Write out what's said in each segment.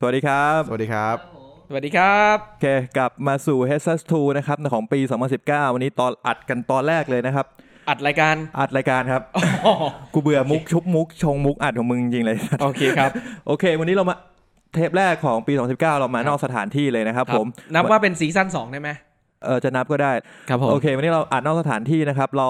สวัสดีครับ สวัสดีครับ สวัสดีครับโอเคกลับมาสู่ h s 2นะครับของปี 2019 วันนี้ตอนอัดกันตอนแรกเลยนะครับ อัดรายการ อัดรายการครับ กูเบื่อมุกชุบมุกชงมุกอัดของมึงจริงๆเลย โอเคครับ โอเค วันนี้เรามาเทปแรกของปี 2019 เรามานอกสถานที่เลยนะครับผม นับว่าเป็นซีซั่นสองได้ไหม เออจะนับก็ได้ครับผมโอเค วันนี้เราอัดนอกสถานที่นะครับ เรา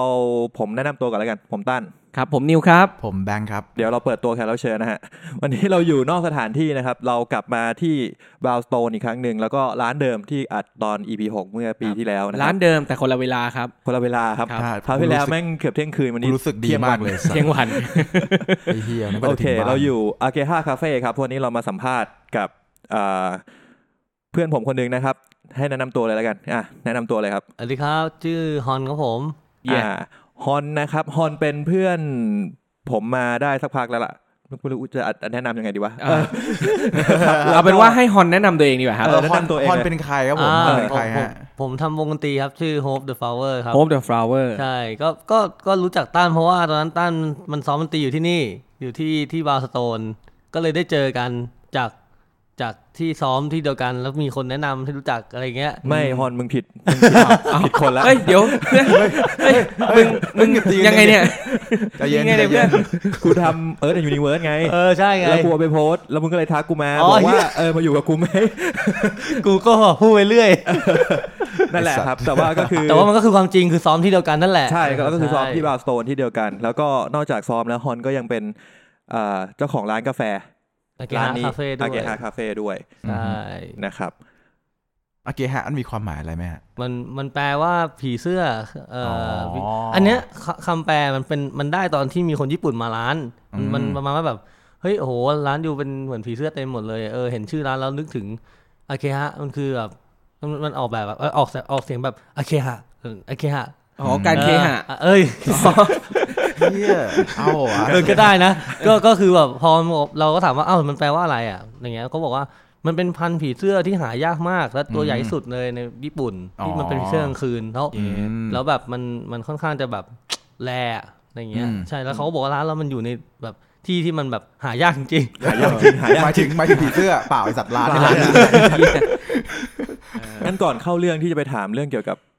ผมแนะนำตัวก่อนแล้วกัน ผมตั้นครับ ผมนิวครับ ผมแบงค์ครับ เดี๋ยวเราเปิดตัวแขกรับเชิญนะฮะ วันนี้เราอยู่นอกสถานที่นะครับ เรากลับมาที่บราวสโตนอีกครั้งหนึ่ง แล้วก็ร้านเดิมที่อัดตอน EP 6 เมื่อปีที่แล้วนะคร้ารับนเดิมแต่คนละเวลาครับ คนละเวลาครับครับคราวที่แล้วแม่งเกือบเที่ยงคืนวันนี้รู้สึกดีที่งมากวันเลยสัตว์เที่ยงวันไอ้เฮียนึกโอว่าจะเคถึงบ้นเราอยู่อาเกฮาคาเฟ่ครับวันนี้เรามาสัมภาษณ์กับอ่า เพื่อนผมคนหนึ่งนะครับ ให้แนะนำตัวเลยแล้วกันอะแนะนำตัวเลยครับสวัสดีครับ ชื่อฮอนครับผม Yeah อ่าฮอนนะครับฮอนเป็นเพื่อนผมมาได้สักพักแล้วล่ะไม่รู้จะแนะนำยังไงดีวะอ่าเอาเป็นว่าให้ฮอนแนะนำตัวเองดีกว่าครับเออแนะนำตัวเองฮอนเลยเป็นใครครับผมอ่าฮอนเป็นใครผมฮะผมทำวงดนตรีครับ ชื่อ Hope the Flower ครับ Hope the Flower ใช่ก็ก็ก็รู้จักต้านเพราะว่าตอนนั้นต้านมันซ้อมดนตรีอยู่ที่นี่ อยู่ที่ที่บาร์สโตน ก็เลยได้เจอกันจาก จากที่ซ้อมที่เดียวกันแล้วมีคนแนะนำให้รู้จักอะไรเงี้ยไม่ฮอนมึงผิดมึงผิดผิดคนละเฮ้ยเดี๋ยวเฮ้ยมึงมึงยังไงเนี่ยใจเย็นยังไงใจเนี่ยเย็นกูทำเอิร์ธยูนิเวิร์สไงเออใช่ไงแล้วกูเอาไปโพสต์แล้วมึงก็เลยทักกูมาอ๋อบอกว่าเหี้ยเออมาอยู่กับกูไหมกูก็พูดไปเรื่อยนั่นแหละครับ แต่ว่าก็คือแต่ว่ามันก็คือความจริงคือซ้อมที่เดียวกันนั่นแหละใช่ก็คือซ้อมที่ใช่บาร์สโตนที่เดียวกัน แล้วก็นอกจากซ้อมแล้วฮอนก็ยังเป็นอ่าเจ้าของร้านกาแฟอาเก ร้านฮะนี้คาเฟ่ด้วอายเกฮาคาเฟ่ด้วยใช่นะครับโอเคฮะอันมีความหมายอะไรไหมฮะมันมันแปลว่าผีเสื้อเอ่ออออัอันเนี้ยคคำแปลมันเป็นมันได้ตอนที่มีคนญี่ปุ่นมาร้านมันอืมมันประมาณว่าแบบเฮ้ยโอ้โหร้านอยู่เป็นเหมือนผีเสื้อเต็มหมดเลยเออเห็นชื่อร้านแล้วนึกถึงอาเคฮะมันคือแบบมันมันออกแบบแบบเออออกเสียงออกเสียงแบบอาเคฮะอาเคฮะ อ๋อการเคหะเอ้ยเฮียเอาเหรอเออก็ได้นะ ก็ก็คือแบบพอเราก็ถามว่าอ้าวมันแปลว่าอะไรอะอย่างเงี้ยเขาบอกว่ามันเป็นพันธุ์ผีเสื้อที่หายากมาก และตัวใหญ่ที่สุดเลยในญี่ปุ่นที่มันเป็นผีเสื้อกลางคืนแล้วอืมแล้วแบบมันมันค่อนข้างจะแบบแรอะอะไรเงี้ยอืมใช่แล้วเขาก็บอกว่าร้านเรามันอยู่ในแบบที่ที่มันแบบหายากจริงหายากจริงหายากหมายถึงหมายถึงผีเสื้อเปล่าไอสัตว์ร้านนี่แหละงั้นก่อนเข้าเรื่องที่จะไปถามเรื่องเกี่ยวกับ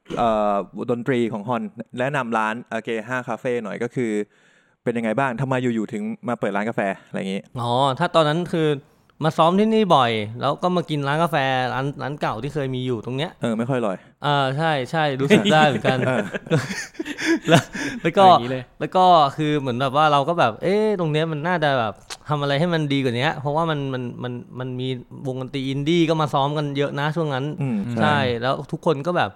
เอ่อ ดนตรีของฮอนแนะนำร้านอาเกฮาคาเฟ่หน่อยก็คือ เป็นยังไงบ้างทำไมอยู่ๆถึงมาเปิดร้านกาแฟอะไรอย่างงี้ๆอ๋อถ้าตอนนั้นคือมาซ้อมที่นี่บ่อย แล้วก็มากินร้านกาแฟร้านร้านเก่าที่เคยมีอยู่ตรงเนี้ยเออไม่ค่อยอร่อยอ่าใช่ใช่รู้สึกได้เหมือนกันเออแล้วแล้วก็อย่างนี้เลยแล้วก็คือเหมือนแบบว่าเราก็แบบ เอ๊ะตรงเนี้ยมันน่าจะแบบทำอะไรให้มันดีกว่านี้เพราะว่ามันมันมันมันมีวงดนตรีอินดี้ก็มาซ้อมกันเยอะนะช่วงนั้นอืมใช่แล้วทุกคนก็แบบ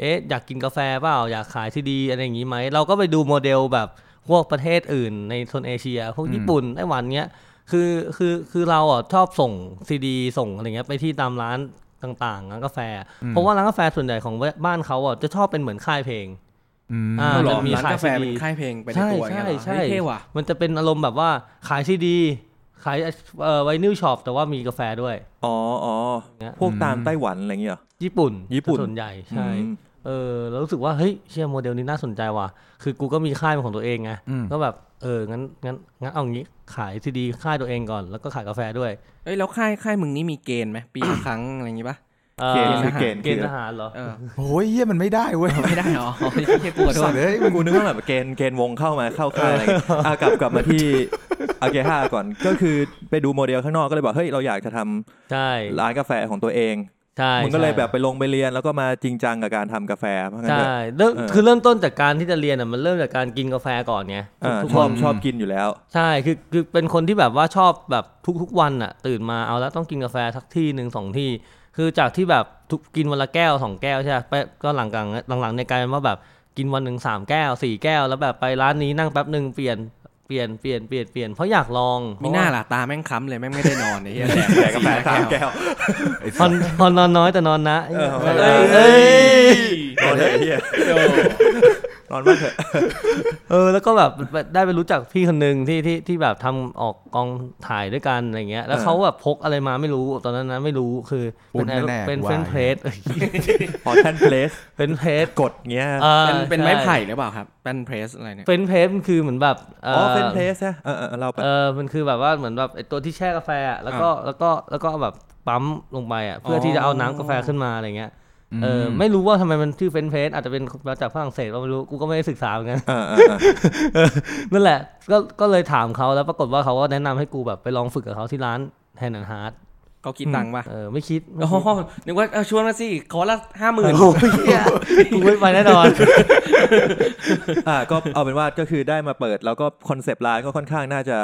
เอ๊ะอยากกินกาแฟเปล่าอยากขายที่ดีอะไรอย่างนี้ไหมเราก็ไปดูโมเดลแบบพวกประเทศอื่นในโซนเอเชีย พวกญี่ปุ่นไต้หวันเนี้ยคือคือคือเราอะชอบส่งซีดีส่งอะไรเงี้ยไปที่ตามร้านต่างๆร้านกาแฟ เพราะว่าร้านกาแฟส่วนใหญ่ของบ้านเขาอะจะชอจะเหมือนค่ายเพลงอืมอ่าหรอจะมีร้านขายกาแฟซีดีเป็นค่ายเพลงไปในใช่ตัวอย่างใช่เงี้ยเหรอใช่เฮ้ยเท่ว่ะมันจะเป็นอารมณ์แบบว่าขายซีดีขายเอ่อ vinyl shop แต่ว่ามีกาแฟด้วย อ๋ออ๋อเงี้ยพวกตามไต้หวันอะไรอย่างเงี้ยเหรอ ญี่ปุ่นญี่ปุ่นส่วนใหญ่ใช่อืมเออแล้วรู้สึกว่าเฮ้ยเชื่อโมเดลนี้น่าสนใจว่ะคือกูก็มีค่ายเป็นของตัวเองไงอืมก็แบบเอองั้นงั้นงั้นเอางี้ขายซีดีค่ายตัวเองก่อนแล้วก็ขายกาแฟด้วยเอ้ยแล้วค่ายค่ายมึงนี่มีเกณฑ์ไหมปีละครั้งอะไรอย่างงี้ปะอ่อเกณฑ์คือเกณฑ์เกณฑ์ทหารเหรอเออโอ้ยเฮียมันไม่ได้เว้ยไม่ได้เหรอโอ้ยเฮียกูขอโทสัษตว์เอ้ยกูนึกว่าแบบเกณฑ์เกณฑ์วงเข้ามาเข้าค่ายอะไรอย่างงี้อะกลับกลับมาที่อาเกฮาก่อนก็คือไปดูโมเดลข้างนอกก็เลยบอกเฮ้ยเราอยากจะทำใช่ร้านกาแฟของตัวเอง ใช่มึงก็เลยใช่แบบไปลงไปเรียนแล้วก็มาจริงจังกับการทำกาแฟเพราะงั้นใช่เถอะเริ่มเออคือเริ่มต้นจากการที่จะเรียนอะมันเริ่มจากการกินกาแฟก่อนไงอ่าทุกชคอบนชอบกินอยู่แล้ว ใช่คือคือเป็นคนที่แบบว่าชอบแบบทุกๆวันอะ ตื่นมาเอาแล้วต้องกินกาแฟสักที่หนึ่งสองที่ คือจากที่แบบทุกกินวันละแก้วสองแก้วใช่ไหมไปก็หลังกลางหลังๆในกลายเป็นว่าแบบกินวันหนึ่งสามแก้วสี่แก้วแล้วแบบไปร้านนี้นั่งแป๊บหนึ่งเปลี่ยน เปลี่ยนเปลี่ยนเปลี่ยนเปลี่ยนเพราะอยากลองมีหน้าล่ะตาแม่งค้ำเลยแม่งไม่ได้นอนไอ้เฮียแดกแดกกาแฟสามแก้วไอ้พสัอตว์พอนอนน้อยแต่นอนนะเออเอ้ยเอ้ยโดนเลยไอ้เหี้ย นอนบ้างเถอะเออ แล้วก็แบบได้ไปรู้จักพี่คนหนึ่งที่ที่ที่แบบทำออกกองถ่ายด้วยกันอะไรเงี้ย แล้วเออเขาแบบพกอะไรมาไม่รู้ตอนนั้นนะไม่รู้คือปุ้เป็นนแน่ๆเป็นกูว่าเฟนเพลสพอแทนเพลสเป็นเพลสกดเงี้ยเป็นเป็นไม้ไผ่หรือเปล่าครับเป็น press อะไรเนี่ย French press มันคือเหมือนแบบเอ๋อเป็น press นะเออเออเออเราไปเออมันคือแบบว่าเหมือนแบบไอตัวที่แช่กาแฟอะแล้วก็แล้วก็แล้วก็แบบปั๊มลงไปอะเพื่อที่จะเอาน้ำกาแฟขึ้นมาอะไรเงี้ย เออไม่รู้ว่าทำไมมันชื่อ French press อาจจะเป็นมาจากฝรั่งเศสก็ไม่รู้กูก็ไม่ได้ศึกษาเหมือนกันเออเออเออเออนั่นแหละก็ก็เลยถามเขาแล้วปรากฏว่าเขาก็แนะนำให้กูแบบไปลองฝึกกับเขาที่ร้าน Hands and Heart เขาคิดตังค์ป่ะเออไม่คิดไม่โอ้คิดโหนึกว่าเอาชวนมาสิขอละห้าหมื่นโอ้ยเหี้ยกูไม่ไปแน่นอนอ่าก็เอาเป็นว่าก็คือได้มาเปิด แล้วก็คอนเซปต์ร้านก็ค่อนข้างน่าจะ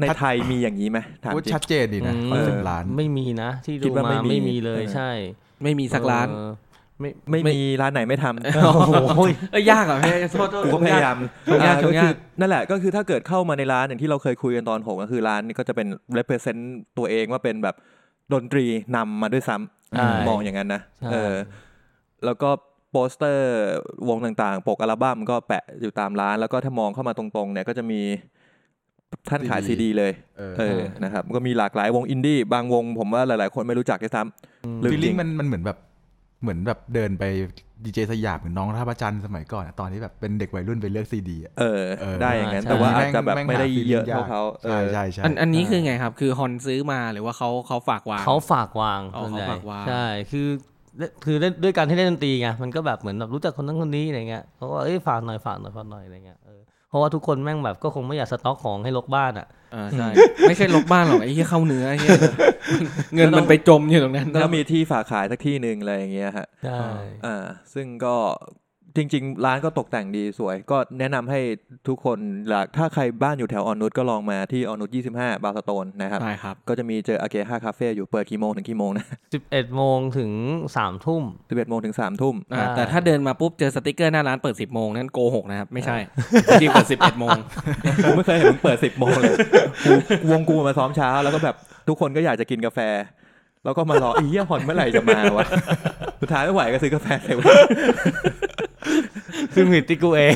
ในไทยมีอย่างนี้ไหมถามกูจริงชัดเจนดีนะอืมคอนเซ็ปต์ร้านไม่มีนะ ที่คิดูดว่ามาไม่มีไม่มีเลยเออใช่ ไม่มีสักร้านเออไม่ไม่มีร้านไหนไม่ทำโอ้โหเอ้ยยากอะพี่โทษโทษกูก็พยายามชงยากอ่ชงยากก็คือนั่นแหละก็คือถ้าเกิดเข้ามาในร้านอย่างที่เราเคยคุยกันตอนหกก็คือร้านนี้ก็จะเป็น represent ตัวเองว่าเป็นแบบดนตรีนำมาด้วยซ้ำใช่มองอย่างนั้นนะใช่เออแล้วก็โปสเตอร์วงต่างๆ ปกอัลบั้มก็แปะอยู่ตามร้าน แล้วก็ถ้ามองเข้ามาตรงๆเนี่ยก็จะมี ท่านขาย CD ซีดีเลยเออเออนะครับก็มีหลากหลายวงอินดี้บางวงผมว่าหลาย ๆ คนไม่รู้จักด้วยซ้ำลึก feeling จริงมันมันเหมือนแบบเหมือนแบบเดินไปดีเจสยามเหมือนน้องท่าพระจันทร์สมัยก่อนอะตอนที่แบบเป็นเด็กวัยรุ่นไปเลือกซีดีอะเออเออ ได้อย่างนั้นใช่แต่ว่าอาจจะแบบแม่งไม่ได้หา feeling เยอะยากเท่าเขาเอใช่อใช่ใช่อันอันนี้คือไงครับ คือฮอนซื้อมาหรือว่าเขาเขาฝากวางเขาฝากวางอ๋อส่วนใหญ่เขาฝากวางใช่คือคือเล่นด้วยการที่เล่นดนตรีไงมันก็แบบเหมือนแบบรู้จักคนนั้นคนนี้อะไรเงี้ยเขาก็เอ้ยฝากหน่อยฝากหน่อยฝากหน่อยอะไรเงี้ยเออเพ ราะว่าทุกคนแม่งแบบก็คงไม่อยากสต็อกของให้ลกบ้านอะเออใช่ไม่ใช่ลบบ้านหรอกไอ้ที่เข้าเนื้อไอ้เหี้ยเงินมันไปจมอยู่ตรงนั้น แล้วมีที่ฝากขายสักที่หนึ่งอะไรอย่างเงี้ยฮะใช่อ่าซึ่งก็ จริง ๆ ร้านก็ตกแต่งดีสวย ก็แนะนำให้ทุกคนหลักถ้าใครบ้านอยู่แถวออนนุชก็ลองมาที่ออนนุช25 บาร์สโตนนะครับใช่ครับ ก็จะมีเจออาเกฮาคาเฟ่อยู่เปิดกี่โมงถึงกี่โมงนะสิบเอ็ดโมงถึงสามทุ่ม 11 โมงถึง3ทุ่มอ่าใช่แต่ถ้าเดินมาปุ๊บเจอสติกเกอร์หน้าร้านเปิด 10 โมงนั่นโกหกนะครับ ไม่ใช่จริงเปิด 11 โมงกูไม่เคยเห็นมึงเปิด 10 โมงเลยกูวงกูมาซ้อมเช้าแล้วก็แบบทุกคนก็อยากจะกินกาแฟ แล้วก็มารออีเหี้ยฮอนเมื่อไหร่จะมาวะสุดท้ายไม่ไหวก็ซื้อกาแฟเซเว่นซึ่งผิดที่กูเอง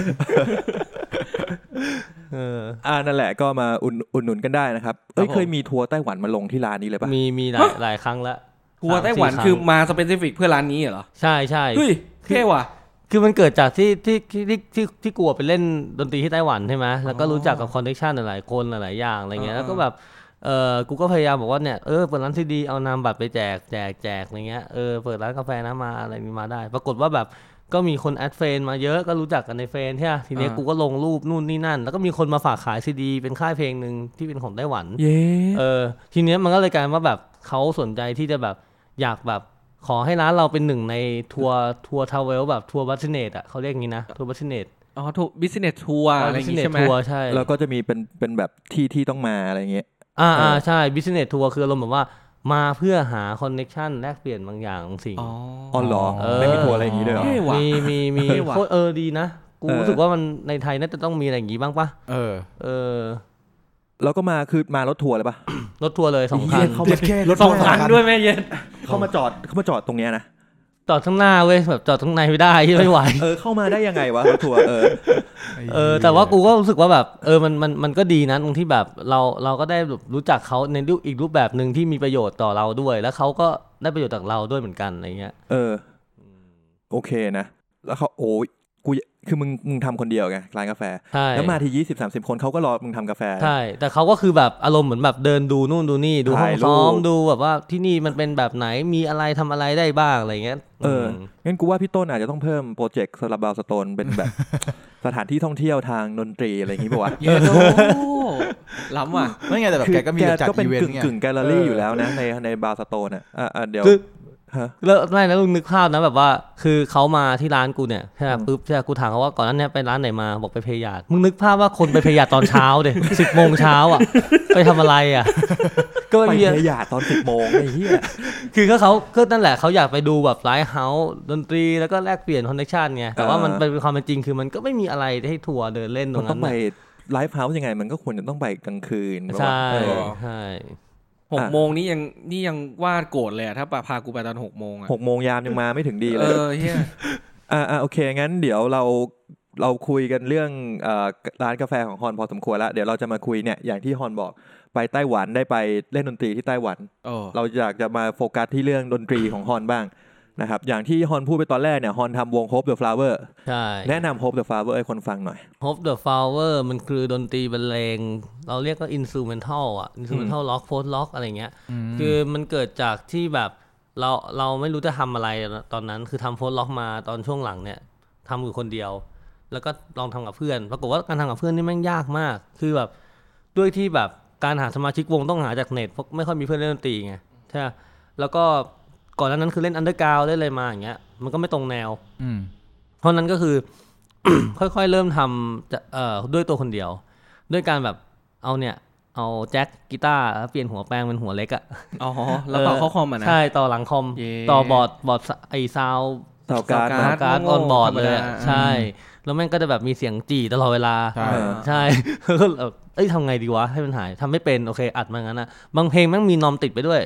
เอออ่านั่นแหละก็มาอุ่นอุดหนุนกันได้นะครับเอ้ยครับผมเคยมีทัวร์ไต้หวันมาลงที่ร้านนี้เลยปะมีมีหลายหลายครั้งละทัวร์ไต้หวันสามสี่ครั้งคือมา specific เพื่อร้านนี้เหรอ ใช่ใช่เฮ้ยเท่ว่ะคือมันเกิดจากที่ที่ที่ที่ที่ที่กูไปเล่นดนตรีที่ไต้หวันใช่ไหมแล้วก็รู้จักกับ connection หลายๆคนหลายๆอย่างอะไรเงี้ยอ่าแล้วก็แบบ เออกูก็พยายามบอกว่าเนี่ยเออเปิดร้านที่ดีเอานามบัตรไปแจกแจกแจกอะไรเงี้ยเออเปิดร้านกาแฟนะมาอะไรนี้มาได้ ปรากฏว่าแบบก็มีคน add friend มาเยอะก็รู้จักกันในเฟซใช่ไหมทีเนี้ยกูก็ลงรูปนู่นนี่นั่น แล้วก็มีคนมาฝากขายซีดี เป็นค่ายเพลงหนึ่งที่เป็นของไต้หวันเย้เออทีเนี้ยมันก็เลยกลายเป็นว่าแบบเขาสนใจที่จะแบบอยากแบบขอให้ร้านเราเป็นหนึ่งในทัวร์ทัวร์ travel แบบทัวร์ business อะเขาเรียกอย่างนี้นะทัวร์ business อ๋อถูก business ทัวร์อะไรอย่างงี้ใช่ไหมทัวร์ใช่แล้วก็จะมีเป็นเป็นแบบที่ที่ต้องมาอะไรเงี้ย อ่าเอออ่อ่าใช่ business ทัวร์คืออารมณ์แบบว่ามาเพื่อหา connection แลกเปลี่ยนบางอย่างบางสิ่ง อ๋ออ๋อเหรอเออ ไม่มีทัวร์อะไรอย่างงี้ด้วยเหรอ เท่ว่ะ มีมีมีเท่ว่ะ โคตรเออดีนะ กูเออ รู้สึกว่ามันในไทยน่าจะต้องมีอะไรอย่างงี้บ้างปะเออ เออแล้วก็มาคือมารถทัวร์เลยปะรถทัวร์เลยสองคัเหี้นยเขาเจ็ดแค่รถสองคันด้วยแม่เย็น เข้ามาจอดเข้ามาจอดตรงเนี้ยนะ จอดข้างหน้าเว้ยแบบจอดข้างในไม่ได้ที่ไม่ไหวเออเข้ามาได้ยังไงวะรถทัวร์เออเออ แต่ว่ากูก็รู้สึกว่าแบบ เออมันมันมันก็ดีนะตรงที่แบบเราเราก็ได้แบบรู้จักเขาในรูปอีกรูปแบบหนึ่งที่มีประโยชน์ต่อเราด้วย แล้วเขาก็ได้ประโยชน์จากเราด้วยเหมือนกันอะไรเงี้ย เออ โอเคนะ แล้วเขาโอ้ยกู คือมึงมึงทำคนเดียวไงร้านกาแฟ ใช่ แล้วมาทียี่สิบสามสิบคนเขาก็รอมึงทำกาแฟ ใช่ แต่เขาก็คือแบบอารมณ์เหมือนแบบเดินดูนู่นดูนี่ดูห้องถ่ายรูป ซ้อมดูแบบว่าที่นี่มันเป็นแบบไหนมีอะไรทำอะไรได้บ้างอะไรเงี้ยเออม งั้นกูว่าพี่ต้นอาจจะต้องเพิ่มโปรเจกต์สลับบาวสโตนเป็นแบบ สถานที่ท่องเที่ยวทางดนตรีอะไรอย่างงี้ป่าวะ เย้โอ้ล้ำว่ะ ไม่ไงแต่แบบคือแกก็มีแกจัดก็เป็อีนเวนกึ่ต์งไง กึ่งแกลเลอรี่เออออยู่แล้วนะ ในในบาร์สโตนอะอะอะเดี๋ยวคือฮะ แล้วไม่แล้วลุงนึกภาพนะแบบว่า คือเขามาที่ร้านกูเนี่ยใช่ไหมปุ๊บใช่ไหมกูถามเขาว่าก่อนหนั้านเนี่ยไปร้านไหนมาบอกไปเพยาดมึงนึกภาพว่าคนไปเพยาดตอนเช้าเด็สิบโมงเช้าอะไปทำอะไรอะ ก็ไม่ไปมีเทยาตอนสิบโมงไอ้เหี้ยคือก็เขาก็นั่นแหละเขาอยากไปดูแบบไลฟ์เฮาส์ดนตรีแล้วก็แลกเปลี่ยนคอนเนคชันไงแต่ว่ามันเป็นความเป็นจริงคือมันก็ไม่มีอะไรให้ทัวร์เดินเล่นตรมันงต้นั้องนไปน่ะlive house ยังไงมันก็ควรจะต้องไปกลางคืนใช่เออใช่ หกโมงนี่ยังนี่ยังว่าโกรธเลยอะถ้าพากูไปตอนหกโมงอะหกโมงยามยังมาไม่ถึงดีเอเลยอเฮียอ่าอ่าโอเค งั้นเดี๋ยวเราเราคุยกันเรื่องเอ่อร้านกาแฟของฮอนพอสมควรแล้วเดี๋ยวเราจะมาคุยเนี่ยอย่างที่ฮอนบอกไปไต้หวันได้ไปเล่นดนตรีที่ไต้หวัน โอ้เราอยากจะมาโฟกัสที่เรื่องดนตรีของฮอนบ้าง นะครับอย่างที่ฮอนพูดไปตอนแรกเนี่ยฮอนทำวง Hope the Flower ใช่แนะนำ Hope the Flower ให้คนฟังหน่อย Hope the Flower มันคือดนตรีบรรเลง เราเรียกว่า instrumental อะ instrumental rock post rock อะไรเงี้ย คือมันเกิดจากที่แบบเราเราไม่รู้จะทำอะไรตอนนั้นคือทำโพสล็อกมาตอนช่วงหลังเนี่ยทำอยู่คนเดียว แล้วก็ลองทำกับเพื่อน ปรากฏว่าการทำกับเพื่อนนี่แม่งยากมาก คือแบบด้วยที่แบบการหาสมาชิกวงต้องหาจากเน็ตเพราะไม่ค่อยมีเพื่อนเล่นดนตรีไงใช่ปะแล้วก็ ก่อนหน้านั้นคือเล่น underground เล่นอะไรมาอย่างเงี้ยมันก็ไม่ตรงแนว อืมเพราะนั้นก็คือ ค่อยๆเริ่มทำจะเอ่อด้วยตัวคนเดียว ด้วยการแบบเอาเนี่ย เอาแจ็คกีตาร์แล้วเปลี่ยนหัวแปลงเป็นหัวเล็กอะอ๋อ แล้วต่อเข้าคอมอะนะ ใช่ต่อหลังคอม เย้ ต่อบอร์ดบอร์ดไอ sound เต่า card เต่ามา card card โง่ onboard ธรรมดาเลยอะใช่ แล้วแม่งก็จะแบบมีเสียงจี่ตลอดเวลา ใช่ เออ ใช่ก็แบบเอ้ยทำไงดีวะให้มันหายทำไม่เป็นโอเคอัดมางั้นนะบางเพลงแม่งมีนอมติดไปด้วย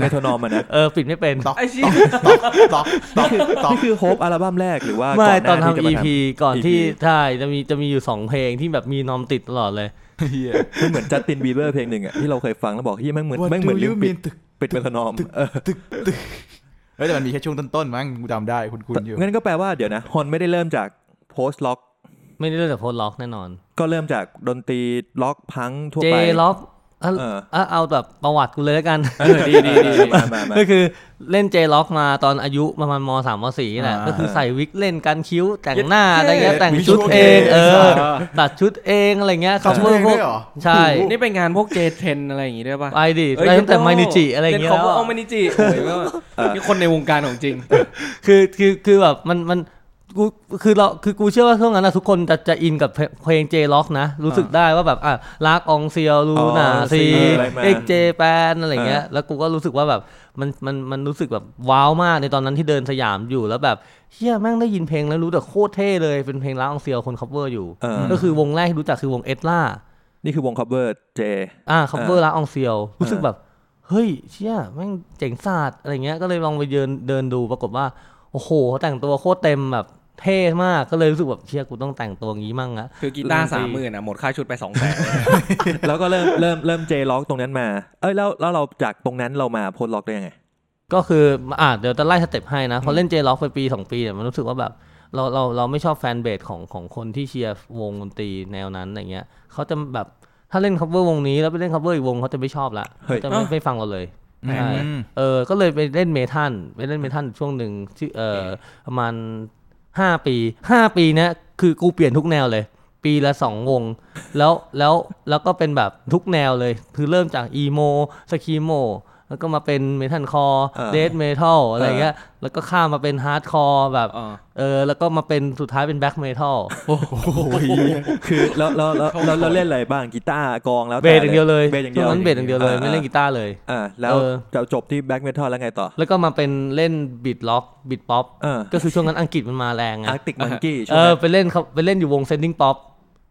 เมโทรนอมมันนะเออปิดไม่เป็นต๊อกไอ้เชี่ยต๊อกต๊อกต๊อกนี่คือ Hope อัลบั้มแรกหรือว่าไม่ก่ตอนหาที่จะทำมา EP ก่อนที่ EP ใช่จะมีจะมีอยู่สองเพลงที่แบบมีนอมติดตลอดเลยเฮียมันเหมือนจัสตินบีเบอร์เพลงหนึ่งอะที่เราเคยฟังแล้วบอกที่แม่งเหมือน What แม่งเหมือน do ลิ you มปิด mean ตึกปิดเมโทรนอมเออตึกตึกเฮ้ยแต่มันมีแค่ช่วงต้นๆมั้งกูจำได้คุณคุณอยู่งั้นก็แปลว่าเดี๋ยวนะฮอนไม่ได้เริ่มจากโพสต์ล็อกไม่ได้เริ่มจากโพสล็อกแน่นอน ก็เริ่มจากดนตรีล็อกพังทั่วเจไปล็อกอะ เอออะเอาแบบประวัติกูเลยแล้วกันเออดีดีดีมามามาก็คือเล่นเจล็อกมาตอนอายุประมาณมสามมสี่แหละอ่าก็คือใส่วิกเล่นกันคิ้วแต่งหน้าเย้อะไรเงี้ยแต่งวิชวลชุดเองเกมเออเออตัดชุดเอง อะไรเงี้ยตัดชุด cover เองพวด้กวยเหรอใช่ นี่เป็นงานพวกเจเทนอะไรอย่างงี้ด้วยป่ะไปดิเอ้ยได้ตั้งแต่โมานิจิอะไรอย่างเงี้เงี้ยยเขาแล้วเอามานิจิโอ้ยก็นี่คนในวงการของจริง คือคือคือแบบมันมัน กูคือเราคือกูเชื่อว่าช่วงนั้นนะทุกคนจะจะอินกับเพลง J-rock นะ รู้สึกได้ว่าแบบอะ L'Arc-en-Ciel Luna Sea อ๋ออะไรมา X Japan อะไรเงี้ยแล้วกูก็รู้สึกว่าแบบมันมันมันรู้สึกแบบว้าวมากในตอนนั้นที่เดินสยามอยู่แล้วแบบเฮียแม่งได้ยินเพลงแล้วรู้สึกโคตรเท่เลยเป็นเพลง L'Arc-en-Ciel คน cover อยู่เออก็คือวงแรกที่รู้จักคือวงเอสล่านี่คือวง cover เจอ่า cover L'Arc-en-Ciel รู้สึกเออแบบเฮ้ยเชี่ยแม่งเจ๋งศาสตร์อะไรเงี้ยก็เลยลองไปเดินเดินดูปรากฏว่าโอ้โหเขาแต่งตัวโคตรเต็มแบบ เท่มากก็เลยรู้สึกแบบเชี่ยกูต้องแต่งตัวงี้มั่งอะคือกีตาร์สามหมื่นอะหมดค่าชุดไปสองแสนแล้วก็เริ่มเริ่มเริ่ม J-rock ตรงนั้นมา เอ้ยแล้วแล้วเราจากตรงนั้นเรามา post-rock ได้ยังไง ก็คืออ่าเดี๋ยวจะไล่ step ให้นะพอเล่น J-rock ไปปีสองปีเนี่ยมันรู้สึกว่าแบบเราเราเราไม่ชอบ fanbase ของของคนที่เชียร์วงดนตรีแนวนั้นอะไรเงี้ยเขาจะแบบถ้าเล่น cover วงนี้แล้วไปเล่น cover อีกวงเขาจะไม่ชอบละเฮ้ยเขาจะไม่เอ้าไม่ฟังเราเลยอืมใช่เออก็เลยไปเล่น metal ไปเล่น metal ช่วงหนึ่งที่เออประมาณ ห้าปีห้าปีเนี้ยคือกูเปลี่ยนทุกแนวเลย ปีละสองวง แล้วแล้วแล้วก็เป็นแบบทุกแนวเลย คือเริ่มจาก emo screamo แล้วก็มาเป็น metalcore เออ death metal อะไรเงี้ยแล้วก็ข้ามมาเป็น hardcore แบบอ๋อเออแล้วก็มาเป็นสุดท้ายเป็น black metal คือแล้วแล้วแล้วแล้วเราเล่นอะไรบ้างกีตาร์กลองแล้วเบสอย่างเดียวเลยเบสอย่างเดีช่ยววงนั้นเบสอย่างเดียวเลยไม่เล่นกีตาร์เลยอ่าแล้วเออจะจบที่ black metal แล้วไงต่อ แล้วก็มาเป็นเล่น Brit rock Britpop เออก็คือช่วงนั้นอังกฤษมันมาแรงไง Arctic Monkeys เออช่วงนั้นไปเล่นครับไปเล่นอยู่วง Sending Pop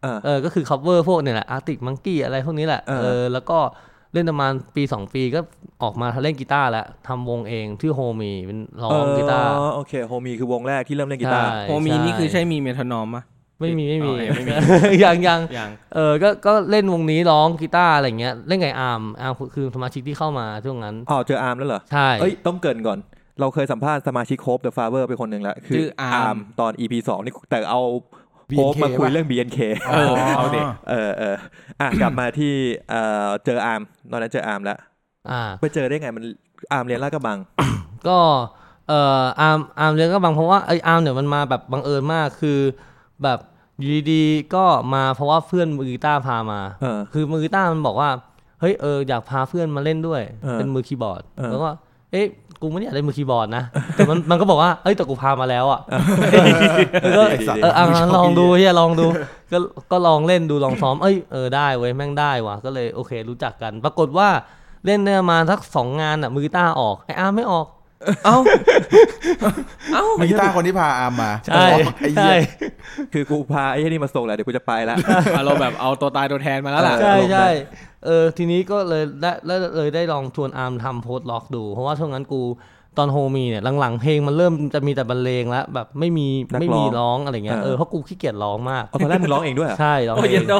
เออเออก็คือ cover พวกเนี่ยแหละ Arctic Monkey อะไรพวกนี้แหละเออเออแล้วก็ เล่นประมาณปี2ปีก็ออกมาเล่นกีตาร์แล้วทำวงเองชื่อโฮมีเป็นร้องกีตาร์อ๋อโอเคโฮมีคือวงแรกที่เริ่มเล่นกีตาร์ใช่โฮมีนี่คือใช่มี metronome ปะไม่มีไม่มีอ๋อไม่มียังยังอย่างเออก็ก็เล่นวงนี้ร้องกีตาร์อะไรเงี้ยเล่นไงอาร์มอาร์มคือสมาชิกที่เข้ามาช่วงนั้นอ๋อเจออาร์มแล้วเหรอใช่เอ้ยต้องเกริ่นก่อนเราเคยสัมภาษณ์สมาชิกโคบเดอะฟาเวอร์ไปคนหนึ่งแล้วคือชื่ออาร์มตอน EP สองนี่แต่เอา โค BNK บมาคุยปะเรื่อง BNK เออเอาเด็กเออเอออะกลับมาที่เอ่อเจออาร์มตอนนั้นเจออาร์มแล้วอ่าไปเจอได้ไงมันอาร์มเรียนลาดกระบัง ก็เอ่ออาร์มอาร์มเรียนก็บางเพราะว่าไออาร์มเนี่ยมันมาแบบบังเอิญมากคือแบบอยู่ดีๆก็มาเพราะว่าเพื่อนมือกีตาร์พามาเออคือมือกีตาร์มันบอกว่าเฮ้ยเอออยากพาเพื่อนมาเล่นด้วยเออเป็นมือคีย์บอร์ดเออแล้วก็เอ๊ะ กูไม่ได้อยากเล่นมือคีย์บอร์ดนะแต่มันมันก็บอกว่าเอ้ยแต่กูพามาแล้วอะแล้วก็ไอ้สัตว์เอออะมึงชอบลองดูดีเฮียลองดู ก็ก็ลองเล่นดูลองซ้อมเอ้ยเออได้เว้ยแม่งได้ว่ะก็เลยโอเค รู้จักกัน ปรากฏว่าเล่นได้ประมาณสักสองงานอะมือกีตาร์ออกไออาร์มไม่ออก เอ้าเอ้ามีกีตาร์คนที่พาอาร์มมา ใช่อ๋อไอ้เหี้ใช่คือกูพาไอ้นี่มาส่งแหละเดี๋ยวกูจะไปแล้วเราแบบเอาตัวตายตัวแทนมาแล้วล่ะใช่ลงได้ใช่เออทีนี้ก็เลยได้เลยเลยได้ลองชวนอาร์มทำ post-rock ดู เพราะว่าช่วงนั้นกูตอนโฮมีเนี่ยหลังๆเพลงมันเริ่มจะมีแต่บรรเลงแล้วแบบไม่มีนักร้องไม่มีร้องอะไรเงี้ยเออเออเพราะกูขี้เกียจร้องมากเอาตอนแรกมึงร้องเองด้วยเหรอใช่ร้องโอ้ยโคตร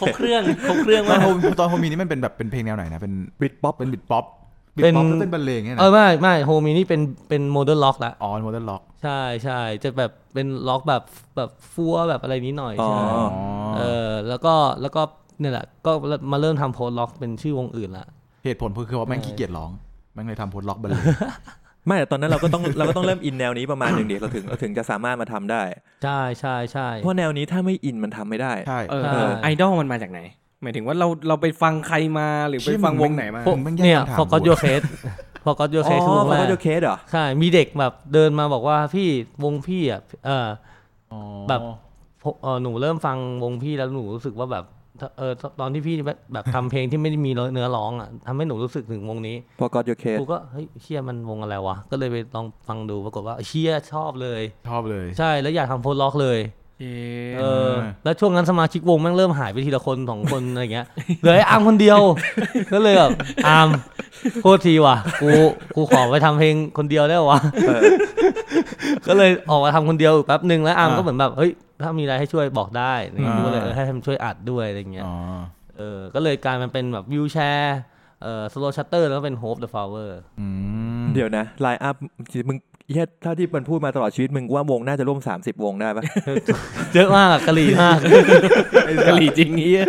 ครบเครื่องครบเครื่องตอมานกโฮมตอนโฮมีนี่มันเป็นแบบเป็นเพลงแนวไหนนะเป็น Britpop เป็น Britpop Brit เป็นป๊อปแล้วเป็นบรรเลงเนี่ยเออนะไม่ไม่โฮมีนี่เป็นเป็น modern rock ละอ๋อ modern rock ใช่ใช่จะแบบเป็นร็อกแบบแบบฟัวแบบอะไรนี้หน่อยอ๋อใช่เออแล้วก็แล้วก็เนี่ยแหละก็มาเริ่มทำโพสต์ล็อกเป็นชื่อวงอื่นละเหตุผลคือว่าแม่งขี้เกียจร้องแม่งเลยทำโพสต์ล็อกบรรเลงไม่แต่ตอนนั้นเราก็ต้องเราก็ต้องเริ่มอินแนวนี้ประมาณหนึ่งเดียวเราถึงเราถึงจะสามารถมาทำได้ ใช่ใช่ใช่เพราะแนวนี้ถ้าไม่อินมันทำไม่ได้ใช่เออใช่ไอดอลมันมาจากไหน หมายถึงว่าเราเราไปฟังใครมาหรือไปฟังวงไหนมาพวกมึงแย่งเนี่ยคำถามพอก็กูโยเคสพอก็โยอ๋เคสคือวองแรเขากก็จะเคสเหรอใช่มีเด็กแบบเดินมาบอกว่าพี่วงพี่อะเอออ๋อแบบผมเออหนูเริ่มฟังวงพี่แล้วหนูรู้สึกว่าแบบเออตอนที่พี่แบบแบบทำเพลงที่ไม่ได้มีเนื้อร้องอะทำให้หนูรู้สึกถึงวงนี้พอก็จะเคสกูก็เฮ้ยเชียมันวงอะไรวะก็เลยไปลองฟังดูปรากฏว่าเชียชอบเลย ชอบเลย ใช่แล้วอยากทำโพสต์ล็อกเลย เย้เออ แล้วช่วงนั้นสมาชิกวงแม่งเริ่มหายไปทีละคนสองคนอะไรเงี้ยเหลือไอ้อาร์มคนเดียว ก็เลยแบบอาร์มโทษทีว่ะ กูกูขอไปทำเพลงคนเดียวได้วะเออก็เลยออกมาทำคนเดียวแป๊บหนึ่งแล้วอาร์มก็เหมือนแบบเฮ้ยถ้ามีอะไรให้ช่วยบอกได้นี่อ่ากูก็เลยเออให้มันช่วยอัดด้วยอะไรเงี้ยอ๋อเออ ก็เลยกลายมันเป็นแบบวิวแชร์เอ่อ Slow Shutter แล้วก็เป็น Hope The Flowers อืมเดี๋ยวนะ line-up มึง เหี้ยเท่าที่มันพูดมาตลอดชีวิตมึงว่าวงน่าจะร่วม 30 วงได้ปะเยอะมากอะกะหรี่มากกะหรี่จริงเฮีย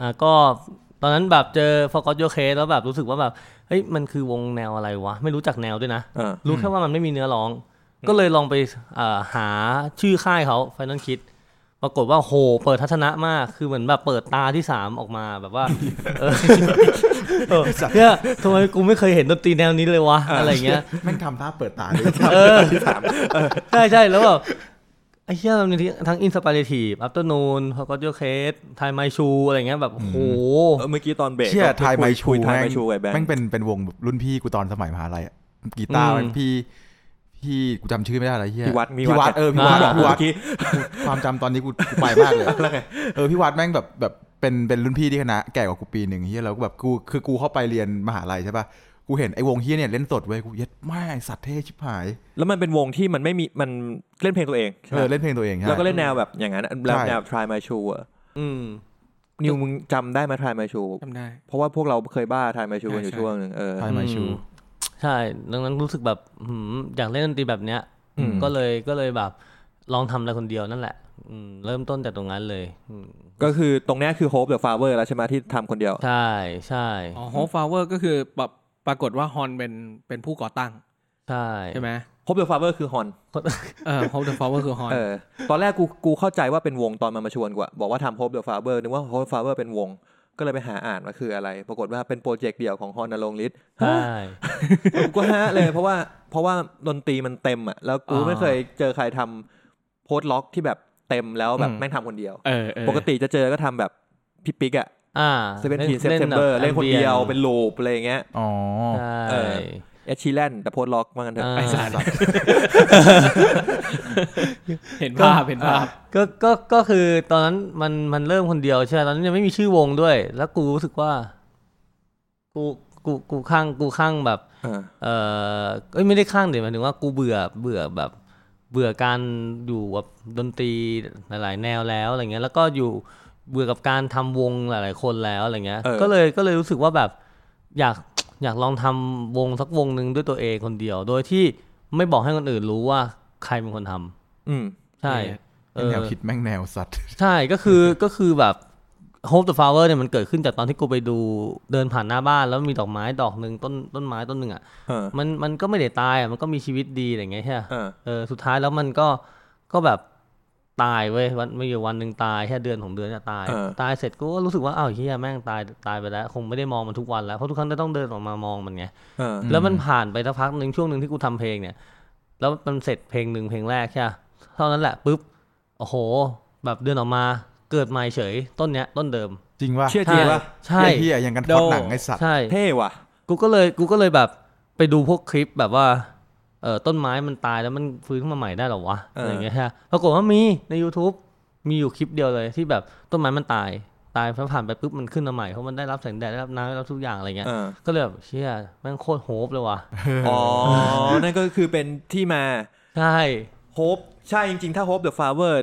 อะก็ตอนนั้นแบบเจอ Forgot Your Case แล้วแบบรู้สึกว่าแบบเฮ้ยมันคือวงแนวอะไรวะ ไม่รู้จักแนวด้วยนะเออรู้แค่ว่ามันไม่มีเนื้อร้อง ก็เลยลองไปอ่าหาชื่อค่ายเขา Final Kid ปรากฏว่าโห เปิดทัศนะมาก คือเหมือนแบบเปิดตาที่สามออกมาแบบว่าเออเออเนี่ยทำไมกูไม่เคยเห็นดนตรีแนวนี้เลยวะ อะไรเงี้ยแม่งทำท่าเปิดตาด้วยเออใช่ใช่แล้วแบบไอ้เหี้ยมันมีทั้งอินสปิเรทีฟอัปเตอร์นูนพอก็โยเคสไทไมชูอะไรเงี้ยแบบโหเออเมื่อกี้ตอนเบรกเชี่ยไทยไมชูคุยไทยแม่ไมงชูไอ้แบงแม่งค์เป็นเป็นวงแบบรุ่นพี่กูตอนสมัยมหาลัยอะกีตาร์อืมแม่งพี่ พี่กูจำชื่อไม่ได้อะไรเฮียพี่วัดมีพี่วัดเออพี่วัดอ่าพี่วัดเมื่อกี้ความจำตอนนี้กูกูไปมากเลยเออพี่วัดแม่งแบบแบบเป็นเป็นรุ่นพี่ที่คณะแก่กว่ากูปีหนึ่งเฮียแล้วก็แบบกูคือกูเข้าไปเรียนมหาลัยใช่ป่ะกูเห็นไอ้วงเฮียเนี่ยเล่นสดเว้ยกูเย็ดแม่งสัตว์เท่ชิบหาย แล้วมันเป็นวงที่มันไม่มีมันเล่นเพลงตัวเองใช่เอไหมอเล่นเพลงตัวเองใช่แล้วก็เล่นแนวแบบอย่างนั้นแล้วใช่แนว try my shoe อะอืมนิวมึงจำได้ไหม try my shoe จำได้ เพราะว่าพวกเราเคยบ้า try my shoe กันอยู่ใช่ช่วงหนึ่งเออไทยไมชูอืม ใช่ดังนั้นรู้สึกแบบหืมอยากเล่นดนตรีแบบเนี้ยอืมก็เลยก็เลยแบบลองทำอะไรคนเดียวนั่นแหละอืมเริ่มต้นจากตรงนั้นเลยอืมก็คือตรงเนี้ยคือ hope the flower แล้วใช่ไหมที่ทำคนเดียว ใช่ใช่อ๋อ Hope the Flower ก็คือแบบปรากฏว่าฮอนเป็นเป็นผู้ก่อตั้ง ใช่ใช่ไหม hope the flower คือฮอนเออ Hope the Flower คือฮอนเออตอนแรกกูกูเข้าใจว่าเป็นวงตอนมันมาชวนกูอะบอกว่าทำ hope the flower นึกว่า hope the flower เป็นวง ก็เลยไปหาอ่านว่าคืออะไร ปรากฏว่าเป็นโปรเจกต์เดี่ยวของฮอนนรงค์ฤทธิ์ใช่กูก็ฮะเลยเพราะว่าเพราะว่าดนตรีมันเต็มอะแล้วกูไม่เคยเจอใครทำ post-rock ที่แบบเต็มแล้วแบบแม่งทำคนเดียวเออเออปกติจะเจอก็ทำแบบพี่ปิ๊กอะอ่า Seventeenth September เล่นคนเดียวเป็น loop อะไรอย่างเงี้ยอ๋อใช่ เออ Ed Sheeran แต่ post-rock ว่างันเถอะอ่าไอสัตว์เห็นภาพเห็นภาพก็ก็ก็คือตอนนั้นมันมันเริ่มคนเดียวใช่ไหมตอนนั้นยังไม่มีชื่อวงด้วย แล้วกูรู้สึกว่า กูกูกูข้างกูข้างแบบเออเออเอ้ยไม่ได้ข้างเดี๋ยวหมายถึงว่ากูเบื่อเบื่อแบบ เบื่อการอยู่กับดนตรีหลาย ๆ แนวแล้วอะไรเงี้ย แล้วก็อยู่เบื่อกับการทำวงหลาย ๆ คนแล้วอะไรเงี้ยเออก็เลยก็เลยรู้สึกว่าแบบอยาก อยากลองทำวงสักวงหนึ่งด้วยตัวเองคนเดียว โดยที่ไม่บอกให้คนอื่นรู้ว่าใครเป็นคนทำอืมใช่เออเออแนวคิดแม่งแนวสัตว์ ใช่ก็คือก็คือแบบ Hope the Flower เนี่ยมันเกิดขึ้นจากตอนที่กูไปดูเดินผ่านหน้าบ้าน แล้วมีดอกไม้ดอกหนึ่งต้นต้นไม้ต้นหนึ่งอะเออมันมันก็ไม่ได้ตายอะมันก็มีชีวิตดีอะไรอย่างเงี้ยใช่ปะเออเออสุดท้ายแล้วมันก็ก็แบบ ตายเว้ยวันไม่อยู่วันหนึ่งตายแค่เดือนของเดือนจะตาย เออ ตายเสร็จกูก็รู้สึกว่าอ้าวเฮียแม่งตายตายไปแล้ว คงไม่ได้มองมันทุกวันแล้วเพราะทุกครั้งจะต้องเดินออกมามองมันไง เออ แล้วมันผ่านไปสักพักหนึ่งช่วงหนึ่งที่กูทำเพลงเนี่ย แล้วมันเสร็จเพลงหนึ่งเพลงแรกใช่ปะเท่านั้นแหละปุ๊บโอ้โห แบบเดินออกมาเกิดใหม่เฉยต้นเนี้ยต้นเดิม จริงว่าเชื่อจริงปะ ใช่ เฮียอย่างกันพล็อดหนังไอ้สัตว์ ใช่ เท่ว่ะ กูก็เลยกูก็เลยแบบไปดูพวกคลิปแบบว่า เออต้นไม้มันตายแล้วมันฟื้นขึ้นมาใหม่ได้เหรอวะเออออะไรอย่างเงี้ยฮะปรากฏว่ามีใน YouTube มีอยู่คลิปเดียวเลยที่แบบต้นไม้มันตายตายพอผ่านไปปุ๊บมันขึ้นมาใหม่เพราะมันได้รับแสงแดดได้รับน้ำได้รับทุกอย่างอะไรเงี้ยเออก็เลยแบบเชี่ยแม่งโคตรโฮปเลยว่ะอ๋อ นั่นก็คือเป็นที่มา ใช่โฮปใช่จริงๆ ถ้า Hope the Flower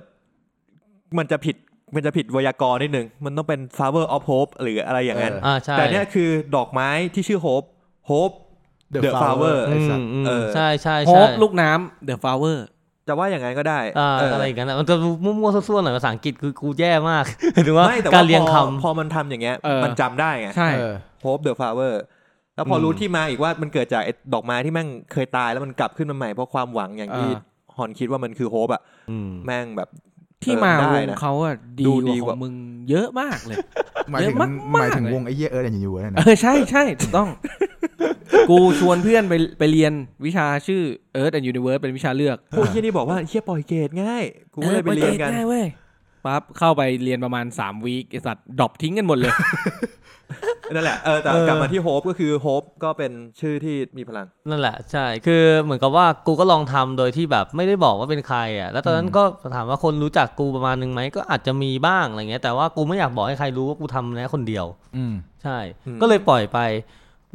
มันจะผิดมันจะผิดไวยากรณ์นิดนึง มันต้องเป็น Flower of Hope หรืออะไรอย่างนั้นเอออ่าใช่แต่เนี่ยคือดอกไม้ที่ชื่อ Hope Hope The The Flower ไอ้อืสัมตว์อืมเออใช่ใช่โฮใช่ปลูกน้ำเดอะฟลาวเวอร์จะว่าอย่างนั้นก็ได้อ่าเอะไรอย่างเงี้ยมันจะมั่วๆซั่วๆหน่อยภาษาอังกฤษคือกูแย่มากหรือว่าไม่แต่กาว่ารเรียงพอคพอมันทำอย่างเงี้ย เออ มันจำได้ไงใช่ เออ Hope the Flower แล้วพออมรู้ที่มาอีกว่ามันเกิดจากไอ้ดอกไม้ที่แม่งเคยตายแล้วมันกลับขึ้นมาใหม่เพราะความหวังอย่างที่อ่า ฮอนคิดว่ามันคือโฮปอะำอืม แม่งแบบ ที่เออมาได้วงนะ เขาอะดีดูกดีว่าขกว่าองมึงเยอะมากเลย หมายถึงเยอะมากๆหมายถึงเลย วงไอ้เหี้ย Earth and Universeะอใช่ใช่ถูกต้อง กูชวนเพื่อนไปไปเรียนวิชาชื่อ Earth and Universe เป็นวิชาเลือกพวกที่นี่บอกว่าเฮียปล่อยเกรดง่าย กูก็เลยไปเรียนกัน ออง่ายเว้ยปั๊บเข้าไปเรียนประมาณ 3 week ไอสัตว์ drop ทิ้งกันหมดเลย นั่นแหละเออแต่เออกลับมาที่ Hope ก็คือ Hope ก็เป็นชื่อที่มีพลัง นั่นแหละใช่คือเหมือนกับว่ากูก็ลองทำโดยที่แบบไม่ได้บอกว่าเป็นใครอะแล้วตอนนั้นก็ถามว่าคนรู้จักกูประมาณนึงไหมก็อาจจะมีบ้างอะไรเงี้ยแต่ว่ากูไม่อยากบอกให้ใครรู้ว่ากูทำนะคนเดียว อืมใช่อืมก็เลยปล่อยไป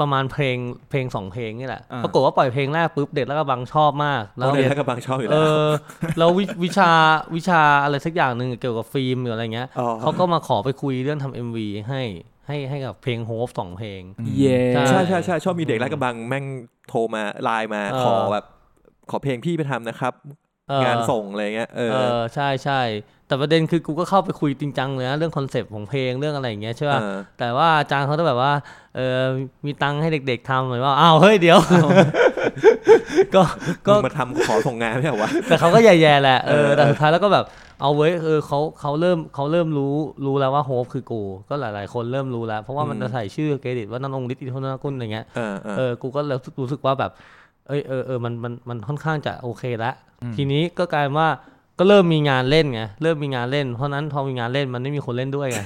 ประมาณเพลงเพลงสองเพลงนี่แหละอ่าปรากฏว่าปล่อยเพลงแรกปุ๊บเด็กแล้วก็บังชอบมากแล้แล้ววเรียนแล้วกับบางชอบอยู่เอแล้วอแล้ววิวิชาวิชาอะไรสักอย่างหนึ่งเกี่ยวกับฟิล์มหรืออะไรเงี้ยอ๋อเขาก็มาขอไปคุยเรื่องทำเอ็มวีให้ ให้ให้กับเพลงโฮปสองเพลงเย่ใช่ใช่ใช่ใช่ชอบมีเด็กแล้วกับบางแม่งโทรมาไลน์มาเออขอแบบขอเพลงพี่ไปทำนะครับเอองานส่งอะไรเงี้ยเออเออใช่ใช่ แต่ประเด็นคือกูก็เข้าไปคุยจริงจังเลยนะเรื่องคอนเซปต์ของเพลงเรื่องอะไรอย่างเงี้ยใช่ป่ะเออแต่ว่าอาจารย์เขาจะแบบว่าเออมีตังค์ให้เด็ก ๆทำหรือว่าอ้าวเฮ้ยเดี๋ยว ก็ก็ก็มาทำขอส่งงานไม่ใช่เหรอวะแต่เขาก็แย่ๆแหละเออเออแต่สุดท้ายแล้วก็แบบเอาไว้เออเขาเขาเริ่มเขาเริ่มรู้รู้แล้วว่า Hope คือกูก็หลาย ๆ คนเริ่มรู้แล้ว เพราะว่ามันจะใส่ชื่อเครดิตว่านนงฤทธิ์อินทนกุลอะไรเงี้ยเออเออเออกูก็เลยรู้สึกว่าแบบเอยเออเออมันมันมันค่อนข้างจะโอเคแล้วทีนี้ก็กลายเป็นว่า ก็เริ่มมีงานเล่นไงเริ่มมีงานเล่น เพราะนั้นพอมีงานเล่นมันไม่มีคนเล่นด้วยไง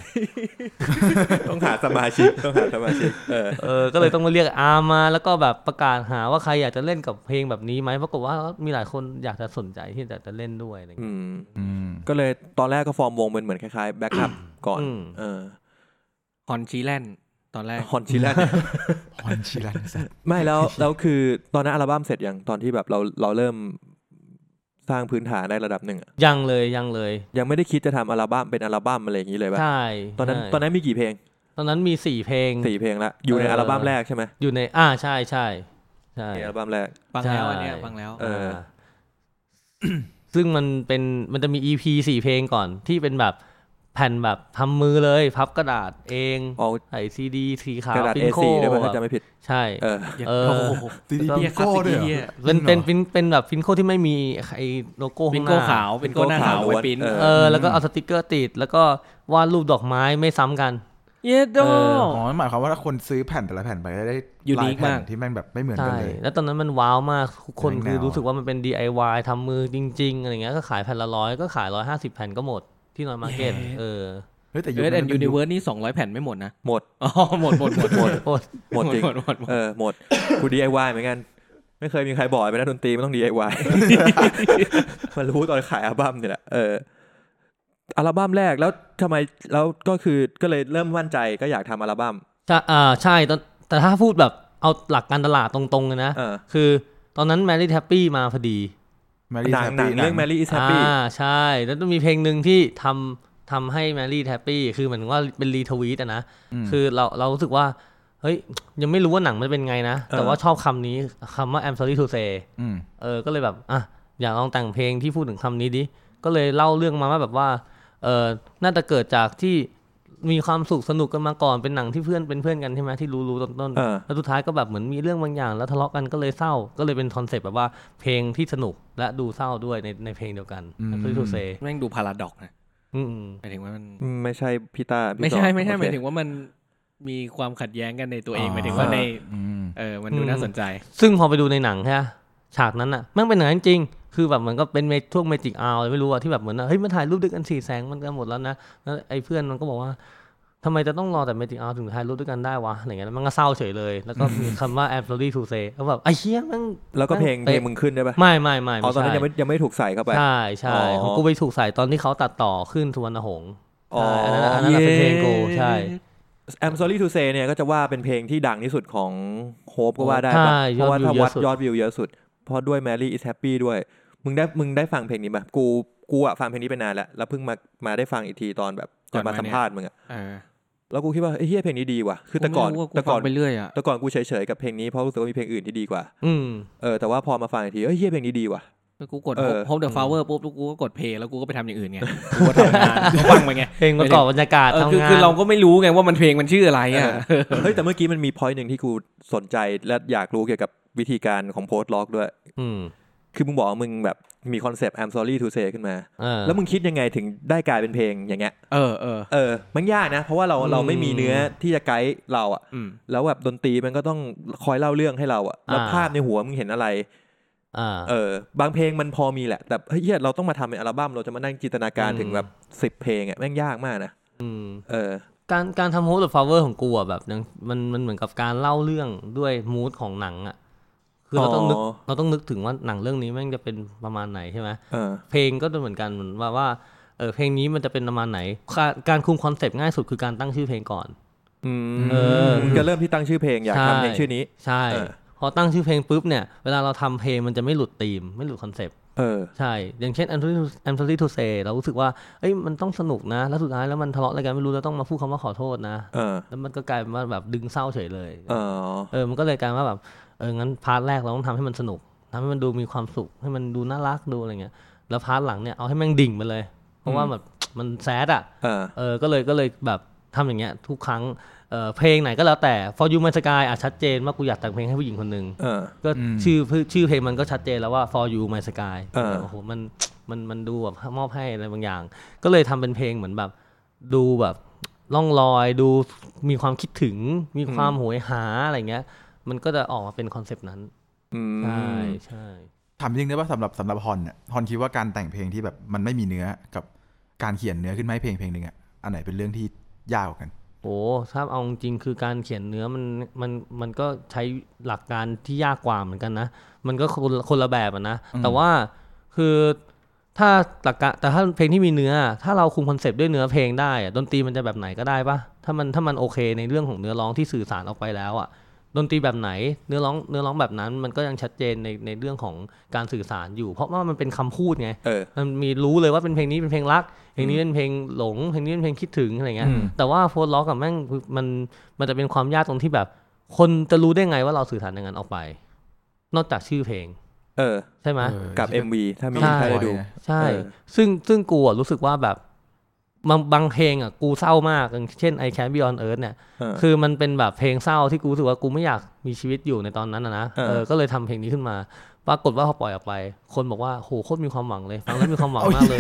ต้องหาสมาชิกต้องหาสมาชิกเออเออก็เลยต้องมาเรียกอาร์มมา แล้วก็แบบประกาศหาว่าใครอยากจะเล่นกับเพลงแบบนี้ไหมปรากฏว่ามีหลายคนอยากจะสนใจที่จะจะเล่นด้วยอะไรอย่างอืเงี้ยมอืมก็เลยตอนแรกก็ฟอร์มวงเป็นเหมือนคล้ายๆ backup ก่อนอืมเออฮอน Sheeranตอนแรกฮอนชิแลนฮอนชิลันสัตว์ไม่แล้วแล้วคือตอนนั้นอัลบั้มเสร็จยังตอนที่แบบเราเราเริ่ม สร้างพื้นฐานได้ระดับหนึ่งอะยังเลยยังเลย ยังไม่ได้คิดจะทำอัลบั้มเป็นอัลบั้มอะไรอย่างนี้เลยป่ะใช่ตอนนั้นใช่ตอนนั้นมีกี่เพลงตอนนั้นมีสี่เพลง สี่เพลงละอยู่ในเอออั อัลบั้มแรกใช่ไหมอยู่ในอ่าใช่ใช่ใช่ ในอัลบั้มแรก ฟังแล้วใช่อันเนี้ยฟังแล้ว เออ ซึ่งมันเป็นมันจะมี EP สี่เพลงก่อนที่เป็นแบบ แผ่นแบบทำมือเลยพับกระดาษเองเอาใส่ซีดีสีขากวระดาษปิ้นโค A4 ด้วยป่ะถ้าจำไม่ผิด ใช่เออเออโอ้โหตีดีแล้วก็ปิโก้ด้วยเหรอเหี้ยเป็นเป็นเป็นเป็นแบบฟินโคที่ไม่มีไอโลโก้เป็ข้านงหโก้น้าขาวเป็นโก้หน้าขาวไว้ปริ้นเออเออแล้วก็เอาสติกเกอร์ติด แล้วก็วาดรูปดอกไม้ไม่ซ้ำกันเย็ดโดเอออ๋อหมายความว่าถ้าคนซื้อแผ่นแต่ละแผ่นไปได้ยูนิลาคยแผ่นมากที่แม่งแบบไม่เหมือนกัใช่นเลย แล้วตอนนั้นมันว้าวมากทุกคนแนวคือรู้สึกว่ามันเป็น DIY ทำมือจริง ๆอะไรเงี้ยก็ขายแผ่นละร้อยก็ขายร้อยห้าสิบแผ่นก็หมด ที่ Noise Market เออเฮ้ยแต่ยุคเอิร์ธแอนั้นสนี่สองร้อยแผ่นไม่หมดนะ หมดอ๋อหมดหมดหมดหมดโอ้ยหมดจริงหมดหมดหมดเออหมดกู DIY เหมือนกัน ไม่เคยมีใครบอกไปนะดนตรีไม่ต้อง DIY มารู้ตอนขายอัลบั้มเนี่ยแหละเอออัลบั้มแรกแล้วทำไมแล้วก็คือก็เลยเริ่มมั่นใจก็อยากทำอัลบั้มใช่อ่าใช่ตอนแต่ถ้าพูดแบบเอาหลักการตลาดตรงๆเลยนะเออคือตอนนั้น Mary is Happy มาพอดี Mary หนังหนังเรื่อง Mary is อ่า Happy ใช่ แล้วต้องมีเพลงหนึ่งที่ทำทำให้ Mary is Happy คือเหมือนว่าเป็น retweet อะนะ คือเราเรารู้สึกว่า เฮ้ย ยังไม่รู้ว่าหนังมันเป็นไงนะ แต่ว่าชอบคำนี้คำว่า I'm sorry to say อืมเออ ก็เลยแบบอะอยากลองแต่งเพลงที่พูดถึงคำนี้ดิ ก็เลยเล่าเรื่องมาว่าแบบว่าเออน่าจะเกิดจากที่ มีความสุขสนุกกันมาก่อนเป็นหนังที่เพื่อนเป็นเพื่อนกันใช่ไหมที่รู้รู้ต้นต้นๆเออแล้วสุดท้ายก็แบบเหมือนมีเรื่องบางอย่าง แล้วทะเลาะกันก็เลยเศร้าก็เลยเป็นคอนเซปต์แบบว่าเพลงที่สนุกและดูเศร้าด้วยในในเพลงเดียวกันอืมคือทูเซแม่งดูพาราดอกนะอืมหมายถึงว่ามันอืมไม่ใช่พี่ตาพี่ไม่ใช่ต่อไม่ใช่โอหมายเคถึงว่ามันมีความขัดแย้งกันในตัวเองอ๋อหมายถึงว่าในอืมเออมันดูน่าสนใจ ซึ่งพอไปดูในหนังใช่ไหม ฉากนั้นอะแม่งเป็นอย่างนั้นจริง คือแบบเหมือนก็เป็นเมช่วงเมจิกอาร์ไม่รู้อะที่แบบเหมือนอะเฮ้ยมันถ่ายรูปด้วยกันสีแสงมันกันหมดแล้วนะแล้วไอ้เพื่อนมันก็บอกว่าทำไมจะต้องรอแต่เมจิกอาร์ถึงถ่ายรูปด้วยกันได้วะอะไรเงี้ยแล้วมันก็เศร้าเฉยเลย แล้วก็มีคำว่า I'm sorry to say แล้วแบบไอ้เชี่ยแมันแล้วก็เพลงเพลป๊ะงมึงขึ้นได้ปะไม่ไม่ไม่อ๋อไม่ตอนนั้นใช่ยังไม่ยังไม่ถูกใส่เข้าไป ใช่ใช่อ๋อของกูไปถูกใส่ตอนที่เขาตัดต่อขึ้นสุวรรณหงษ์อ๋อใช่อันนั้นอันนั้นเป็นเพลงกูใช่ I'm sorry to say เนี่ยก็จะว่าเป็นเพลงที่ดังที่สุดของโฮปก็ว่าได้ใช่ปะเพราะว่าถ้ายอวัดดวิวเยอะสุดยอดวิวเยอะสุด เพราะด้วย Mary is happy ด้วย มึงได้มึงได้ฟังเพลงนี้ปะกูกูอะฟังเพลงนี้ไปนานแล้วแล้วเพิ่งมามาได้ฟังอีกทีตอนแบบก่จะอนมามาสัมภาษณ์มึงอะเออแล้วกูคิดว่าเฮ้ยเพลงนี้ดีว่ะ คือแต่ก่อนไม่รู้ว่าแต่ก่อนฟังไปเรื่อยอะแต่ก่อนกูเฉยๆกับเพลงนี้เพราะรู้สึกว่ามีเพลงอื่นที่ดีกว่า อืมเออแต่ว่าพอมาฟังอีกทีเฮ้ยเฮียเพลงนี้ดีว่ะ แล้วกูกดเออ Hope the Flower ปุ๊บแล้วกูก็กด play แล้วกูก็ไปทำอย่างอื่นไงกูก็ทำงานกูฟังไปไงเพลงประกอบบรรยากาศเออทำคืองานคือเราก็ไม่รู้ไงว่ามันเพลงมันชื่ออะไรอะเฮ้ยแต่เมื่อกี้มันมี point หนึ่งที่กูสนใจและอยากรู้เกี่ยวกับวิธีการของ post-rock ด้วยอืมคือมึงบอกว่ามึงแบบมีคอนเซปต์ I'm sorry to say ขึ้นมาเออแล้วมึงคิดยังไงถึงได้กลายเป็นเพลงอย่างเงี้ย เออเออเออ มันยากนะ เพราะว่าเราอืมเราไม่มีเนื้อที่จะไกด์เราอะอืมแล้วแบบดนตรีมันก็ต้องคอยเล่าเรื่องให้เราอะแล้วอ่าภาพในหัวมึงเห็นอะไรอ่า เออบางเพลงมันพอมีแหละ แต่เฮ้ยเหี้ยเราต้องมาทำเป็นอัลบั้มเราจะมานั่งจินตนาการอืมถึงแบบสิบเพลงอะแม่งยากมากนะอืมเออ การการทำ Hope the Flower ของกูอะแบบยังมันมันเหมือนกับการเล่าเรื่องด้วย mood ของหนังอะคือเราต้องนึกอ๋อเราต้องนึกถึงว่าหนังเรื่องนี้แม่งจะเป็นประมาณไหนใช่ไหมเออเพลงก็จะเหมือนกันเหมือนว่าว่าเออเพลงนี้มันจะเป็นประมาณไหน การการคุมคอนเซปต์ง่ายสุดคือการตั้งชื่อเพลงก่อนอืมเออมึงจะเริ่มที่ตั้งชื่อเพลงอยากใช่ทำเพลงชื่อนี้ ใช่เออพอตั้งชื่อเพลงปุ๊บเนี่ย เวลาเราทำเพลงมันจะไม่หลุดธีม ไม่หลุดคอนเซปต์เออใช่ อย่างเช่น Anthony Anthony to say เรารู้สึกว่า เอ้ย มันต้องสนุกนะ แล้วสุดท้ายแล้วมันทะเลาะอะไรกันไม่รู้ แล้วต้องมาพูดคำว่าขอโทษนะเออแล้วมันก็กลายเป็นว่าแบบดึงเศร้าเฉยเลยเออเออ มันก็เลยกลายว่าแบบ เออ งั้น part แรกเราต้องทำให้มันสนุกทำให้มันดูมีความสุข ให้มันดูน่ารัก ดูอะไรเงี้ย แล้ว part หลังเนี่ย เอาให้แม่งดิ่งไปเลย เพราะว่าแบบมัน sad อะ เออเออก็เลยก็เลยแบบทำอย่างเงี้ยทุกครั้ง เออเพลงไหนก็แล้วแต่ For You My Sky อะชัดเจนว่ากูอยากแต่งเพลงให้ผู้หญิงคนหนึ่งเออก็อืมชื่อชื่อเพลงมันก็ชัดเจนแล้วว่า For You My Sky เออโอ้โหมันมันมันดูแบบมอบให้อะไรบางอย่าง ก็เลยทำเป็นเพลงเหมือนแบบ ดูแบบล่องลอยดูมีความคิดถึง มีความโหยหาอะไรเงี้ย มันก็จะออกมาเป็นคอนเซปต์นั้นอืมใช่ใช่ถามจริงได้ว่าสำหรับสำหรับฮอนเนี่ยฮอนคิดว่าการแต่งเพลงที่แบบมันไม่มีเนื้อกับการเขียนเนื้อขึ้นมาให้เพลงเพลงหนึ่งอะอันไหนเป็นเรื่องที่ยากกว่ากัน โอ้ถ้าเอาจริงๆคือการเขียนเนื้อมันมันมันก็ใช้หลักการที่ยากกว่าเหมือนกันนะ มันก็คนละคนละแบบอะนะอืมแต่ว่าคือถ้าหลักการแต่ถ้าเพลงที่มีเนื้อ ถ้าเราคุมคอนเซปต์ด้วยเนื้อเพลงได้อะดนตรีมันจะแบบไหนก็ได้ปะถ้ามันถ้ามันโอเคในเรื่องของเนื้อร้องที่สื่อสารออกไปแล้วอะ ดนตรีแบบไหน เนื้อร้องเนื้อร้องแบบนั้น มันก็ยังชัดเจนในในเรื่องของการสื่อสารอยู่ เพราะว่ามันเป็นคำพูดไงเออมันมีรู้เลยว่าเป็นเพลงนี้เป็นเพลงรัก เพลงนี้เป็นเพลงหลงเพลงนี้เป็นเพลงคิดถึงอะไรเงี้ยอืมแต่ว่าโฟล์ล็อกกับแม่งมันมันจะเป็นความยากตรงที่แบบ คนจะรู้ได้ไงว่าเราสื่อสารอย่างนั้นออกไป นอกจากชื่อเพลง เออ ใช่ไหมเออกับ MV ถ้ามีใช่ใครได้ดู ใช่เออซึ่งซึ่งกูอะรู้สึกว่าแบบ บางบางเพลงอะกูเศร้ามากอย่างเช่น I Can Be On Earth เนี่ยเออคือมันเป็นแบบเพลงเศร้าที่กูรู้สึกว่ากูไม่อยากมีชีวิตอยู่ในตอนนั้นนะนะเออเออก็เลยทำเพลงนี้ขึ้นมาปรากฏว่าพอปล่อยออกไป คนบอกว่าโหโคตรมีความหวังเลยฟังแล้วมีความหวังมากเลย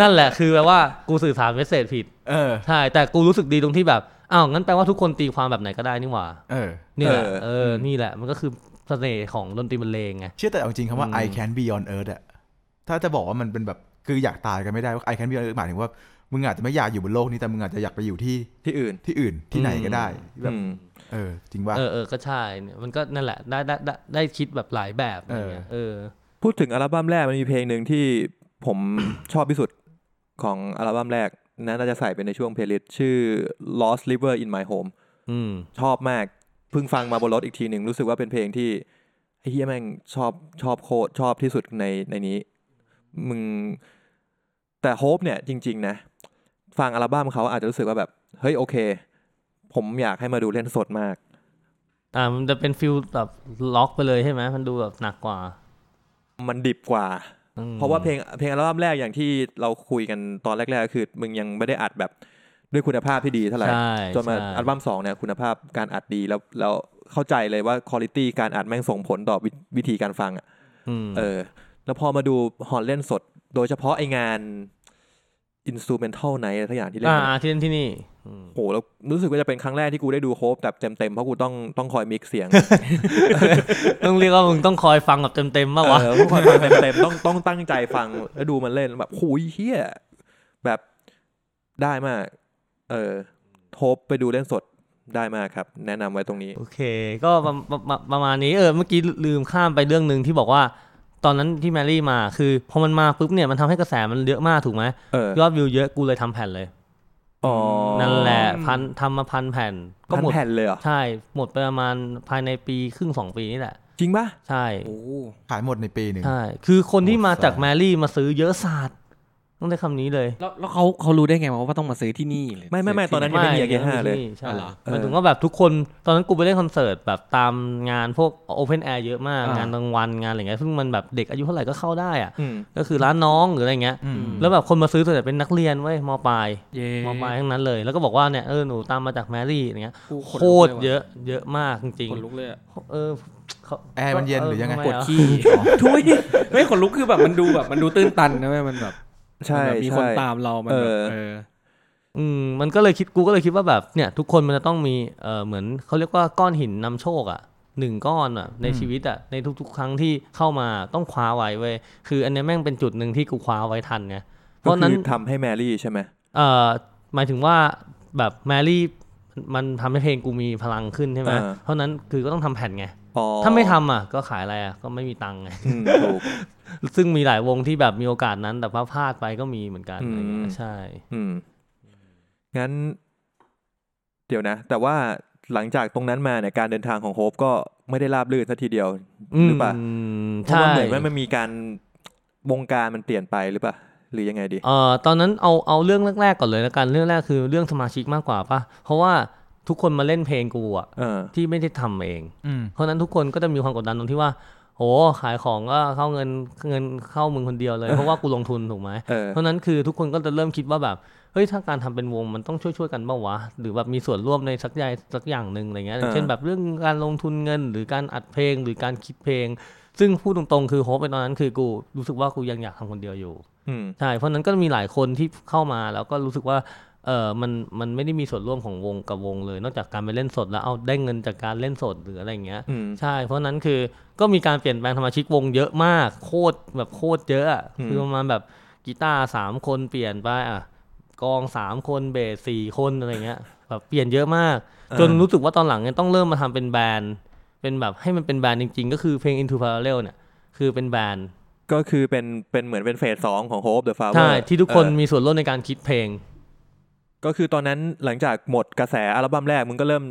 นั่นแหละคือแปลว่ากูสื่อสารเมสเซจผิดเออใช่แต่กูรู้สึกดีตรงที่แบบอ้าวงั้นแปลว่าทุกคนตีความแบบไหนก็ได้นี่หว่า เออนี่แหละเออเออนี่แหละมันก็คือเสน่ห์ของดนตรีบรรเลงไงเชื่อแต่เอาจริงคำว่าอืม I can be on earth อะถ้าจะบอกว่ามันเป็นแบบ คืออยากตายกันไม่ได้ว่า I can be on earth หมายถึงว่ามึงอาจจะไม่อยากอยู่บนโลกนี้แต่มึงอาจจะอยากไปอยู่ที่ที่อื่นที่อื่นที่ไหนก็ได้แบบอืมเออ จริงว่าเออเออก็ใช่เนี่ยมันก็นั่นแหละได้ได้ได้ได้คิดแบบหลายแบบอะไรเงี้ยเออ พูดถึงอัลบั้มแรกมันมีเพลงหนึ่งที่ผมชอบที่สุดของอัลบั้มแรกนะน่าจะใส่เป็นในช่วง playlist ชื่อ Lost River in My Home อืมชอบมากเพิ่งฟังมาบนรถอีกทีหนึ่งรู้สึกว่าเป็นเพลงที่ไอ้เหี้ยแม่งชอบชอบโคตรชอบที่สุดในในนี้ มึงแต่ Hope เนี่ยจริง ๆ นะ ฟังอัลบั้มเขาอาจจะรู้สึกว่าแบบ เฮ้ยโอเค ผมอยากให้มาดูเล่นสดมาก อ่ามันจะเป็น feel แบบร็อกไปเลยใช่ไหมมันดูแบบหนักกว่า มันดิบกว่าอืมเพราะว่าเพลงเพลงอัลบั้มแรกอย่างที่เราคุยกันตอนแรกๆก็คือ มึงยังไม่ได้อัดแบบด้วยคุณภาพที่ดีเท่าไหร่ใช่จนมาใช่อัลบั้มสองเนี่ยคุณภาพการอัดดีแล้วแล้วเข้าใจเลยว่าคุณภาพการอัดแม่งส่งผลต่อวิวิธีการฟังอะอืมเออ แล้วพอมาดูฮอนเล่นสด โดยเฉพาะไอ้งาน Instrumental Night อะไรทุกอย่างที่เล่นอ่ากันอะที่นั่นที่นี่อืมโหแล้วรู้สึกว่าจะเป็นครั้งแรกที่กูได้ดู Hope แบบเต็มๆเพราะกูต้องต้องคอย mix เสียง ต้องเรียกว่ามึงต้องคอยฟังแบบเต็มๆมากวะเออต้องคอยฟังเต็มๆต้องต้องตั้งใจฟังแล้วดูมันเล่นแบบโหยเหี้ยแบบได้มาก เออโฮปไปดูเล่นสดได้มากครับ แนะนำไว้ตรงนี้ โอเค ก็ประประประประมาณนี้เออเมื่อกี้ลืมข้ามไปเรื่องหนึ่งที่บอกว่า ตอนนั้นที่แมรี่มาคือพอมันมาปุ๊บเนี่ยมันทำให้กระแสมันเยอะมากถูกไหมเออยอดวิวเยอะกูเลยทำแผ่นเลยอ๋อนั่นแหละพันทำมาพันแผ่น ก็พันหมดแผ่นเลยเหรอใช่ หมดไปประมาณภายในปีครึ่งสองปีนี่แหละ จริงปะใช่โอ้ขายหมดในปีหนึ่งใช่คือคนที่โอ้มาจากแสบแมรี่มาซื้อเยอะศาสตร์ ต้องได้คำนี้เลย แล้วแล้วเขาเขารู้ได้ไงว่าต้องมาซื้อที่นี่หรือไม่ไม่ไม่ซื้ตอนนั้นยังไม่มียาเกห้าเลย ใช่อ๋อเหรอเออหมายถึงว่าแบบทุกคนตอนนั้นกูไปเล่นคอนเสิร์ตแบบตามงานพวกโอเพนแอร์เยอะมากอ่างงานกลางวันงานอะไรเงี้ยซึ่งมันแบบเด็กอายุเท่าไหร่ก็เข้าได้อะอืมก็คือร้านน้องหรืออะไรเงี้ยอืมแล้วแบบคนมาซื้อส่วนใหญ่เป็นนักเรียนเว้ยมปลายเย่มปลายทั้งนั้นเลย แล้วก็บอกว่าเนี่ยเออหนูตามมาจากแมรี่อะไรเงี้ยกูขโคนลุกตรลว่ะเยอะเยอะมากจริงขนลุกเลยอะๆเออเขาแอร์มันเย็นหรือยังไงทำมปวดอะขี้ทุยไม่ขนลุกคือแบบมันดูแบบมันดูตื้นตันนะเว้ยมันแบบ ใช่มันแบบมีคนใช่ตามเรามันแบบเออเอออืมมันก็เลยคิดกูก็เลยคิดว่าแบบเนี่ย ทุกคนมันจะต้องมีเออเหมือนเขาเรียกว่าก้อนหินนำโชคอะหนึ่งก้อนอะในชีวิตอะในทุก ๆ ครั้งที่เข้ามาต้องคว้าไว้เว้ยคือ อันเนี้ยแม่งเป็นจุดหนึ่งที่กูคว้าไว้ทันไงเพก็ราะคืนั้นอทำให้แมรี่ใช่ไหมเอ่อหมายถึงว่าแบบแมรี่มันทำให้เพลงกูมีพลังขึ้นใช่ไหมเพราะนั้นคือก็ต้องทำแผ่นไงอ๋อถ้าไม่ทำอะก็ขายอะไรอะก็ไม่มีตังค์ไงอืมถูก ซึ่งมีหลายวงที่แบบมีโอกาสนั้น แต่ว่าพลาดไปก็มีเหมือนกันอืมอะไรเงี้ยใช่ อืมงั้น เดี๋ยวนะ แต่ว่าหลังจากตรงนั้นมาเนี่ยการเดินทางของโฮปก็ไม่ได้ราบรื่นสัทีเดียวหรือเปล่ามเพราะใช่ว่าเหมือนว่ามันมีการวงการมันเปลี่ยนไปหรือเปล่าหรือยังไงดีเอ่อตอนนั้นเอาเอาเรื่องแรกๆก่อนเลยแล้วกันเรื่องแรกคือเรื่องสมาชิกมากกว่าปะเพราะว่าทุกคนมาเล่นเพลงกูอะเออที่ไม่ได้ทำเองอืมเพราะฉะนั้นทุกคนก็จะมีความกดดันตรงที่ว่า โหขายของก็เข้าเงินเงินเข้ามึงคนเดียวเลยเพราะว่ากูลงทุนถูกไหมเออเพราะฉะนั้นคือทุกคนก็จะเริ่มคิดว่าแบบเฮ้ยถ้าการทำเป็นวงมันต้องช่วยช่วยๆกันบ้างวะ หรือแบบมีส่วนร่วมในสักอย่างสักอย่างหนึ่งอะไรเงี้ยอย่างเช่นเออแบบเรื่องการลงทุนเงิน หรือการอัดเพลงหรือการคิดเพลง ซึ่งพูดตรงๆ คือโฮปไปตอนนั้นคือกูรู้สึกว่ากูยังอยากทำคนเดียวอยู่อืมใช่เพราะฉะนั้นก็มีหลายคนที่เข้ามาแล้วก็รู้สึกว่า เออมันมันไม่ได้มีส่วนร่วมของวงกับวงเลย นอกจากการไปเล่นสดแล้วเอาได้เงินจากการเล่นสดหรืออะไรอย่างเงี้ยอืมใช่ เพราะฉะนั้นคือก็มีการเปลี่ยนแปลงสมาชิกวงเยอะมาก โคตรแบบโคตรเยอะอะอืมคือประมาณแบบกีตาร์สามคนเปลี่ยนไปอะกองสามคนเบสสี่คนอะไรเงี้ยแบบเปลี่ยนเยอะมาก จนรู้สึกว่าตอนหลังเนี่ยต้องเริ่มมาทำเป็นแบรนด์เป็นแบบให้มันเป็นแบรนด์จริง ๆ ก็คือเพลง Into Parallel เนี่ยคือเป็นแบรนด์ก็คือเป็นเป็นเหมือนเป็น phase สองของ Hope the Flowers ใช่ที่ทุกคนมีส่วนร่วมในการคิดเพลง ก็คือตอนนั้นหลังจากหมดกระแสอัลบั้มแรกมึงก็เริ่ม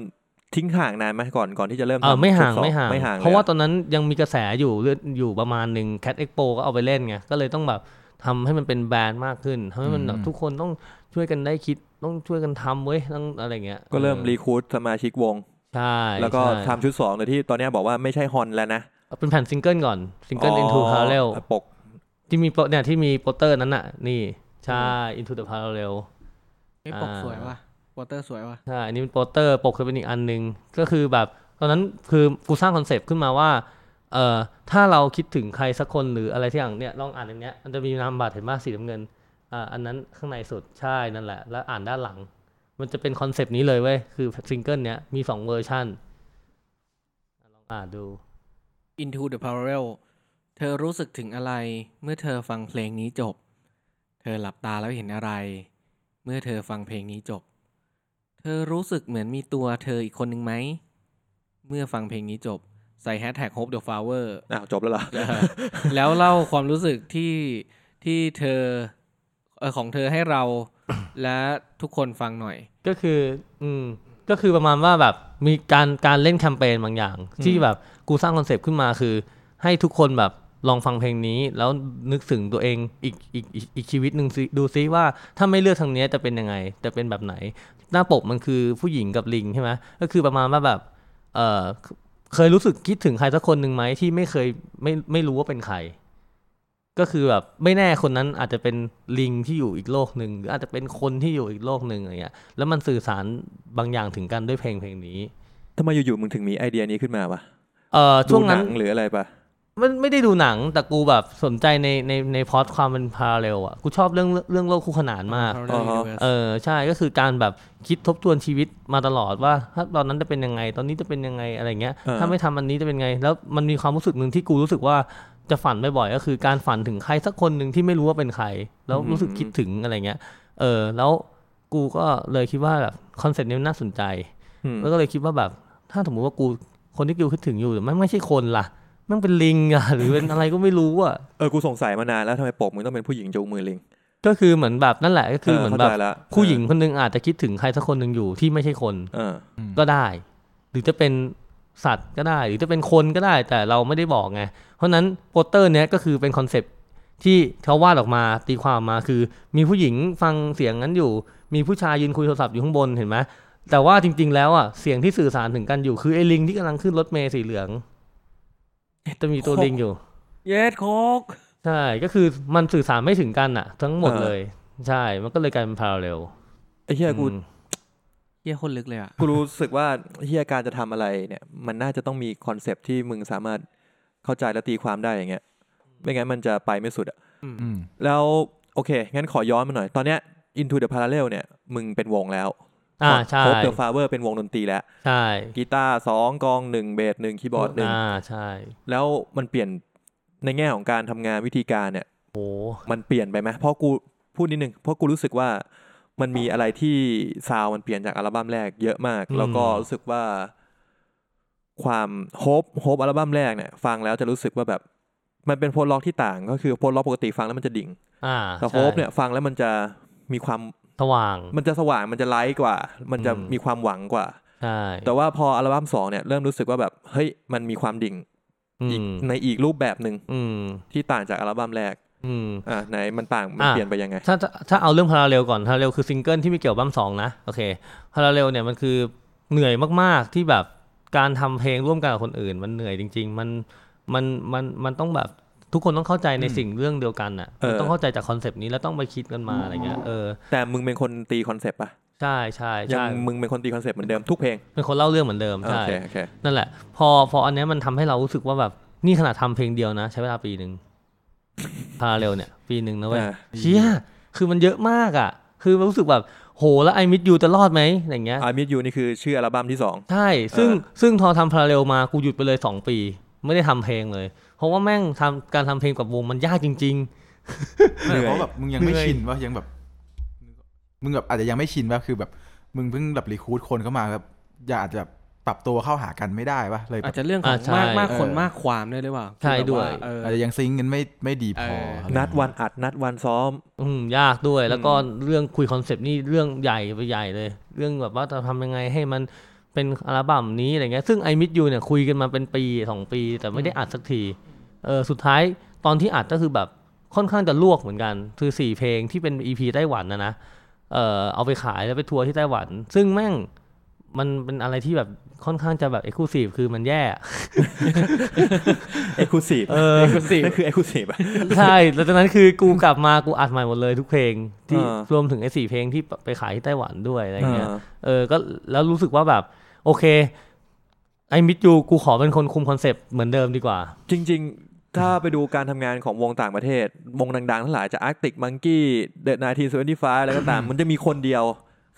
ทิ้งห่างนานไหมก่อนก่อนที่จะเริ่มเออทำไม่ห่างชุดสองไม่ห่างไม่ห่าง เพราะว่าลยตอนนั้นยังมีกระแสอยู่เรื่อยอยู่ประมาณหนึ่ง Cat Expo ก็เอาไปเล่นไงก็เลยต้องแบบทำให้มันเป็น band มากขึ้นทำให้มันแบบอืมทุกคนต้องช่วยกันได้คิดต้องช่วยกันทำเว้ยต้องอะไรเงี้ยก็เริ่มออรีคูดสมาชิกวงใช่แล้วก็ใช่ทำชุดสองโดยที่ตอนเนี้ยบอกว่าไม่ใช่ฮอนแล้วนะเป็นแผ่นซิงเกิลก่อนซิงเกิล Into Parallel อ๋อปกที่มีโปรเนี่ยที่มีโปสเตอร์นั้นน่ะนี่ใช่ Into the Parallel ไอ้ปกอ่าสวยว่ะโปสเตอร์สวยว่ะใช่อันนี้เป็นโปสเตอร์ปกจะเป็นอีกอันหนึ่งก็คือแบบตอนนั้นคือกูสร้างคอนเซปต์ขึ้นมาว่าเอ่อถ้าเราคิดถึงใครสักคนหรืออะไรที่อย่างเนี้ยลองอ่านอันเนี้ยมันจะมีนามบัตรเห็นไหมสีน้ำเงินอ่าอันนั้นข้างในสุดใช่นั่นแหละ แล้วอ่านด้านหลัง มันจะเป็นคอนเซปต์นี้เลยเว้ยคือซิงเกิลเนี้ยมีสองเวอร์ชันลองอ่านดู Into the Parallel เธอรู้สึกถึงอะไรเมื่อเธอฟังเพลงนี้จบ เธอหลับตาแล้วเห็นอะไร เมื่อเธอฟังเพลงนี้จบ เธอรู้สึกเหมือนมีตัวเธออีกคนหนึ่งไหม เมื่อฟังเพลงนี้จบ ใส่แฮชแท็ก Hope the Flower อ้าวจบแล้วเหรอเออแล้วเล่าความรู้สึกที่ที่เธอเออของเธอให้เรา และทุกคนฟังหน่อย ก็คือ อืม ก็คือประมาณว่าแบบมีการการเล่นแคมเปญบางอย่าง ที่แบบกูสร้างคอนเซปต์ขึ้นมาคือ ให้ทุกคนแบบ ลองฟังเพลงนี้ แล้วนึกถึงตัวเองอีกอีกอีกอีกชีวิตหนึ่งซิดูซิว่าถ้าไม่เลือกทางเนี้ยจะเป็นยังไง จะเป็นแบบไหน หน้าปกมันคือผู้หญิงกับลิงใช่ไหมก็คือประมาณว่าแบบเออเคยรู้สึกคิดถึงใครสักคนหนึ่งไหมที่ไม่เคยไม่ไม่รู้ว่าเป็นใคร ก็คือแบบไม่แน่คนนั้นอาจจะเป็นลิงที่อยู่อีกโลกหนึ่งหรืออาจจะเป็นคนที่อยู่อีกโลกหนึ่งอะไรเงี้ยแล้วมันสื่อสารบางอย่างถึงกันด้วยเพลงเพลงนี้ทำไมอยู่ๆมึงถึงมีไอเดียนี้ขึ้นมาวะเอ่อช่วงดูหนั้นันงหรืออะไรปะ มันไม่ได้ดูหนังแต่กูแบบสนใจในในในพล็อดความเป็นพาราเรลอะกูชอบเรื่องเรื่องโลกคู่ขนานมาก Parallel Universe เออใช่ก็คือการแบบคิดทบทวนชีวิตมาตลอดว่าถ้าตอนนั้นจะเป็นยังไง ตอนนี้จะเป็นยังไงอะไรเงี้ยเออถ้าไม่ทำอันนี้จะเป็นไง แล้วมันมีความรู้สึกหนึ่งที่กูรู้สึกว่าจะฝันบ่อยๆก็คือการฝันถึงใครสักคนหนึ่งที่ไม่รู้ว่าเป็นใคร แล้วรู้สึกคิดถึงอะไรเงี้ยเออแล้วกูก็เลยคิดว่าแบบคอนเซ็ปต์นี้มันน่าสนใจ อืม แล้วก็เลยคิดว่าแบบถ้าสมมติว่ากูคนที่กูคิดถึงอยู่ไม่ไม่ใช่คนล่ะ มันเป็นลิงอะหรือเป็นอะไรก็ไม่รู้อะเออกูสงสัยมานานแล้วทำไมปกมึงต้องเป็นผู้หญิงจูงมือลิง ก็คือเหมือนแบบนั่นแหละก็คือเหมือนแบบเข้าใจละผู้หญิงคนหนึ่งอาจจะคิดถึงใครสักคนหนึ่งอยู่ที่ไม่ใช่คนเออก็ได้ หรือจะเป็นสัตว์ก็ได้ หรือจะเป็นคนก็ได้แต่เราไม่ได้บอกไงเพราะฉะนั้นโปสเตอร์เนี้ยก็คือเป็นคอนเซปต์ที่เขาวาดออกมาตีความมาคือ มีผู้หญิงฟังเสียงนั้นอยู่ มีผู้ชายยืนคุยโทรศัพท์อยู่ข้างบนเห็นไหมแต่ว่าจริง ๆ แล้วอะเสียงที่สื่อสารถึงกันอยู่คือไอ้ลิงที่กำลังขึ้นรถเมล์สีเหลือง จะมีตัวลิงอยู่ เย็ดโคตรใช่ก็คือมันสื่อสารไม่ถึงกันอะ ทั้งหมดเออเลย ใช่มันก็เลยกลายเป็น parallelไอ้เหี้ยกูเหี้ยขนลุกเลยอะกูรู้สึกว่าเหี้ยการจะทำอะไรเนี่ย มันน่าจะต้องมีคอนเซปต์ที่มึงสามารถเข้าใจและตีความได้อย่างเงี้ยไม่งั้นมันจะไปไม่สุดอะอืมแล้วโอเค งั้นขอย้อนมาหน่อย ตอนเนี้ย Into the Parallel เนี่ย มึงเป็นวงแล้ว อ่าใช่ Hope the Flowers เป็นวงดนตรีแล้ว ใช่กีตาร์สองกลองหนึ่งเบสหนึ่งคีย์บอร์ดหนึ่งอ่าใช่ แล้วมันเปลี่ยนในแง่ของการทำงานวิธีการเนี่ยโอ้มันเปลี่ยนไปไหมเพราะกูพูดนิดนึงเพราะกูรู้สึกว่ามันมีอะไรที่ซาวมันเปลี่ยนจากอัลบั้มแรกเยอะมาก แล้วก็รู้สึกว่า ความ Hope Hope อัลบั้มแรกเนี่ยฟังแล้วจะรู้สึกว่าแบบ มันเป็น post-rock ที่ต่าง ก็คือ post-rock ปกติฟังแล้วมันจะดิ่งอ่าแต่โฮใช่เนี่ยฟังแล้วมันจะมีความ สว่าง มันจะสว่างมันจะ light กว่า มันจะอืมมีความหวังกว่าใช่แต่ว่าพออัลบั้มสองเนี่ยเริ่มรู้สึกว่าแบบเฮ้ยมันมีความดิ่งอืมอีกในอีกรูปแบบหนึ่งอืมที่ต่างจากอัลบั้มแรกอืมอ่าไหนมันต่างมันอะเปลี่ยนไปยังไงถ้าถ้าถ้าเอาเรื่อง Parallel ก่อน Parallel คือซิงเกิลที่มีเกี่ยวกับอัลบั้มสองนะโอเค Parallel เนี่ยมันคือเหนื่อยมากๆที่แบบการทำเพลงร่วมกันกับคนอื่น มันเหนื่อยจริง ๆ มันมันมันมันต้องแบบ ทุกคนต้องเข้าใจในสิ่งเรื่องเดียวกันอะเออมันต้องเข้าใจจากคอนเซปต์นี้แล้วต้องไปคิดกันมาอะไรเงี้ยเออแต่มึงเป็นคนตีคอนเซปต์ปะใช่ใช่ยังใช่มึงเป็นคนตีคอนเซปต์เหมือนเดิมทุกเพลงเป็นคนเล่าเรื่องเหมือนเดิมใช่โอเคโอเคนั่นแหละ พอพออันเนี้ยมันทำให้เรารู้สึกว่าแบบนี่ขนาดทำเพลงเดียวนะ ใช้เวลาปีหนึ่ง Parallel เนี่ย ปีหนึ่งนะเว้ยอ่าเชี่ยคือมันเยอะมากอะ คือรู้สึกแบบโหแล้ว I Miss You จะรอดไหมอย่างเงี้ย I Miss You นี่คือชื่ออัลบั้มที่สองใช่ ซึ่งเออซึ่งพอทำ Parallel มากูหยุดไปเลยสองปี ไม่ได้ทำเพลงเลย เพราะว่าแม่งทำการทำเพลงกับวงมันยากจริงไม่เพราะแบบมึงยังไม่เหนื่อยชินว่ายังแบบ มึงแบบอาจจะยังไม่ชินว่าคือแบบ มึงเพิ่งแบบ recruit คนเข้ามาแบบอยากจะแบบปรับตัวเข้าหากันไม่ได้ปะเลยแบบอาจจะเรื่องของอ่าใช่มากมากคนเออมากความด้วยหรือเปล่าใช่คือแบบด้วยเอออาจจะยัง sync กันไม่ไม่ดีพอเอออะไรนัดวันอัดนัดวันซ้อมๆอืมยากด้วย แล้วก็เรื่องคุยคอนเซปต์นี่เรื่องใหญ่ไปใหญ่เลย เรื่องแบบว่าจะทำยังไงให้มัน เป็นอัลบั้มนี้อะไรเงี้ยซึ่ง I Miss You เนี่ยคุยกันมาเป็นปีสองปี แต่ไม่ได้อัดสักทีเออสุดท้ายตอนที่อัดก็คือแบบค่อนข้างจะลวกเหมือนกันคือสี่เพลงที่เป็น EP ไต้หวันนะนะเออเอาไปขายแล้วไปทัวร์ที่ไต้หวัน ซึ่งแม่งมันเป็นอะไรที่แบบค่อนข้างจะแบบเอ็กซ์คลูซีฟคือมันแย่ Exclusive เออ Exclusive นั่นคือ Exclusive อะใช่แล้วจากนั้นคือกูกลับมากูอัดใหม่หมดเลยทุกเพลงที่อ่ารวมถึงไอ้สี่เพลงที่ไปขายที่ไต้หวันด้วยอะไรเงี้ยอ่าเออก็แล้วรู้สึกว่าแบบ โอเค I Miss You กูขอเป็นคนคุมคอนเซปต์เหมือนเดิมดีกว่า จริง ๆ ถ้าไปดูการทำงานของวงต่างประเทศ วงดังๆทั้งหลายจะ Arctic Monkeys The 1975อะไรก็ตาม มันจะมีคนเดียว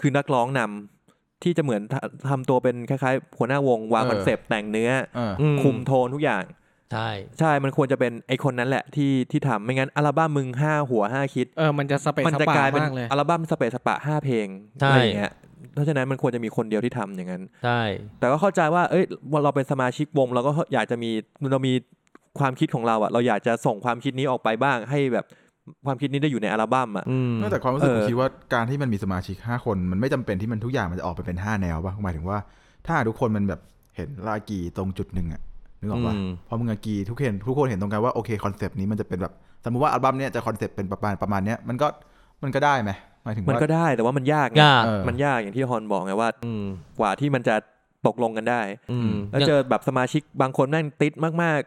คือนักร้องนำที่จะเหมือนทำตัวเป็นคล้ายๆหัวหน้าวงวางเออคอนเซปต์แต่งเนื้อเอออืคุมโทนทุกอย่างใช่ใช่ มันควรจะเป็นไอคนนั้นแหละที่ที่ทำไม่งั้นอัลบั้มมึงห้าหัวห้าคิด เออ มันจะสะเปะมันจะสะปะกลายเป็นมากเลย อัลบั้มสะเปะสะปะห้าเพลง ใช่อะไรอย่างเงี้ย เพราะฉะนั้นมันควรจะมีคนเดียวที่ทำอย่างนั้น ใช่ แต่ก็เข้าใจว่า เอ้ยเราเป็นสมาชิกวงเราก็อยากจะมีเรามีความคิดของเราอะเราอยากจะส่งความคิดนี้ออกไปบ้างให้แบบความคิดนี้ได้อยู่ในอัลบั้มอะอืมนอกจากความรู้สึกเออผมคิดว่าการที่มันมีสมาชิกห้าคนมันไม่จำเป็นที่มันทุกอย่างมันจะออกไปเป็นห้าแนวป่ะหมายถึงว่า ถ้าทุกคนมันแบบเห็นลากีตรงจุดหนึ่งอะนึกออกป่ะอืมพอมึงอากีทุกเห็นทุกคนเห็นตรงกันว่าโอเคคอนเซปต์นี้มันจะเป็นแบบสมมติว่าอัลบั้มเนี้ยจะคอนเซปต์เป็นประมาณประมาณเนี้ยมันก็มันก็ได้ไหม หมายถึงมันว่าก็ได้แต่ว่ามันยากไงยากเออมันยากอย่างที่ฮอนบอกไงว่า อืม กว่าที่มันจะตกลงกันได้ อืมแล้วเจอแบบสมาชิกบางคนแม่งติดมาก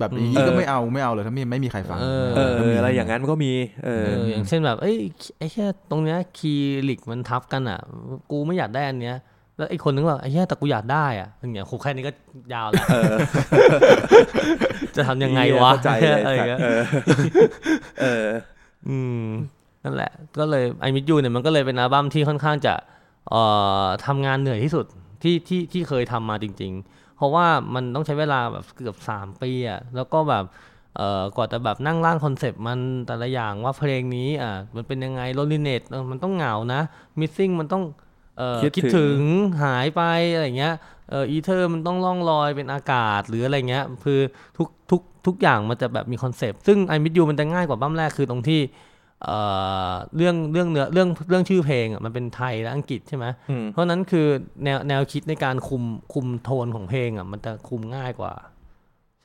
แบบนี้เออก็ไม่เอาไม่เอาเลยถ้าไม่ไม่มีใครฟังเออ ๆ เออก็มีอะไรอย่างนั้นมันก็มี เอเออ ออย่างเช่นแบบเอ้ยไอ้แค่ตรงเนี้ยคีย์ลิกมันทับกันอะ กูไม่อยากได้อันเนี้ย แล้วไอ้คนนึงว่าไอ้เหี้ยแต่กูอยากได้อะอย่างเงี้ยโหแค่นี้ก็ยาวแล้วเออจะทำยังไงวะเข้าใจเลยอะไรอย่างเงี้ยเออ เออ อืม นั่นแหละ ก็เลย I Miss You เนี่ยมันก็เลยเป็นอัลบั้มที่ค่อนข้างจะเอ่อทำงานเหนื่อยที่สุดที่ที่ที่เคยทำมาจริง ๆ เพราะว่ามันต้องใช้เวลาแบบเกือบสามปีอะแล้วก็แบบเอ่อกว่าจะแบบนั่งร่างคอนเซปต์มันแต่ละอย่างว่าเพลงนี้อะมันเป็นยังไง Loneliness มันต้องเหงานะ Missing มันต้องเออคิดคิดถึงถึงหายไปอะไรเงี้ยเอออีเทอร์มันต้องล่องลอยเป็นอากาศหรืออะไรเงี้ยคือทุกทุกทุกอย่างมันจะแบบมีคอนเซปต์ซึ่ง I Miss You มันจะง่ายกว่าอัลบั้มแรกคือตรงที่ เอ่อเรื่องเรื่องเนื้อเรื่องเรื่องชื่อเพลงอะมันเป็นไทยและอังกฤษใช่ไหมอืมเพราะฉะนั้นคือแนวแนวคิดในการคุมคุมโทนของเพลงอะมันจะคุมง่ายกว่า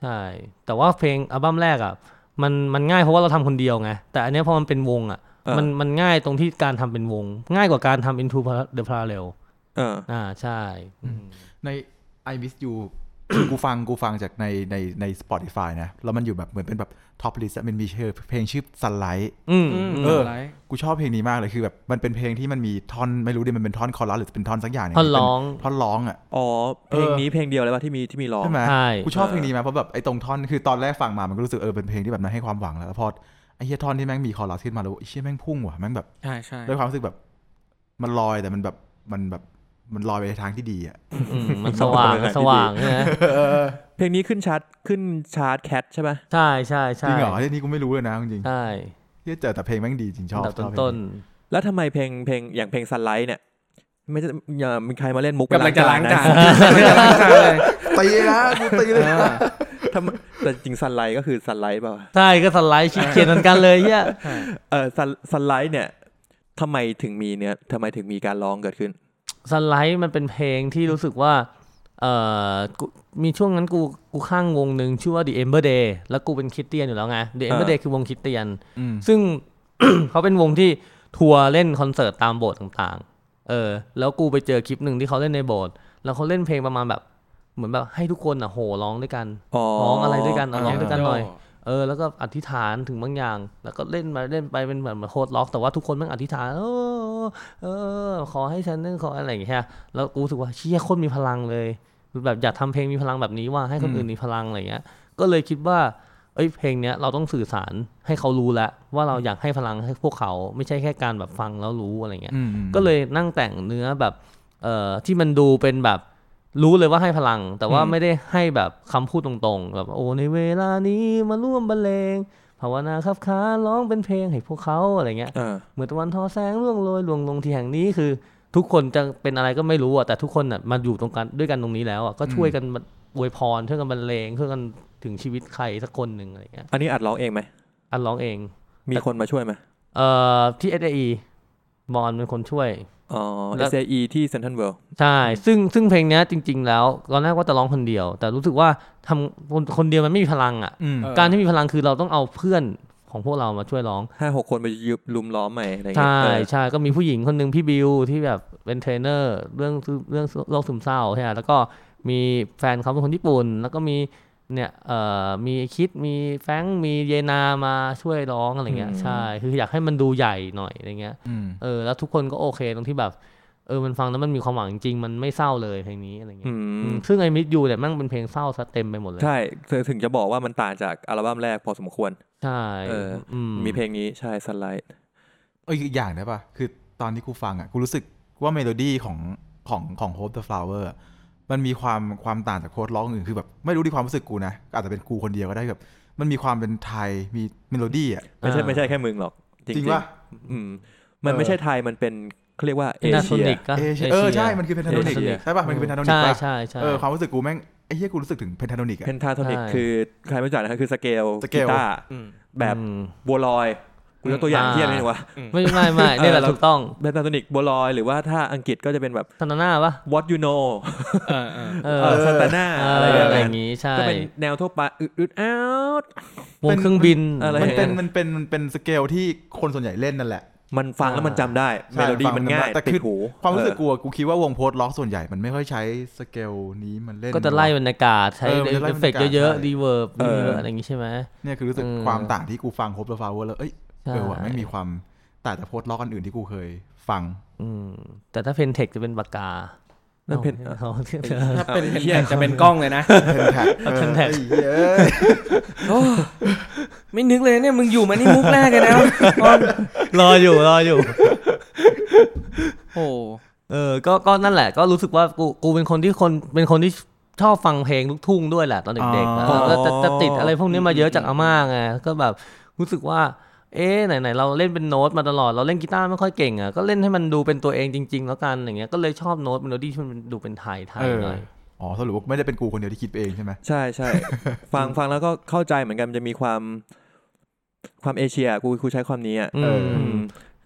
ใช่ แต่ว่าเพลงอัลบั้มแรกอะมันมันง่ายเพราะว่าเราทำคนเดียวไง แต่อันเนี้ยพอมันเป็นวงอะเออมันมันง่ายตรงที่การทำเป็นวง ง่ายกว่าการทำ Into the Parallel เอออ่าใช่ใน I Miss You คือกูฟังกูฟังจากในในใน Spotify นะ แล้วมันอยู่แบบเหมือนเป็นแบบ top list มันมีชื่อเพลงชื่อ Sunlight อืมอืมเออไรกูชอบเพลงนี้มากเลยคือแบบมันเป็นเพลงที่มันมีท่อนไม่รู้ดิมันเป็นท่อนคอรัสหรือเป็นท่อนสักอย่างเนี่ยท่อนร้องเป็นท่อนร้องอะอ๋อเพลงนี้เพลงเดียวเลยป่ะที่มีที่มีร้องใช่ไหมใช่กูชอบเพลงนี้มากเพราะแบบไอ้ตรงท่อนคือตอนแรกฟังมามันก็รู้สึกเออเป็นเพลงที่แบบมันให้ความหวังแล้วแล้วพอไอ้เหี้ยท่อนที่แม่งมีคอรัสขึ้นมาแล้วไอ้เชี่ยแม่งพุ่งว่ะแม่งแบบใช่ใช่ด้วยความรู้สึกแบบมันลอยแต่มันแบบมันแบบ มันลอยไปในทางที่ดีอะอืมมันสว่างมันสว่างใช่ไหมเพลงนี้ขึ้นชาร์ตขึ้นชาร์ตแคทใช่ป่ะใช่ใช่จใช่ริงเหรอเรื่องนี้กูไม่รู้เลยนะจริงใช่ๆที่เจอแต่เพลงแม่งดีจริงชอบอันดับชอบเพลงต้นแล้วทำไมเพลงเพลงอย่างเพลงซันไลท์เนี่ยไม่จะอย่ามีใครมาเล่นมุกกำลังจะล้างจานนะกำลังจะล้างจานเลยตีนะกูตีเลยนะทำไมแต่จริงซันไลท์ก็คือซันไลท์เปล่าๆใช่ก็สไลด์ชิคเขียนเหมือนกันเลยเฮียเออ Sun Sunlight เนี่ยทำไมถึงมีเนี่ยทำไมถึงมีการร้องเกิดขึ้น Sunlight มันเป็นเพลงที่รู้สึกว่าเอ่อกูมีช่วงนั้นกูกูคลั่งวงหนึ่งชื่อว่า The Ember Day แล้วกูเป็นคริสเตียนอยู่แล้วไง The Ember อ่า Day คือวงคริสเตียนอืมซึ่ง เขาเป็นวงที่ทัวร์เล่นคอนเสิร์ตตามโบสถ์ต่างๆ เออ แล้วกูไปเจอคลิปหนึ่งที่เขาเล่นในโบสถ์แล้วเขาเล่นเพลงประมาณแบบ เหมือนแบบให้ทุกคนอะโห่ร้องด้วยกันอ๋อร้องอะไรด้วยกันอะร้องด้วยกันหน่อยย่อ เออแล้วก็อธิษฐานถึงบางอย่าง แล้วก็เล่นมาเล่นไปเป็นเหมือนโคดล็อก แต่ว่าทุกคนแม่งอธิษฐาน เออ เออ ขอให้ฉันนั่นขออะไรอย่างเงี้ยแล้วกูรู้สึกว่าเชี่ยโคตรมีพลังเลยแบบอยากทำเพลงมีพลังแบบนี้ว่าให้คนอื่นมีพลังอะไรเงี้ย ก็เลยคิดว่าเอ้ยเพลงเนี้ยเราต้องสื่อสารให้เขารู้แล้วว่าเราอยากให้พลังให้พวกเขาไม่ใช่แค่การแบบฟังแล้วรู้อะไรเงี้ยอืมก็เลยนั่งแต่งเนื้อแบบเอ่อที่มันดูเป็นแบบ รู้เลยว่าให้พลัง แต่ว่าอืมไม่ได้ให้แบบคำพูดตรงๆแบบโอ้ในเวลานี้มาร่วมบรรเลงภาวนาคับค้าร้องเป็นเพลงให้พวกเขาอะไรเงี้ยเออเหมือนตะวันทอแสงร่วงโรยลวงลงที่แห่งนี้คือ ทุกคนจะเป็นอะไรก็ไม่รู้อะแต่ทุกคนอะมาอยู่ตรงกันด้วยกันตรงนี้แล้วอะก็ช่วยกันมาอวยพรช่วยกันบรรเลงช่วยกันถึงชีวิตใครสักคนหนึ่งอะไรเงี้ยอันนี้อัดร้องเองไหมอันร้องเอง มีคนมาช่วยไหมเอ่อที่ SAE บอลเป็นคนช่วย อ๋อแล้ว SAE ที่เซนทรัลเวิลด์ใช่ ซึ่งซึ่งเพลงเนี้ยจริง ๆ แล้วตอนแรกว่าจะร้องคนเดียว แต่รู้สึกว่าทำคนคนเดียวมันไม่มีพลังอะอืมเออการที่มีพลังคือเราต้องเอาเพื่อนของพวกเรามาช่วยร้องห้าหกคนไปยืนรุมล้อมไมค์อะไรเงี้ใช่เออใช่ก็มีผู้หญิงคนหนึ่งพี่บิวที่แบบเป็นเทรนเนอร์ เรื่องเรื่องโรคซึมเศร้าใช่ไหมแล้วก็มีแฟนเขาเป็นคนญี่ปุ่น แล้วก็มี เนี่ยเอ่อมีคิดมีแฟรงค์มีเยนามาช่วยร้องอะไรเงี้ยใช่คืออยากให้มันดูใหญ่หน่อยอะไรเงี้ยอืมเออแล้วทุกคนก็โอเคตรงที่แบบเออมันฟังแล้วมันมีความหวังจริงๆมันไม่เศร้าเลยเพลงนี้อะไรเงี้ยอืมอืมซึ่ง I Miss You เนี่ยมันเป็นเพลงเศร้าซะเต็มไปหมดเลยใช่เธอถึงจะบอกว่ามันต่างจากอัลบั้มแรกพอสมควรใช่เอออืมมีเพลงนี้ใช่ Sunlightเอออีกอย่างได้ป่ะคือตอนที่กูฟังอะกูรู้สึกว่าเมโลดี้ของของของ Hope the Flowers อะ มันมีความความต่างจาก post-rock อื่นคือแบบไม่รู้ที่ความรู้สึกกูนะอาจจะเป็นกูคนเดียวก็ได้แบบมันมีความเป็นไทยมีเมโลดี้อะไม่ใช่ไม่ใช่แค่มึงหรอก จริงจริงๆป่ะอืมมันเออไม่ใช่ไทยมันเป็นเขาเรียกว่าเอนาโทเชียนิกก็เอเชียเออใช่มันคือเพนทาโทนิกเอเชียใช่ป่ะมันคือเพนทาโทนิกใช่ป่ะใช่ใช่เออความรู้สึกกูแม่งไอ้เหี้ยกูรู้สึกถึงเพนทาโทนิกอะเพนทาโทนิกใช่คือใครไม่รู้จักนะครับคือสเกลสเกกีลตาร์อืมแบบอืมบัวลอย กูยกตัวอย่างอ่าเทียบนิดนึงวะไม่ไม่ไม่เนี่ยแหละเออแล้วถูกต้องเพนทาโทนิกบัวลอยหรือว่าถ้าอังกฤษก็จะเป็นแบบทานาน่าปะ what you know เออเออเอเอออสตาน่าเออะไรอแบบอะไรอนั้นย่างงี้ใช่ก็เป็นแนวทั่วไปอึดอึดอ้าวงเครื่องบินอะไรมันเป็นอย่างเงี้ยมันเป็นมันเป็นสเกลที่คนส่วนใหญ่เล่นนั่นแหละมันฟังแล้วมันจำได้ใช่เมโลดี้ฟังมันง่ายแต่ติคืดอหูความรู้สึกเออกูอะกูคิดว่าวง post-rock ส่วนใหญ่มันไม่ค่อยใช้สเกลนี้มันเล่น ก็จะไล่บรรยากาศใช้เออมันจะไล่เอฟเฟกต์บรรยากาศเยอะใช่ๆ reverb เออเยอะๆอะไรอย่างงี้ใช่ไหมเนี่ยคือรู้สึกเออความต่างที่กูฟัง Hope the Flower แล้วเอ้ยใช่เอ อว่ะไม่มีความต่างจาก post- rock อันอื่นที่กูเคยฟัง อืม แต่ถ้า Pentel จะเป็นปากกานั่นเป็นอาถ้า Pentax จะเป็นกล้องเลยนะ Pentax Pentax ไม่นึกเลยเนี่ยมึงอยู่มานี่มุกแรกเลยนะรออยู่รออยู่ โอ้เออ ก็ก็นั่นแหละ ก็รู้สึกว่ากูกูเป็นคนที่คนเป็นคนที่ชอบฟังเพลงลูกทุ่งด้วยแหละตอนเด็กๆอ๋อแล้วแล้วจะจะติดอะไรพวกนี้มาเยอะจากอาม่าไงก็แบบรู้สึกว่า เอ๊ะไหนๆเราเล่นเป็นโน้ตมาตลอดเราเล่นกีตาร์ไม่ค่อยเก่งอะก็เล่นให้มันดูเป็นตัวเองจริง ๆ แล้วกันอย่างเงี้ยก็เลยชอบโน้ตเมโลดี้ที่มันดูเป็นไทยไทยเออหน่อยอ๋อสรุปว่าไม่ได้เป็นกูคนเดียวที่คิดไปเองใช่ไหมใช่ใช่ฟังฟังแล้วก็เข้าใจเหมือนกันมันจะมีความความเอเชียกูกูใช้ความนี้อะอืมอืม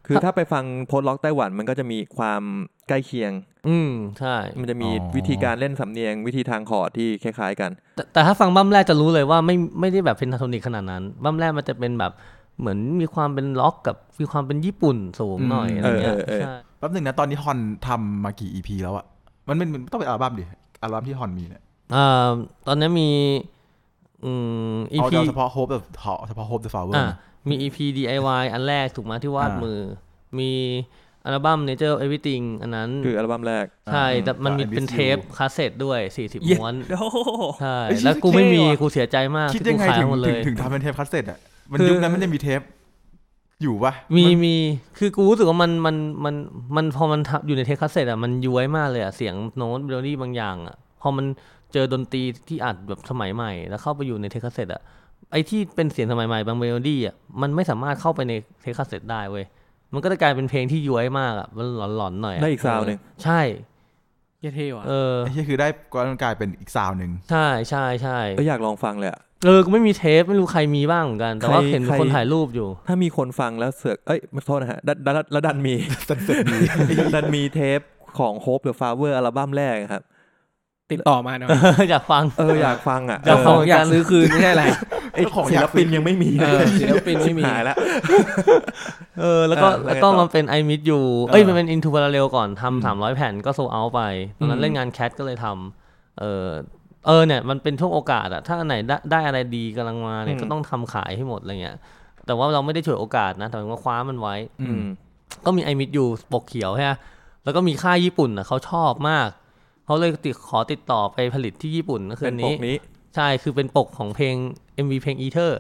คือถ้าไปฟัง post-rock ไต้หวันมันก็จะมีความใกล้เคียง อืมใช่ มันจะมีวิธีการเล่นสำเนียง วิธีทางคอร์ดที่คล้าย ๆ กัน แต่แต่ถ้าฟังบั้มแรกจะรู้เลยว่าไม่ไม่ได้แบบ pentatonic ขนาดนั้นบั้มแรกมันจะเป็นแบบ เหมือนมีความเป็นร็อกกับมีความเป็นญี่ปุ่นสูงหน่อยอะไรเงี้ยเออเออเออใช่แป๊บหนึ่งนะตอนนี้ฮอนทำมากี่ EP แล้วอะมันเป็นมันต้องเป็นอัลบั้มดิอัลบั้มที่ฮอนมีเนี่ยอ่าตอนนี้มีอืมเอา EP เอาเฉพาะ Hope the เฉพาะ Hope the Flower อะมี EP DIY อันแรกถูกไหมาที่วาดอ่ามืมือ มีอัลบั้ม Nature of Everything อันนั้น คืออัลบั้มแรก ใช่ แต่มันมีกับ I Miss เป็น You เทปคาสเซ็ตด้วย 40เย้ม้วนโอ้โหใช่เอ้ยแล้วกูไม่มีเท่ว่ะกูเสียใจมากคิดที่ยังกูไงขายถึงหมดเลถึงยถึงทำเป็นเทปคัสเซ็ตอะ มันคือยุคนั้นมันจะมีเทป อยู่ปะมีนมีคือกูรู้สึกว่ามันมันมันมันพอมันทำอยู่ในเทปคาสเซ็ตอะมันย้วยมากเลยอะเสียงโน้ตเมโลดี้บางอย่างอะพอมันเจอดนตรีที่อัดแบบสมัยใหม่ แล้วเข้าไปอยู่ในเทปคาสเซ็ตอะไอที่เป็นเสียงสมัยใหม่บางเมโลดี้อะมันไม่สามารถเข้าไปในเทปคาสเซ็ตได้เว้ยมันก็จะกลายเป็นเพลงที่ย้วยมากอะมันหลอนๆหน่อยะได้อีก sound หนึ่งใช่ เหี้ยเท่ว่ะเออไอ้ที่คือได้ก็กลายเป็นอีก sound หนึ่งใช่ใช่ใช่ก็อยากลองฟังเลยอะเออกูไม่มีเทปไม่รู้ใครมีบ้างเหมือนกัน แต่ว่าใครเห็นใครคนถ่ายรูปอยู่ ถ้ามีคนฟังแล้วเสือกเอ้ยโทษนะฮะดันดันแล้วดันมีสันเสร็จดีดันมีเทปของ Hope the Flower อัลบั้มแรกครับ ติดต่อมาหน่อยอยากฟัง เอออยากฟังอะอยากฟัของอยากซื้อคืนไม่ใช่อะไรไอ้ศิลปินยังไม่มีเออศิลปินไม่มีหายแล้วเออแล้วก็เออแล้วไงแล้วก็ต่อมันเป็นไอมิดอยู่เออเอ้ยมันเป็นอินทู a าราเรลก่อนทำสามร้อยแผ่นก็โซเอาไปตอนนั้อืนมเล่นงานแคทก็เลยทำเออเออเนี่ยมันเป็นช่วงโอกาสอะถ้าอันไหนได้ได้อะไรดีกำลังมาเนี่ยก็ต้องทำขายให้หมดอะไรเงี้ย แต่ว่าเราไม่ได้ฉวยโอกาสนะแต่ว่าคว้ามันไว้ อืมก็มีไอมิดอยู่ปกเขียวใช่ไหมแล้วก็มีค่ายญี่ปุ่นอะเขาชอบมาก เขาเลยติดขอติดต่อไปผลิตที่ญี่ปุ่นก็คือเป็อันนปนี้กนี้ ใช่คือเป็นปกของเพลง MV เพลง Ether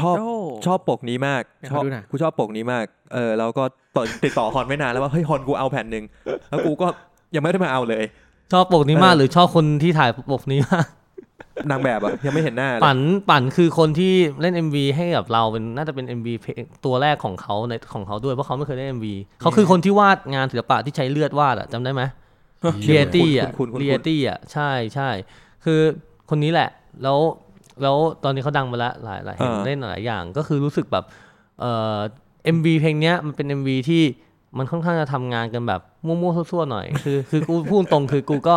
ชอบโอ้ชอบปกนี้มากอยากชอบดูหน่อยกูชอบปกนี้มากเออแล้วก็ต่อติดต่อฮอนไม่นานแล้วว่าเฮ้ยฮอนกูเอาแผ่นหนึ่งแล้วกูก็ยังไม่ได้มาเอาเลย ชอบปกนี้มากเออหรือชอบคนที่ถ่ายปกนี้มากนางแบบอะยังไม่เห็นหน้าเลยปั่นปั่นคือคนที่เล่น MV ให้กับเราเป็นน่าจะเป็น MV เพลงตัวแรกของเขาในของเขาด้วยเพราะเขาไม่เคยเล่น MV เขาคือคนที่วาดงานศิลปะที่ใช้เลือดวาดอะจำได้ไหม เรียตี้อะคุณคุณเรียตี้อะใช่ใช่คือคนนี้แหละ แล้วแล้วตอนนี้เขาดังมาแล้วหลายหลายเห็นเล่นหลายอย่างก็คือรู้สึกแบบเอ่อ MV เพลงเนี้ยมันเป็น MV ที่มันค่อนข้างจะทำงานกันแบบมั่วๆซั่วๆหน่อย คือคือกูพูดตรงคือกูก็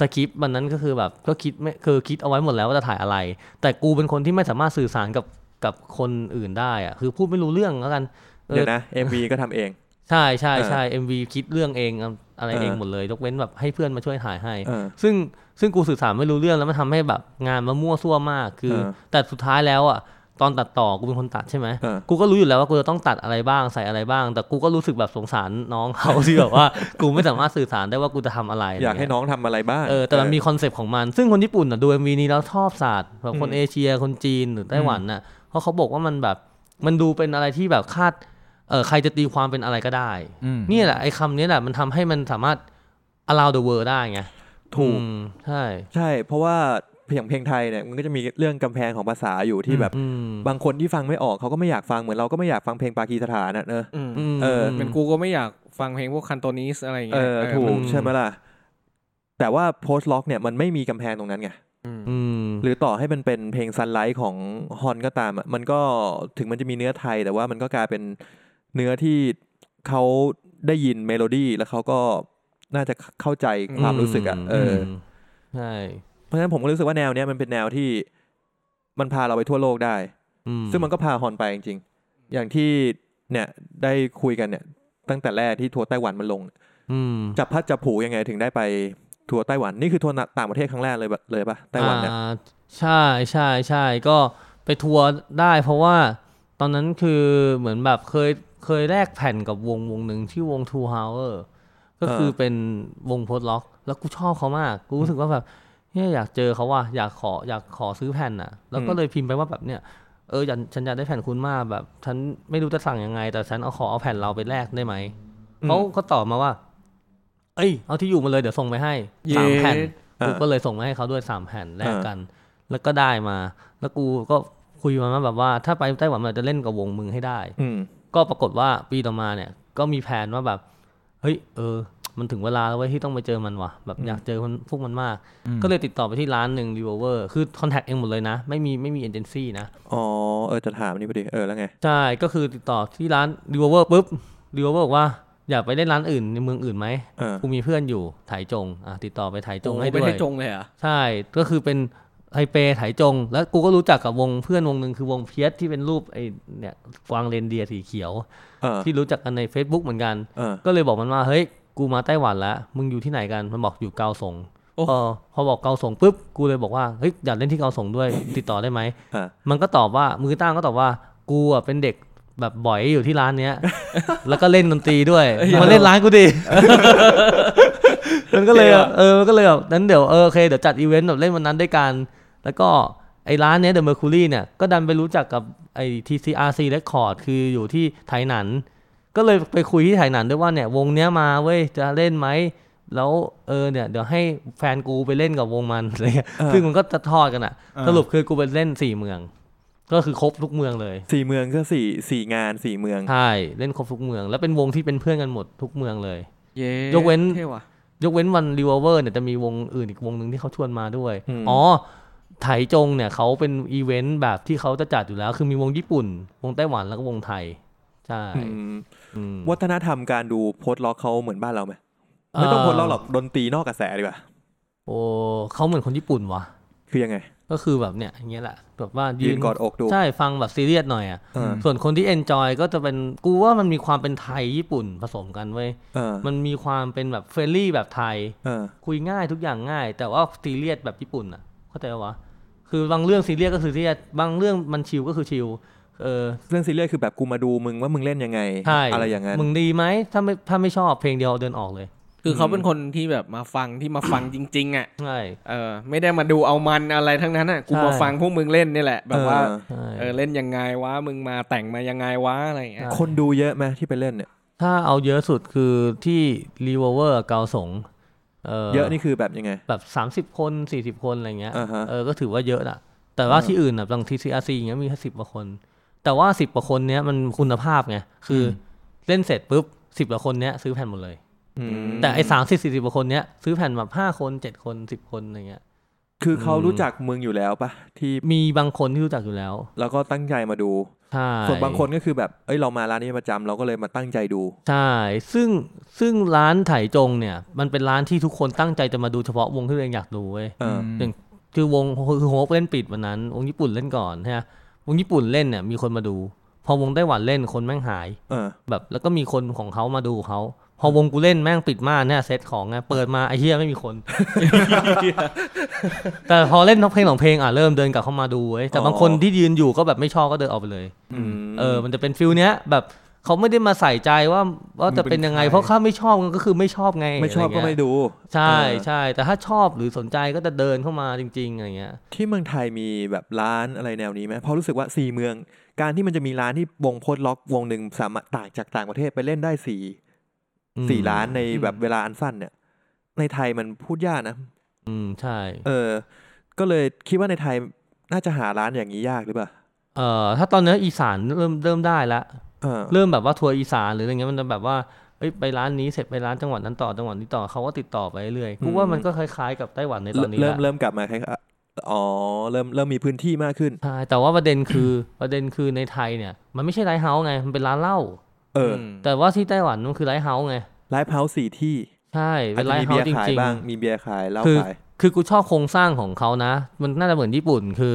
สคริปต์วันนั้นก็คือแบบก็คิดไม่คือคิดเอาไว้หมดแล้วว่าจะถ่ายอะไร แต่กูเป็นคนที่ไม่สามารถสื่อสารกับกับคนอื่นได้อะคือพูดไม่รู้เรื่องแล้วกันเออเดี๋ยวนะ MV ก็ทำเอง ใช่ใช่เออใช่ MV คิดเรื่องเองอะไรเออเองหมดเลยยกเว้นแบบให้เพื่อนมาช่วยถ่ายให้เออซึ่งซึ่งกูสื่อสารไม่รู้เรื่องแล้วมันทำให้แบบงานมามั่วซั่วมากคือเออแต่สุดท้ายแล้วอะตอนตัดต่อกูเป็นคนตัดใช่ไหมเออกูก็รู้อยู่แล้วว่ากูจะต้องตัดอะไรบ้างใส่อะไรบ้าง แต่กูก็รู้สึกแบบสงสารน้องเขาที่แบบว่ากูไม่สามารถสื่อสารได้ว่ากูจะทำอะไระไร อยากให้เงี้น้องทำอะไรบ้างเออแต่มันมีคอนเซปต์ของมัน ซึ่งคนญี่ปุ่นอะดู MV นี้แล้วชอบศาสตร์แบบคนอืมเอเชียคนจีนหรือไต้หวันน่ะเพราะเขาบอกว่ามันแบบมันดูเป็นอะไรที่แบบคาด เออใครจะตีความเป็นอะไรก็ได้อืมนี่แหละไอ้คำนี้แหละมันทำให้มันสามารถ around the world ได้ไงถูกอืมใช่ ใช่ เพราะว่าเพลงเพลงไทยเนี่ยมันก็จะมีเรื่องกำแพงของภาษาอยู่ที่แบบอืมบางคนที่ฟังไม่ออกเขาก็ไม่อยากฟังเหมือนเราก็ไม่อยากฟังเพลงปากีสถานนะเนอะอืมมเออเป็นกูก็ไม่อยากฟังเพลงพวกคันโตนิสอะไรอย่างเอเงี้ยอเออถูมักนใช่ไหมล่ะ แต่ว่า post-rock เนี่ยมันไม่มีกำแพงตรงนั้นไงอืมอืมหรือต่อให้มันเป็นเพลง sunlight ของฮอนก็ตามอะมันก็ถึงมันจะมีเนื้อไทยแต่ว่ามันก็กลายเป็น เนื้อที่เขาได้ยินเมโลดี้แล้วเขาก็น่าจะเข้าใจความรู้สึกอะเอออมใช่เพราะฉะนั้นผมก็รู้สึกว่าแนวเนี้ยมันเป็นแนวที่มันพาเราไปทั่วโลกได้อืซึ่งมันก็พาฮอนไปจริงๆ อย่างที่เนี่ยได้คุยกันเนี่ย ตั้งแต่แรกที่ทัวร์ไต้หวันมันลงอืมจับพัดจับผูยังไงถึงได้ไปทัวร์ไต้หวันนี่คือทัวร์ต่างประเทศครั้งแรกเลยปะเลยปะไต้หวันเนี่ยอ่าใช่ใช่ใช่ก็ไปทัวร์ได้เพราะว่าตอนนั้นคือเหมือนแบบเคย เคยแลกแผ่นกับวงวงหนึ่งที่วง Two Hour ก็คือเป็นวงโพสล็อก แล้วกูชอบเขามาก กูรู้สึกว่าแบบเนี่ยอยากเจอเขาว่ะอยากขออยากขอซื้อแผ่นอะ แล้วก็เลยพิมพ์ไปว่าแบบเนี่ยเอออยากฉันอยากได้แผ่นคุณมากแบบ ฉันไม่รู้จะสั่งยังไง แต่ฉันเอาขอเอาแผ่นเราไปแลกได้ไหมอืมเขาก็ตอบมาว่า เอ้ย เอาที่อยู่มาเลยเดี๋ยวส่งไปให้สามแผ่นอ่ากูก็เลยส่งมาให้เขาด้วยสามแผ่นแลกอ่ากัน แล้วก็ได้มา แล้วกูก็คุยมาว่าแบบว่า ถ้าไปไต้หวันเราจะเล่นกับวงมึงให้ได้อืม ก็ปรากฏว่าปีต่อมาเนี่ยก็มีแผนว่าแบบ เฮ้ยเออ มันถึงเวลาแล้วเว้ยที่ต้องไปเจอมันว่ะแบบอยากเจอมันพวกมันมาก ก็เลยติดต่อไปที่ร้านหนึ่ง Revolver คือคอนแทคเองหมดเลยนะ ไม่มีไม่มีเอเจนซี่นะ อ๋อ เออจะถามนี่พอดี เออแล้วไง ใช่ ก็คือติดต่อที่ร้าน Revolver ปุ๊บ Revolver บอกว่าอยากไปเล่นร้านอื่นในเมืองอื่นไหมเออกูมีเพื่อนอยู่ไถจงอะติดต่อไปไถจงโอ้ให้เป็ด้นวยไทจงเลยเหรอะใช่ก็คือเป็น ไทเปไถจง แล้วกูก็รู้จักกับวงเพื่อนวงหนึ่งคือวงเพียสที่เป็นรูปไอ้เนี่ยกวางเรนเดียร์สีเขียวเออที่รู้จักกันใน Facebook เหมือนกันเออก็เลยบอกมันว่าเฮ้ยกูมาไต้หวันแล้ว มึงอยู่ที่ไหนกัน มันบอกอยู่เกาสงโอ้เออพอบอกเกาสงปุ๊บกูเลยบอกว่าเฮ้ยอยากเล่นที่เกาสงด้วยติดต่อได้ไหมอ่ามันก็ตอบว่ามือตั้งก็ตอบว่ากูอะเป็นเด็กแบบบ่อยอยู่ที่ร้านเนี้ย แล้วก็เล่นดนตรีด้วยมาเล่นร้านกูดิมันก็เลยแบบเออมันก็เลยแบบนั้นเดี๋ยวเออโอเคเดี๋ยวจัดอีเวนต์แบบเล่นวันนั้นด้วยกัน แล้วก็ไอ้ร้านเนี้ย The Mercury เนี่ยก็ดันไปรู้จักกับไอ้ TCRC Record คืออยู่ที่ไทยหนัน ก็เลยไปคุยที่ไทยหนันด้วยว่าเนี่ยวงเนี้ยมาเว้ยจะเล่นไหมแล้วเออเนี่ยเดี๋ยวให้แฟนกูไปเล่นกับวงมันอะไรเงี้ยเออซึ่งมันก็จะทอดกันอะเออสรุปคือกูไปเล่นสี่เมือง ก็คือครบทุกเมืองเลยสี่เมืองก็สี่สี่งานสี่เมืองใช่เล่นครบทุกเมือง แล้วเป็นวงที่เป็นเพื่อนกันหมดทุกเมืองเลยเย้ยกเว้นเท่ว่ะยกเว้นวันรีเวอร์เนี่ยจะมีวงอื่นอีกวงหนึ่งที่เขาชวนมาด้วยอืมอ๋อ ไถจงเนี่ยเขาเป็นอีเวนต์แบบที่เขาจะจัดอยู่แล้ว คือมีวงญี่ปุ่น วงไต้หวันแล้วก็วงไทย ใช่อืมอืมวัฒนธรรมการดู post-rock เขาเหมือนบ้านเราไหมไม่ต้อง post-rock หรอกดนตรีนอกกระแสดีกว่าโอ้เขาเหมือนคนญี่ปุ่นวะคือยังไง ก็คือแบบเนี่ยอย่างเงี้ยแหละแบบว่ายืนกอดอกดูใช่ฟังแบบซีเรียสหน่อยอะเออส่วนคนที่ enjoy ก็จะเป็นกูว่ามันมีความเป็นไทยญี่ปุ่นผสมกันเว้ยเออมันมีความเป็นแบบ friendly แบบไทยเออคุยง่ายทุกอย่างง่าย แต่ว่าซีเรียสแบบญี่ปุ่นอะเข้าใจปะวะ คือบางเรื่องซีเรียสก็คือซีเรียสบางเรื่องมันชิลก็คือชิลเออเรื่องซีเรียสคือแบบกูมาดูมึงว่ามึงเล่นยังไง ใช่อะไรอย่างนั้นมึงดีไหมถ้าไม่ถ้าไม่ชอบเพลงเดียวเดินออกเลย คือเขาเป็นคนที่แบบมาฟังที่มาฟังจริง ๆ อะใช่เออไม่ได้มาดูเอามันอะไรทั้งนั้นอะกูใช่มาฟังพวกมึงเล่นนี่แหละ แบบว่าเออใช่เออเล่นยังไงวะมึงมาแต่งมายังไงวะอะไรอย่างเงี้ยคนดูเยอะไหมที่ไปเล่นเนี่ยถ้าเอาเยอะสุดคือที่รีเวอร์เกาสง เออเยอะนี่คือแบบยังไง แบบสามสิบคนสี่สิบคนอะไรเงี้ยอ่าฮะเออก็ถือว่าเยอะอะแต่ว่าอ่าที่อื่นอะบางทีซีอาซีอย่างเงี้ยมีแค่สิบกว่าคน แต่ว่าสิบกว่าคนเนี้ยมันคุณภาพไงคืออเล่นเสร็จปุ๊บสิบกว่าคนเนี้ยซื้อแผ่นหมดเลยอืมแต่ไอ้สามสิบสี่สิบกว่าคนเนี้ยซื้อแผ่นแบบห้าคนเจ็ดคนสิบคนอะไรเงี้ยคือเขาอืมรู้จักมึงอยู่แล้วปะที่มีบางคนที่รู้จักอยู่แล้ว แล้วก็ตั้งใจมาดู ใช่ส่วนบางคนก็คือแบบเอ้ยเรามาร้านนี้ประจำเราก็เลยมาตั้งใจดู ใช่ ซึ่งซึ่งร้านไถจงเนี่ย มันเป็นร้านที่ทุกคนตั้งใจจะมาดูเฉพาะวงที่ตัวเองอยากดูเว้ยเอออย่างคือวงคือโฮปเล่นปิดวันนั้น วงญี่ปุ่นเล่นก่อนใช่ไหมวงญี่ปุ่นเล่นเนี่ยมีคนมาดู พอวงไต้หวันเล่นคนแม่งหายเออแบบแล้วก็มีคนของเขามาดูเขา พอวงกูเล่นแม่งปิดม่านเนี่ยเซตของไงเปิดมาไอ้เหี้ยไม่มีคน แต่พอเล่นนกเพลงสองเพลงอะเริ่มเดินกลับเข้ามาดูเว้ยแต่บางคนที่ยืนอยู่ก็แบบไม่ชอบก็เดินออกไปเลยอืมเออ มันจะเป็นฟิลเนี้ยแบบเขาไม่ได้มาใส่ใจว่าว่าจะเป็นยังไงมึงเป็นใครเพราะข้าไม่ชอบก็คือไม่ชอบไงไม่ชอบก็ะรไม่เงี้ยดู ใช่เออใช่แต่ถ้าชอบหรือสนใจก็จะเดินเข้ามาจริงๆอะไรเงี้ยที่เมืองไทยมีแบบร้านอะไรแนวนี้ไหมเพราะรู้สึกว่าสี่เมือง การที่มันจะมีร้านที่วงโพสต์ล็อกวงหนึ่งสามารถต่างจากต่างประเทศไปเล่นได้สี่อืม สี่ร้านในแบบเวลาอันสั้นเนี่ย ในไทยมันพูดยากนะ อืมใช่ เออ ก็เลยคิดว่าในไทยน่าจะหาร้านอย่างนี้ยากหรือเปล่า เอ่อ ถ้าตอนนี้อีสานเริ่มเริ่มได้ละเออเริ่มแบบว่าทัวร์อีสานหรืออะไรเงี้ยมันจะแบบว่าเอ้ยไปร้านนี้เสร็จไปร้านจังหวัดนั้นต่อจังหวัดนี้ต่อเขาก็ติดต่อไปเรื่อยๆกูว่ามันก็คล้ายๆกับไต้หวันในตอนนี้เริ่มแหละเริ่มกลับมาคล้ายๆอ๋อเริ่มเริ่มมีพื้นที่มากขึ้นใช่แต่ว่าประเด็นคือประเด็นคือในไทยเนี่ย มันไม่ใช่ live house ไงมันเป็นร้านเหล้า เออมแต่ว่าที่ไต้หวันมันคือ live house ไง live house สี่ที่ ใช่อาเป็น live house จริงจะมีท์เฮาเบียส์ร์จขายบ้างมีเบียร์ขายเหล้าคือขายๆคือกูชอบโครงสร้างของเขานะ มันน่าจะเหมือนญี่ปุ่นคือ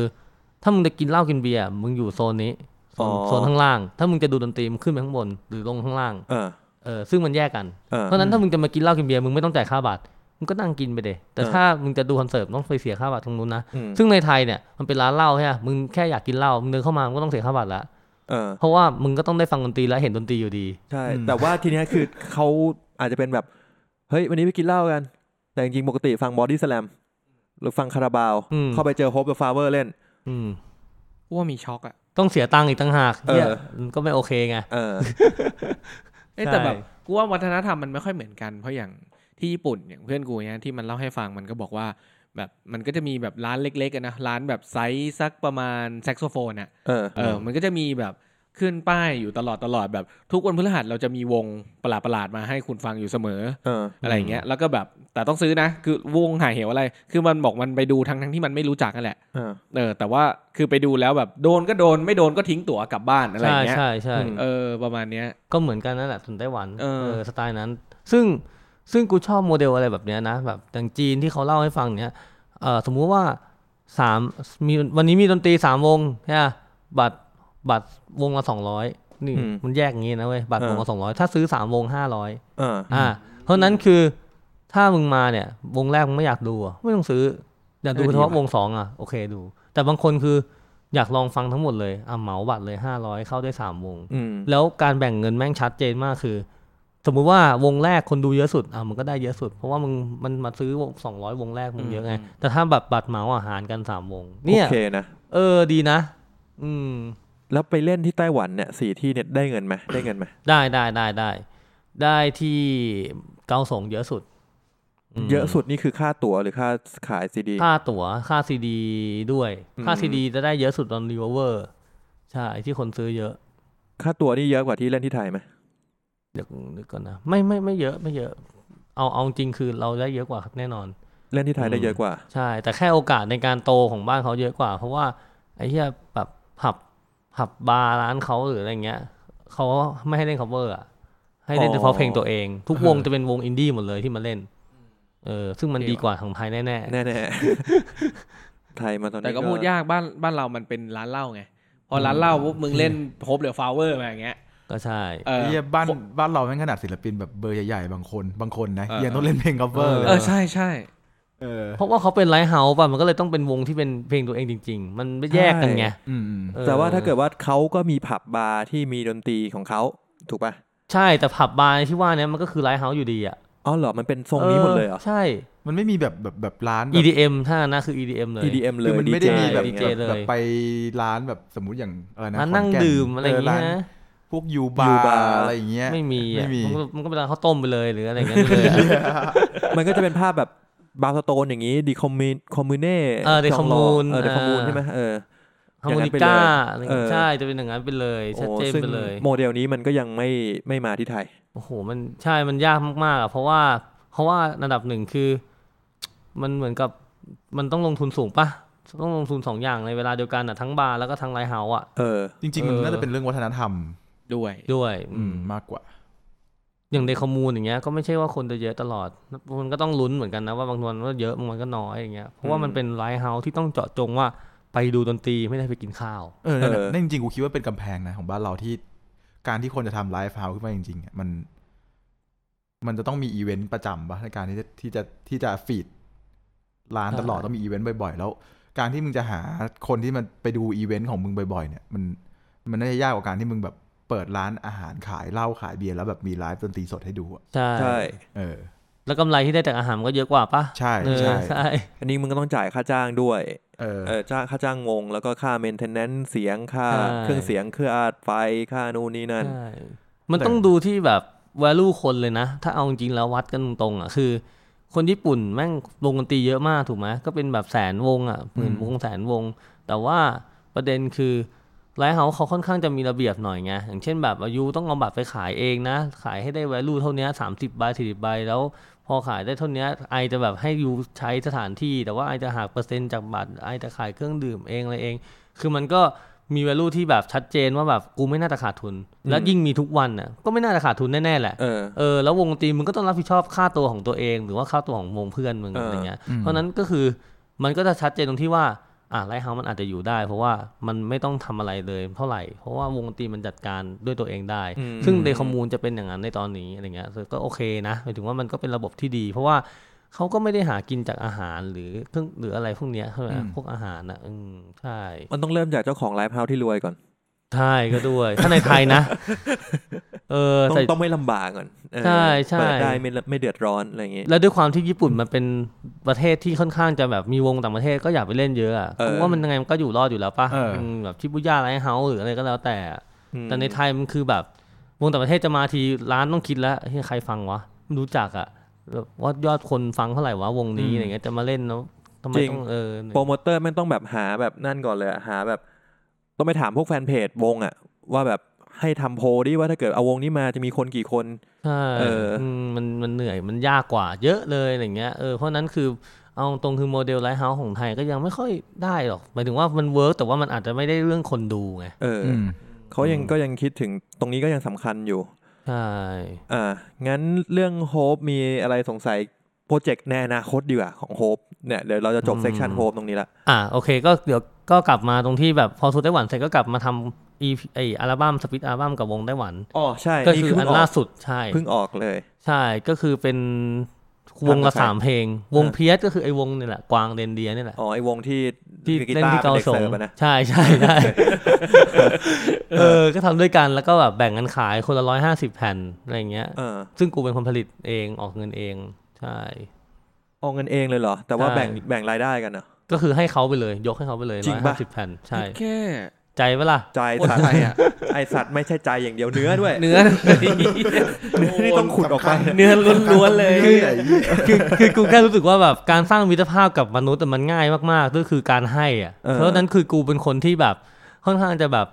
ถ้ามึงจะกินเหล้ากินเบียร์มึงอยู่โซนนี้โซนโซนข้างล่าง ถ้ามึงจะดูดนตรีมึงขึ้นไปข้างบนหรือลงข้างล่าง เออเออซึ่งมันแยกกันเออเพราะฉะนั้นถ้ามึงจะมากินเหล้ากินเบียร์มึงไม่ต้องจ่ายค่าบัตรมึงก็นั่งกินไปเดแต่เออถ้ามึงจะดูคอนเสิร์ตต้องไปเสียค่าบัตรตรงนู้นนะอืมซึ่งในไทยเนี่ยมันเป็นร้านเหล้าใช่ไหมมึงแค่อยากกินเหล้ามึงเดินเข้ามามึงก็ต้องเสียค่าบัตรละ เออเพราะว่ามึงก็ต้องได้ฟังดนตรีและเห็นดนตรีอยู่ดี ใช่อืมแต่ว่าทีเนี้ยคือเขาอาจจะเป็นแบบ เฮ้ย วันนี้ไปกินเหล้ากัน แต่จริงๆปกติฟังบอดี้สแลมหรือฟังคาราบาวอืมเข้าไปเจอ Hope the Flowers เล่นอืมกูว่ามีช็อกอะต้องเสียตังค์อีกต่างหากเออเนี่ยมันก็ไม่โอเคไงเออเอ้ยใช่แต่แบบกูว่าวัฒนธรรมมันไม่ค่อยเหมือนกันเพราะอย่างที่ญี่ปุ่นอย่างเพื่อนกูเนี่ยที่มันเล่าให้ฟังมันก็บอกว่า แบบมันก็จะมีแบบร้านเล็กๆอะนะร้านแบบไซส์สักประมาณแซกโซโฟนอะเออเออ มันก็จะมีแบบขึ้นป้ายอยู่ตลอดตลอดแบบทุกวันพฤหัสเราจะมีวงประหลาดประหลาดๆมาให้คุณฟังอยู่เสมอเอออะไรอย่างเงี้ยแล้วก็แบบแต่ต้องซื้อนะ คือวงหายเหวอะไร คือมันบอกมันไปดูทั้งทั้งที่มันไม่รู้จักนั่นแหละเออเออแต่ว่าคือไปดูแล้วแบบโดนก็โดนไม่โดนก็ทิ้งตั๋วกลับบ้านอะไรอใช่ย่างเงี้ยใช่ใช่อืมเออประมาณเนี้ยก็เหมือนกันนั่นแหละทุนไต้หวันเออสไตล์นั้น ซึ่ง ซึ่งกูชอบโมเดลอะไรแบบเนี้ยนะแบบอย่างจีนที่เขาเล่าให้ฟังเนี้ยเออสมมุติว่าสามมีวันนี้มีดนตรีสามวงใช่ปะบัตรบัตรวงละสองร้อยนี่อืมมันแยกอย่างงี้นะเว้ยบัตรเออวงละสองร้อยถ้าซื้อสามวงห้าร้อยเอออ่า เพราะฉะนั้นคือถ้ามึงมาเนี่ยวงแรกมึงไม่อยากดูอะไม่ต้องซื้อ อยากดูเออเฉดีพาะว่ะวงสองอะโอเคดู แต่บางคนคืออยากลองฟังทั้งหมดเลยอะเหมาบัตรเลยห้าร้อยเข้าได้สามวงอืมแล้วการแบ่งเงินแม่งชัดเจนมากคือ สมมุติว่าวงแรกคนดูเยอะสุดอะมันก็ได้เยอะสุด เพราะว่ามึงมันมาซื้อสองร้อยวงแรกมึงเยอะไงอืมแต่ถ้าแบบบัตรเหมาอาหารกันสามวง เนี่ยโอเคนะ เออดีนะ อืม แล้วไปเล่นที่ไต้หวันเนี่ยสี่ที่เนี่ยได้เงินไหมได้เงินไหมได้ได้ได้ได้ได้ที่เกาสงเยอะสุดมเยอะสุดนี่คือค่าตั๋วหรือค่าขายซีดี ค่าตั๋วค่าซีดีด้วยอืมค่าซีดีจะได้เยอะสุดตอนรีเวอร์ ใช่ที่คนซื้อเยอะ ค่าตั๋วนี่เยอะกว่าที่เล่นที่ไทยไหม เดี๋ยวนึกก่อนนะไม่ไม่ไม่เยอะไม่เยอะ เอาเอาจริงคือเราได้เยอะกว่าแน่นอน เล่นที่ไทยได้อืมเยอะกว่า ใช่ แต่แค่โอกาสในการโตของบ้านเขาเยอะกว่า เพราะว่าไอ้เหี้ยแบบผับผับบาร์ร้านเขาหรืออะไรเงี้ยเขาไม่ให้เล่น cover อะให้เล่นอ๋อเฉพาะเพลงตัวเอง ทุกวงจะเป็นวงอินดี้หมดเลยที่มาเล่น เออ ซึ่งมันดีกว่าของไทยแน่แน่ๆไทยมาตอนนี้แต่ก็พูดยากบ้านบ้านเรามันเป็นร้านเหล้าไง พอร้านเหล้าปุ๊บมึงเล่น Hope the Flowers มาอย่างเงี้ยๆ ก็ใช่เออไอ้เหี้ยบ้านบ้านเราแม่งขนาดศิลปินแบบเบอร์ใหญ่ๆบางคนบางคนนะเออยังต้องเล่นเพลง cover เลยเออใช่ใช่เออเพราะว่าเขาเป็น live house ป่ะมันก็เลยต้องเป็นวงที่เป็นเพลงตัวเองจริง ๆ มันไม่แยกกันไงอืมอืมเออแต่ว่าถ้าเกิดว่าเขาก็มีผับบาร์ที่มีดนตรีของเขาถูกป่ะใช่แต่ผับบาร์ที่ว่าเนี้ยมันก็คือ live house อยู่ดีอะอ๋อเหรอมันเป็นทรงนี้หมดเลยเหรอใช่มันไม่มีแบบแบบแบบร้านแบบ EDM ถ้านะคือ EDM เลย EDM เลคือยมันไม่ได้มีแบบดีเจเลยแบบไปร้านแบบสมมุติอย่างอะไรนะร้านนั่งขอแก่ดื่มอะไรอย่างเร้เงี้ยนนะ พวกยูบายูบาร์ร์อะไรอย่างเงี้ยไม่มีอะไม่มีมันก็มันก็เป็นร้านข้าวต้มไปเลยหรืออะไรอย่างเงี้ยไปเลยอะมันก็จะเป็นภาพแบบบาร์สโตนอย่างนี้ดีคอมมิคอมมูเน่เออ The Commune เออเดคอมมูนอ่าใช่ไหมเออฮาร์โมนิอย่างนั้นไปก้าเลยอะไรเออใช่จะเป็นอย่างนั้นไปเลยชัดโอ้เจนซึ่งไปเลย โมเดลนี้มันก็ยังไม่ไม่มาที่ไทย โอ้โห มันใช่มันยากมากๆอะเพราะว่าเพราะว่าระดับหนึ่งคือ มันเหมือนกับมันต้องลงทุนสูงปะต้องลงทุนสองอย่างในเวลาเดียวกันอะทั้งบาร์แล้วก็ทั้ง live house อะเออจริง ๆ มันเออน่าจะเป็นเรื่องวัฒนธรรม ด้วยด้วย อืมมากกว่า อย่าง De Commune อย่างเงี้ยก็ไม่ใช่ว่าคนจะเยอะตลอดมันก็ต้องลุ้นเหมือนกันนะว่าบางวันก็เยอะบางวันก็น้อยอย่างเงี้ยเพราะว่ามันเป็น live house ที่ต้องเจาะจงว่าไปดูดนตรีไม่ได้ไปกินข้าว เออนั่นเอน่ะอนั่นจริงๆกูคิดว่าเป็นกำแพงนะของบ้านเราที่การที่คนจะทำ live house ขึ้นมาจริงๆอะมัน มันจะต้องมีอีเวนต์ประจำปะในการที่จะที่จะที่จะ feed ร้านตลอดใช่ต้องมีอีเวนต์บ่อยๆ แล้ว การที่มึงจะหาคนที่มันไปดูอีเวนต์ของมึงบ่อยๆ เนี่ย มันมันน่าจะยากกว่าการที่มึงแบบ เปิดร้านอาหารขายเหล้าขายเบียร์แล้วแบบมีไลฟ์ดนตรีสดให้ดูอะใช่ใช่เออแล้วกำไรที่ได้จากอาหารมันก็เยอะกว่าปะใช่เออใช่ใช่อันนี้มึงก็ต้องจ่ายค่าจ้างด้วยเออเออจ้างค่าจ้างวงแล้วก็ค่า maintenance เสียงค่าใช่เครื่องเสียงเครื่องอาดไฟค่านู่นนี่นั่นใช่มันต้องดูที่แบบ value คนเลยนะ ถ้าเอาจริงๆแล้ววัดกันตรงๆอะคือ คนญี่ปุ่นแม่งวงดนตรีเยอะมากถูกไหมก็เป็นแบบแสนวงอะหมื่นวงแสนวง แต่ว่าประเด็นคือ ไลฟ์เฮาส์เขาค่อนข้างจะมีระเบียบหน่อยไง อย่างเช่นแบบอายุต้องเอาบัตรไปขายเองนะ ขายให้ได้ value เท่านี้สามสิบใบสี่สิบใบ แล้วพอขายได้เท่านี้ไอจะแบบให้ยูใช้สถานที่ แต่ว่าไอจะหักเปอร์เซ็นต์จากบัตรไอจะขายเครื่องดื่มเองอะไรเอง คือมันก็มี value ที่แบบชัดเจนว่าแบบกูไม่น่าจะขาดทุน แล้วยิ่งมีทุกวันน่ะก็ไม่น่าจะขาดทุนแน่ๆแหละ เออเออแล้ววงดนตรีมึงก็ต้องรับผิดชอบค่าตัวของตัวเอง หรือว่าค่าตัวของวงเพื่อนมึงเออออะไรเงี้ยอืมเพราะนั้นก็คือมันก็จะชัดเจนตรงที่ว่า อะ live house มันอาจจะอยู่ได้ เพราะว่ามันไม่ต้องทำอะไรเลยเท่าไหร่ เพราะว่าวงดนตรีมันจัดการด้วยตัวเองได้อืมซึ่ง De Commune จะเป็นอย่างนั้นในตอนนี้อะไรเงี้ยก็โอเคนะหมายถึงว่ามันก็เป็นระบบที่ดี เพราะว่าเขาก็ไม่ได้หากินจากอาหารหรือเครื่องหรืออะไรพวกเนี้ยใช่ไหมอืมพวกอาหารนะอืมใช่ มันต้องเริ่มจากเจ้าของ live house ที่รวยก่อน ใช่ก็ด้วย ถ้าในไทยนะ เออต้องใส่ต้องไม่ลำบากก่อนเออใช่ใช่เปิดได้ไม่ไม่เดือดร้อนอะไรอย่างงี้แล้วด้วยความที่ญี่ปุ่นมันเป็นประเทศที่ค่อนข้างจะแบบมีวงต่างประเทศก็อยากไปเล่นเยอะอะเออเพราะว่ามันยังไงมันก็อยู่รอดอยู่แล้วป่ะเอออืมแบบชิบุย่า live house หรืออะไรก็แล้วแต่อะอืมแต่ในไทยมันคือแบบวงต่างประเทศจะมาทีร้านต้องคิดแล้วเฮ้ยใครฟังวะไม่รู้จักอะแบบว่ายอดคนฟังเท่าไหร่วะวงนี้อะไรเงี้ยจะมาเล่นแล้วทำไมจริงต้องเออโปรโมเตอร์ไม่งต้องแบบหาแบบนั่นก่อนเลยอะหาแบบ ต้องไปถามพวกแฟนเพจวงอะว่าแบบให้ทำโพลดิว่าถ้าเกิดเอาวงนี้มาจะมีคนกี่คนใช่เอออืมมันมันเหนื่อยมันยากกว่า เยอะเลยอะไรเงี้ยเออเพราะนั้นคือเอาตรงคือโมเดล live house ของไทยก็ยังไม่ค่อยได้หรอกหมายถึงว่ามัน work แต่ว่ามันอาจจะไม่ได้เรื่องคนดูไงเออออืมเขายังก็ยังคิดถึงตรงนี้ก็ยังสำคัญอยู่ใช่อ่างั้นเรื่องโฮปมีอะไรสงสัยโปรเจกต์ในอนาคตดีกว่าของโฮปเนี่ยเดี๋ยวเราจะจบเซกชันโฮปตรงนี้ละอะโอเคก็เดี๋ยว ก็กลับมาตรงที่แบบพอสุดไต้หวันเสร็จก็กลับมาทำอีไออัลบั้มสปิทอัลบั้มกับวงไต้หวันอ๋อใช่ก็นี่คือเพิ่อังนอล่าอกสุดใช่เพิ่งออกเลย ใช่ก็คือเป็นวงละทำกับใครสามเพลง วงอ่าเพียสก็คือไอวงนี่แหละกวางเรนเดียนี่แหละอ๋อไอวงที่ที่กีเล่นตาที่ร์เกาเป็นเด็กสงเสิร์ฟอะนะใช่ใช่ใช่เออก็ทำด้วยกันแล้วก็แบบแบ่งกันขายคนละร้อยห้าสิบแผ่นอะไรอย่างเงี้ยเออซึ่งกูเป็นคนผลิตเองออกเงินเอง ใช่ออกเงินเองเลยเหรอ แต่ว่าใช่แบ่งแบ่งรายได้กันเหรอ ก็คือให้เขาไปเลย ยกให้เขาไปเลยจริร้งอยปะ ห้าสิบแผ่นใช่ แค่ใจเวล่ะ ใจโคตรสัตว์ไทยอะไอสัตว์ไม่ใช่ใจอย่างเดียวเนื้อด้วย เนื้อ เนื้อที่ต้องขุดออกไป เนื้อล้วนๆเลยคือคือคือกูแค่รู้สึกว่าแบบการสร้างมิตรภาพกับมนุษย์อะมันง่ายมากๆก็คือการให้อะเออ เพราะฉะนั้นคือกูเป็นคนที่แบบค่อนข้างจะแบบ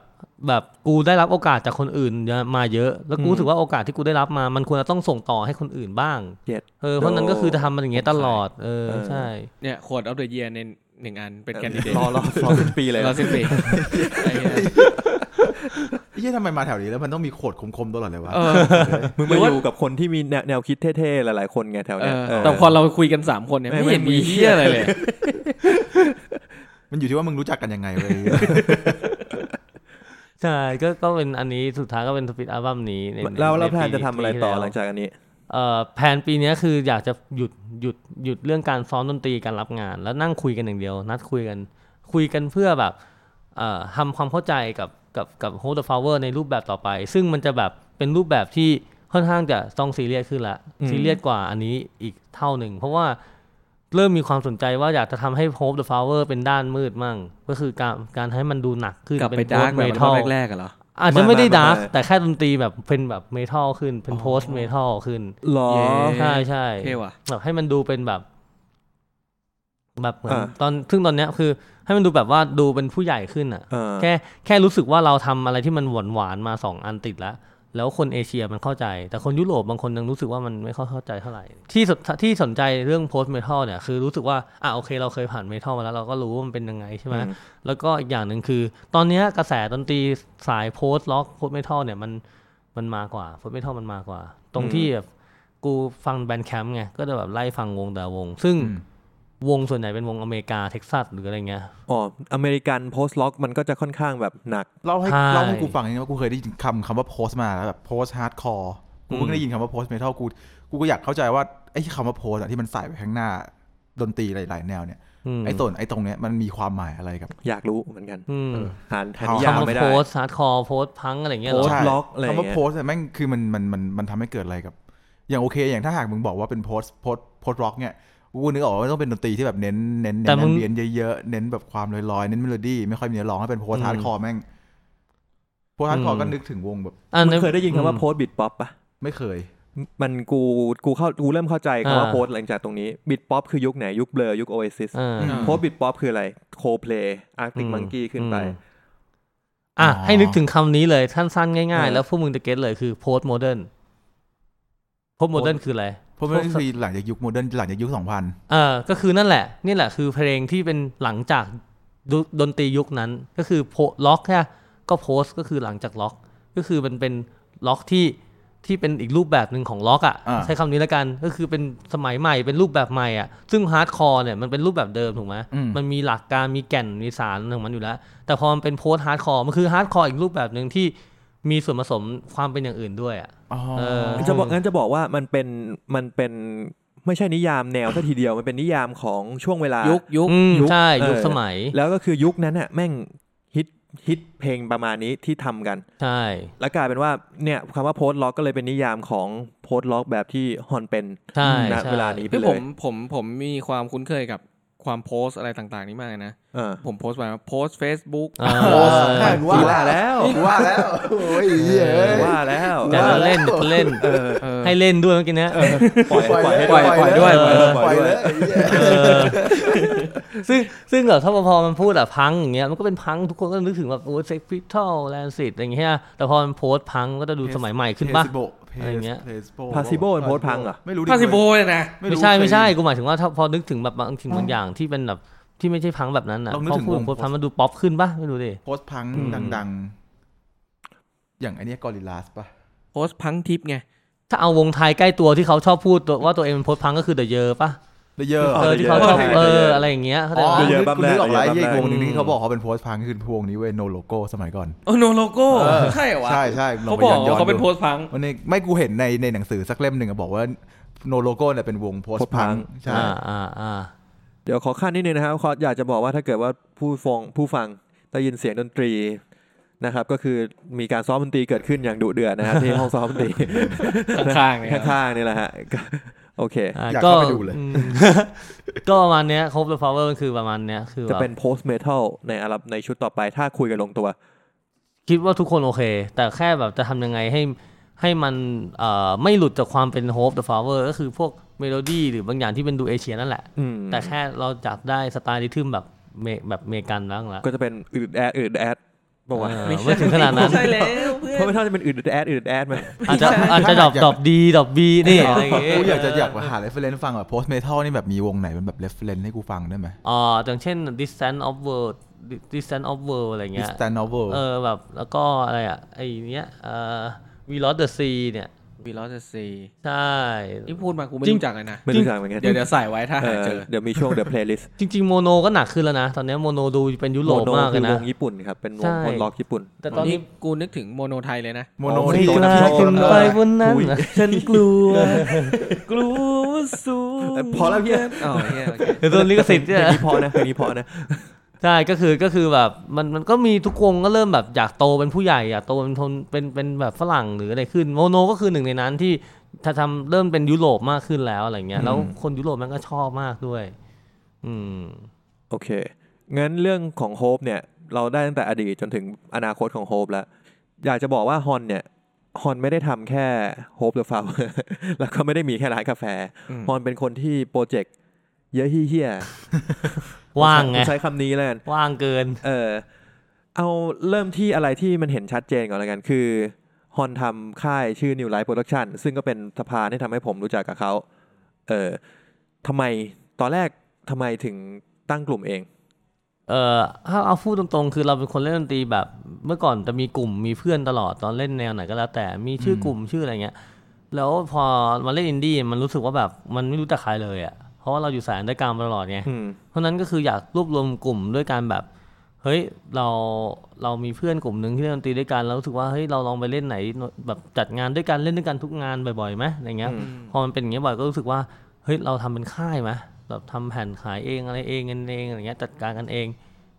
แบบกูได้รับโอกาสจากคนอื่นมาเยอะ แล้วกูรู้สึกว่าโอกาสที่กูได้รับมามันควรจะต้องส่งต่อให้คนอื่นบ้างเย็ด เออเพราะนั้นก็คือจะทำมันอย่างเงี้ยตลอดเออเออใช่ เนี่ยโคดอัปเดตเยียใน หนึ่งอันเป็นแคนดิเดตรอรอรอสิ้นปีเลยรอสิ้นปีไอ้เหี้ยไอ้เหี้ยทำไมมาแถวนี้แล้วมันต้องมีโขดคมๆตลอดเลยวะเออมึงหรืมาอว่าอยู่กับคนที่มีแนวแนวคิดเท่ๆหลายๆคนไงแถวเอเนี้ยอเออแต่พอเราคุยกันสามคนเนี่ยไม่ไม่เห็นไม่มีมีเหี้ยอะไรเลย มันอยู่ที่ว่ามึงรู้จักกันยังไงเลยใช่ก็ก็เป็นอันนี้สุดท้ายก็เป็นสปิดอัลบั้มนี้ในแล้วในแล้วแพลนปีจะทำอะไรต่อปีที่หลัแวงจากอันนี้เอ่อ แผนปีเนี้ยคืออยากจะหยุดหยุดหยุดเรื่องการซ้อมดนตรีการรับงาน แล้วนั่งคุยกันอย่างเดียว นัดคุยกันคุยกันเพื่อแบบเอ่อทำความเข้าใจกับกับกับ Hold the Flower ในรูปแบบต่อไป ซึ่งมันจะแบบเป็นรูปแบบที่ค่อนข้างจะต้องซีเรียสขึ้นละอืมซีเรียสกว่าอันนี้อีกเท่าหนึ่ง เพราะว่าเริ่มมีความสนใจว่าอยากจะทำให้ Hope the Flowers เป็นด้านมืดมั่ง ก็คือการการให้มันดูหนักขึ้นกลับไปเป็นดาร์ก post แบบ metal แรกๆกันเหรอ อาจจะไม่ได้ไม่ไม่ dark ไม่แต่แค่ดนตรีแบบเป็นแบบ metal ขึ้น เป็นอ๋อ post-metal ขึ้นหรอเย้ใช่ใช่เท่ว่ะแบบให้มันดูเป็นแบบ แบบเหมือนอ่าตอนซึ่งตอนเนี้ยคือ ให้มันดูแบบว่าดูเป็นผู้ใหญ่ขึ้นอะเออแค่แค่รู้สึกว่าเราทำอะไรที่มันหวานหวานๆมาสองอันติดแล้ว แล้วคนเอเชียมันเข้าใจ แต่คนยุโรปบางคนยังรู้สึกว่ามันไม่ค่อยเข้าใจเท่าไหร่ ที่สนที่สนใจเรื่อง post-metal เนี่ยคือรู้สึกว่าอะโอเคเราเคยผ่าน metal มาแล้วเราก็รู้ว่ามันเป็นยังไงใช่ไหมอืมแล้วก็อีกอย่างหนึ่งคือ ตอนเนี้ยกระแสดนตรีสาย post-rock post-metal เนี่ยมันมันมากว่า post-metal มันมากว่า ตรงที่แบบกูฟัง Bandcamp ไงก็จะแบบไล่ฟังวงแต่ละวง ซึ่งอืม วงส่วนใหญ่เป็นวงอเมริกาเท็กซัสหรืออะไรเงี้ยอ๋ออเมริกัน post-rock มันก็จะค่อนข้างแบบหนักเล่าให้ใช่เล่าให้กูฟังนี่ว่ากูเคยได้ยินคำคำว่าโพสมาแล้วแบบ post-hardcore กูเพิ่งได้ยินคำว่า post-metal กูกูก็อยากเข้าใจว่าไอ้คำว่าโพสอะที่มันใส่ไปข้างหน้าดนตรีหลาย ๆ แนวเนี่ยมไอ้ส่วนไอ้ตรงเนี้ยมันมีความหมายอะไรกับ อยากรู้เหมือนกันอืมหานหาเอานิยามคำว่าไม่ได้โพสฮาร์ดคอร์โพสพังอะไรเงี้ยเหรโพอสต์ใช่ล็อกอะไรอย่างคำว่าเงี้ยโพสเนี่ยแม่งคือมันมันมันมันทำให้เกิดอะไรกับ อย่างโอเค อย่างถ้าหากมึงบอกว่าเป็น post post post-rock เนี่ย กูนึกออกว่าต้องเป็นดนตรีที่แบบเน้นเน้นเน้แต่นมึงเบียนเยอะๆ เน้นแบบความลอยๆ เน้นเมโลดี้ไม่ค่อยมีเนื้อร้องถ้าเป็นโพสอืม hardcore แม่ง post-hardcore ก็นึกถึงวงแบบอันนี้มึงเคยได้ยินคำว่าอืม post-Britpop ปะไม่เคย มันกูกูเข้ากูเริ่มเข้าใจคำว่าอ่าโพสต์หลังจากตรงนี้ Britpop คือยุคไหนยุคเบลอยุคโอเอซิสอ่าอืมโพสต์บิดป๊อปคืออะไรโคเพลย์อาร์ติกอืมมังกี้ขึ้นไปอืมอะอ๋อให้นึกถึงคำนี้เลยสั้นๆง่ายเอๆอแล้วพวกมึงจะเก็ตเลยคือโพส t โมเดิร์นโพส t โมเดิร์นคืออะไร เพราะมันคือหลังจากยุค modern หลังจากยุคสองพันเออก็คือนั่นแหละ นี่แหละคือเพลงที่เป็นหลังจากดนตรียุคนั้นก็คือ post-rock ใช่ปะก็โพสก็คือหลังจากล็อก ก็คือมันเป็นล็อกที่ที่เป็นอีกรูปแบบหนึ่งของล็อกอะอ่าใช้คำนี้แล้วกันก็คือเป็นสมัยใหม่เป็นรูปแบบใหม่อะซึ่ง hardcore เนี่ยมันเป็นรูปแบบเดิมถูกไหมอืมมันมีหลักการมีแก่นมีสารของมันอยู่แล้ว แต่พอมันเป็น post-hardcore มันคือ hardcore อีกรูปแบบหนึ่งที่ มีส่วนผสมความเป็นอย่างอื่นด้วยอะอ๋อเออจะบอกงั้นจะบอกว่ามันเป็นมันเป็นไม่ใช่นิยามแนวซะทีเดียวมันเป็นนิยามของช่วงเวลา ยุคยุคอืมยุคใช่เออยุคสมัย แล้วก็คือยุคนั้นน่ะแม่งฮิตฮิตเพลงประมาณนี้ที่ทำกัน ใช่ แล้วกลายเป็นว่าเนี่ยคำว่าโพสต์ล็อกก็เลยเป็นนิยามของโพสต์ล็อกแบบที่ฮอนเป็นใช่ณใช่เวลานี้ไปคือเลผยมผมผมมีความคุ้นเคยกับ ความโพสต์อะไรต่างๆ นี้มากเลยนะเออผมโพสต์ไปว่าโพสต์ Facebook อ่าโพสต์เออกูว่าว่าแล้วกูว่าแล้วโอ้ยเหี้ยว่าแล้วแต่จะเล่นจะเล่นเออให้เล่นด้วยเมื่อกี้เนี้ยปล่อยปล่อยให้ปล่อยปล่อยด้วยปล่อยปล่อยเลยไอ้เหี้ยเออซึ่งซึ่งแบบถ้าพอมันพูดอะพังอย่างเงี้ยมันก็เป็นพังทุกคนก็นึกถึงแบบโอ้ Sex Pistols Rancid อะไรอย่างเงี้ยแต่พอมัน post-punk ก็จะดูสมัยใหม่ขึ้นปะ Placebo อะไรเงี้ย Placebo Placebo เป็น post-punk เหรอ ไม่รู้ดิ Placebo เลยนะ ไม่ใช่ไม่ใช่กูหมายถึงว่าถ้าพอนึกถึงแบบบางสิ่งบางอย่างที่เป็นแบบที่ไม่ใช่พังแบบนั้นอะลองนึกพอถึงพูดวง post-punk มันดูป๊อปขึ้นปะไม่รู้ดิ post-punk อืม ดังๆ อย่างไอเนี้ยกอริลลาสปะโพสต์พังทิปไง ถ้าเอาวงไทยใกล้ตัวที่เขาชอบพูดตัวว่าตัวเองเป็นโพสต์พังก็คือเดอะเยอปะ ได้เยอะอ๋อเออ The ที่เขาชอบ Year เอ The อ Year อะไรอย่างเงี้ยเขาใจอ๋อปะ The Year นึกบัมกูแรกนึกออกแล้ว The ไอ้ Year เหี้ยบัมแรกวงหนึ่งที่เขาบอกเขาเป็นโพสต์พังคือวงนี้เว้ยโนโลโก้สมัยก่อนโอโนโลโก้เออใช่เหรอวะใช่ใช่ลงเขาไปบอกย้อนว่าเขาเป็นดูโพสต์พังวันนี้ไม่กูเห็นในในหนังสือสักเล่มหนึ่งอะบอกว่าโนโลโก้เนี่ยเป็นวงโพสต์พัง Post-punk ใช่อ่าอ่าอ่าเดี๋ยวขอขั้นนิดนึงนะครับขออยากจะบอกว่าถ้าเกิดว่าผู้ฟังผู้ฟังได้ยินเสียงดนตรีนะครับก็คือมีการซ้อมดนตรีเกิดขึ้นอย่างดุเดือดนะฮะที่ห้องซ้อมดนตรีข้างๆเนี่ยครับข้างๆนี่แหละฮะก็ โอเคอ่าอยากก็เข้าไปดูเลยอืมก็ประมาณเนี้ยครบ the power มันคือประมาณเนี้ยคือจะแบบเป็น post metal ในอัลบั้มในชุดต่อไปถ้าคุยกันลงตัว คิดว่าทุกคนโอเค แต่แค่แบบจะทำยังไงให้ให้มันเอ่อไม่หลุดจากความเป็น hope the flower ก็คือพวกเมโลดี้หรือบางอย่างที่เป็นดูเอเชียนั่นแหละอืมแต่แค่เราจับได้สไตล์ริทึมแบบเมแบบเมกันบ้างละก็จะเป็นอืดแอดอืดแอด บอกว่าเออไม่ถึงขนาดนั้นใช่แล้วเพื่อเพราะนไม่เท่าจะเป็นอืดแอดอืดแอดไหมอาจจะอาจจะดรอปดรอปดีดรอปบีนี่อะไรอย่างเงี้ยกูอยากจะอยากหาเรฟเฟรนซ์ฟังแบบโพสต์เมทัลนี่แบบมีวงไหนเป็นแบบเรฟเฟรนซ์ให้กูฟังได้ไหมอ่าอย่างเช่น distance of world distance of world อะไรเงี้ย Distant Novel เออแบบแล้วก็อะไรอะไอ้เนี้ยเอ่อ we lost the sea เนี่ย วีลอสซีใช่นี่พูดมากูไม่จริงรู้จักเลยนะไม่รู้จักเหมือนกันเดี๋ยวเดี๋ยวใส่ไว้ถ้าเอหาอเจอเดี๋ยวมีช่วง The Playlist จริงๆโมโนก็หนักขึ้นแล้วนะ ตอนนี้โมโนดูเป็นยุโรปโมมากเลคืยอนะวงญี่ปุ่นครับ เป็นวใช่งคนล็อกญี่ปุ่น แต่ตอนนี้นี่กูนึกถึงโมโนไทยเลยนะ โมโนอ๋อไม่โตกนะล้าโตขึ้นนะไปบนนั้นอุ๊ยนะฉันกลัว กลัวสูงเอ้ยพอแล้วเฮียอ๋อเฮียโอเคเดี๋ยวโดนลิขสิทธิ์เพเนี่ยลงนี้พอนะเพลงนี้พอนะ ใช่ก็คือก็คือแบบมันมันก็มีทุกวงก็เริ่มแบบอยากโตเป็นผู้ใหญ่อยากโตเป็นทนเป็นเป็นแบบฝรั่งหรืออะไรขึ้น MONO ก็คือหนึ่งในนั้นที่ถ้าทำเริ่มเป็นยุโรปมากขึ้นแล้วอะไรเงี้ยอืมแล้วคนยุโรปมันก็ชอบมากด้วย อืมโอเคงั้นเรื่องของ Hope เนี่ย เราได้ตั้งแต่อดีตจนถึงอนาคตของ Hope แล้วอยากจะบอกว่าฮอนเนี่ยฮอนไม่ได้ทำแค่ Hope the Flowers แล้วก็ไม่ได้มีแค่ร้านกาแฟอืมฮอนเป็นคนที่โปรเจกต์เยอะเฮี้ยๆ ว่างไงผมใช้คำนี้แล้วกันว่างเกิน เออ เอาเริ่มที่อะไรที่มันเห็นชัดเจนก่อนแล้วกัน คือฮอนทำค่ายชื่อ New Life Production ซึ่งก็เป็นสะพานที่ทำให้ผมรู้จักกับเขา เออทำไมตอนแรกทำไมถึงตั้งกลุ่มเอง เอ่อถ้าเอาพูดตรงๆ คือเราเป็นคนเล่นดนตรีแบบ เมื่อก่อนจะมีกลุ่มมีเพื่อนตลอดตอนเล่นแนวไหนก็แล้วแต่มีชื่อกลุ่มชื่ออะไรเงี้ย แล้วพอมาเล่นอินดี้มันรู้สึกว่าแบบมันไม่รู้จักใครเลยอะ เพราะว่าเราอยู่สายด้วยการมตลอดไงอืมเพราะฉะนั้นก็คืออยากรวบรวมกลุ่มด้วยการแบบ เฮ้ยเราเรามีเพื่อนกลุ่มหนึ่งที่เล่นดนตรีด้วยกันแล้วรู้สึกว่าเฮ้ยเราลองไปเล่นไหนแบบจัดงานด้วยกันเล่นด้วยกันทุกงานบ่อยๆไหมอะไรเงี้ยอืมพอมันเป็นอย่างเงี้ยบ่อยก็รู้สึกว่าเฮ้ยเราทำเป็นค่ายไหมแบบทำแผ่นขายเองอะไรเองเงินเองอะไรเงี้ยจัดการกันเอง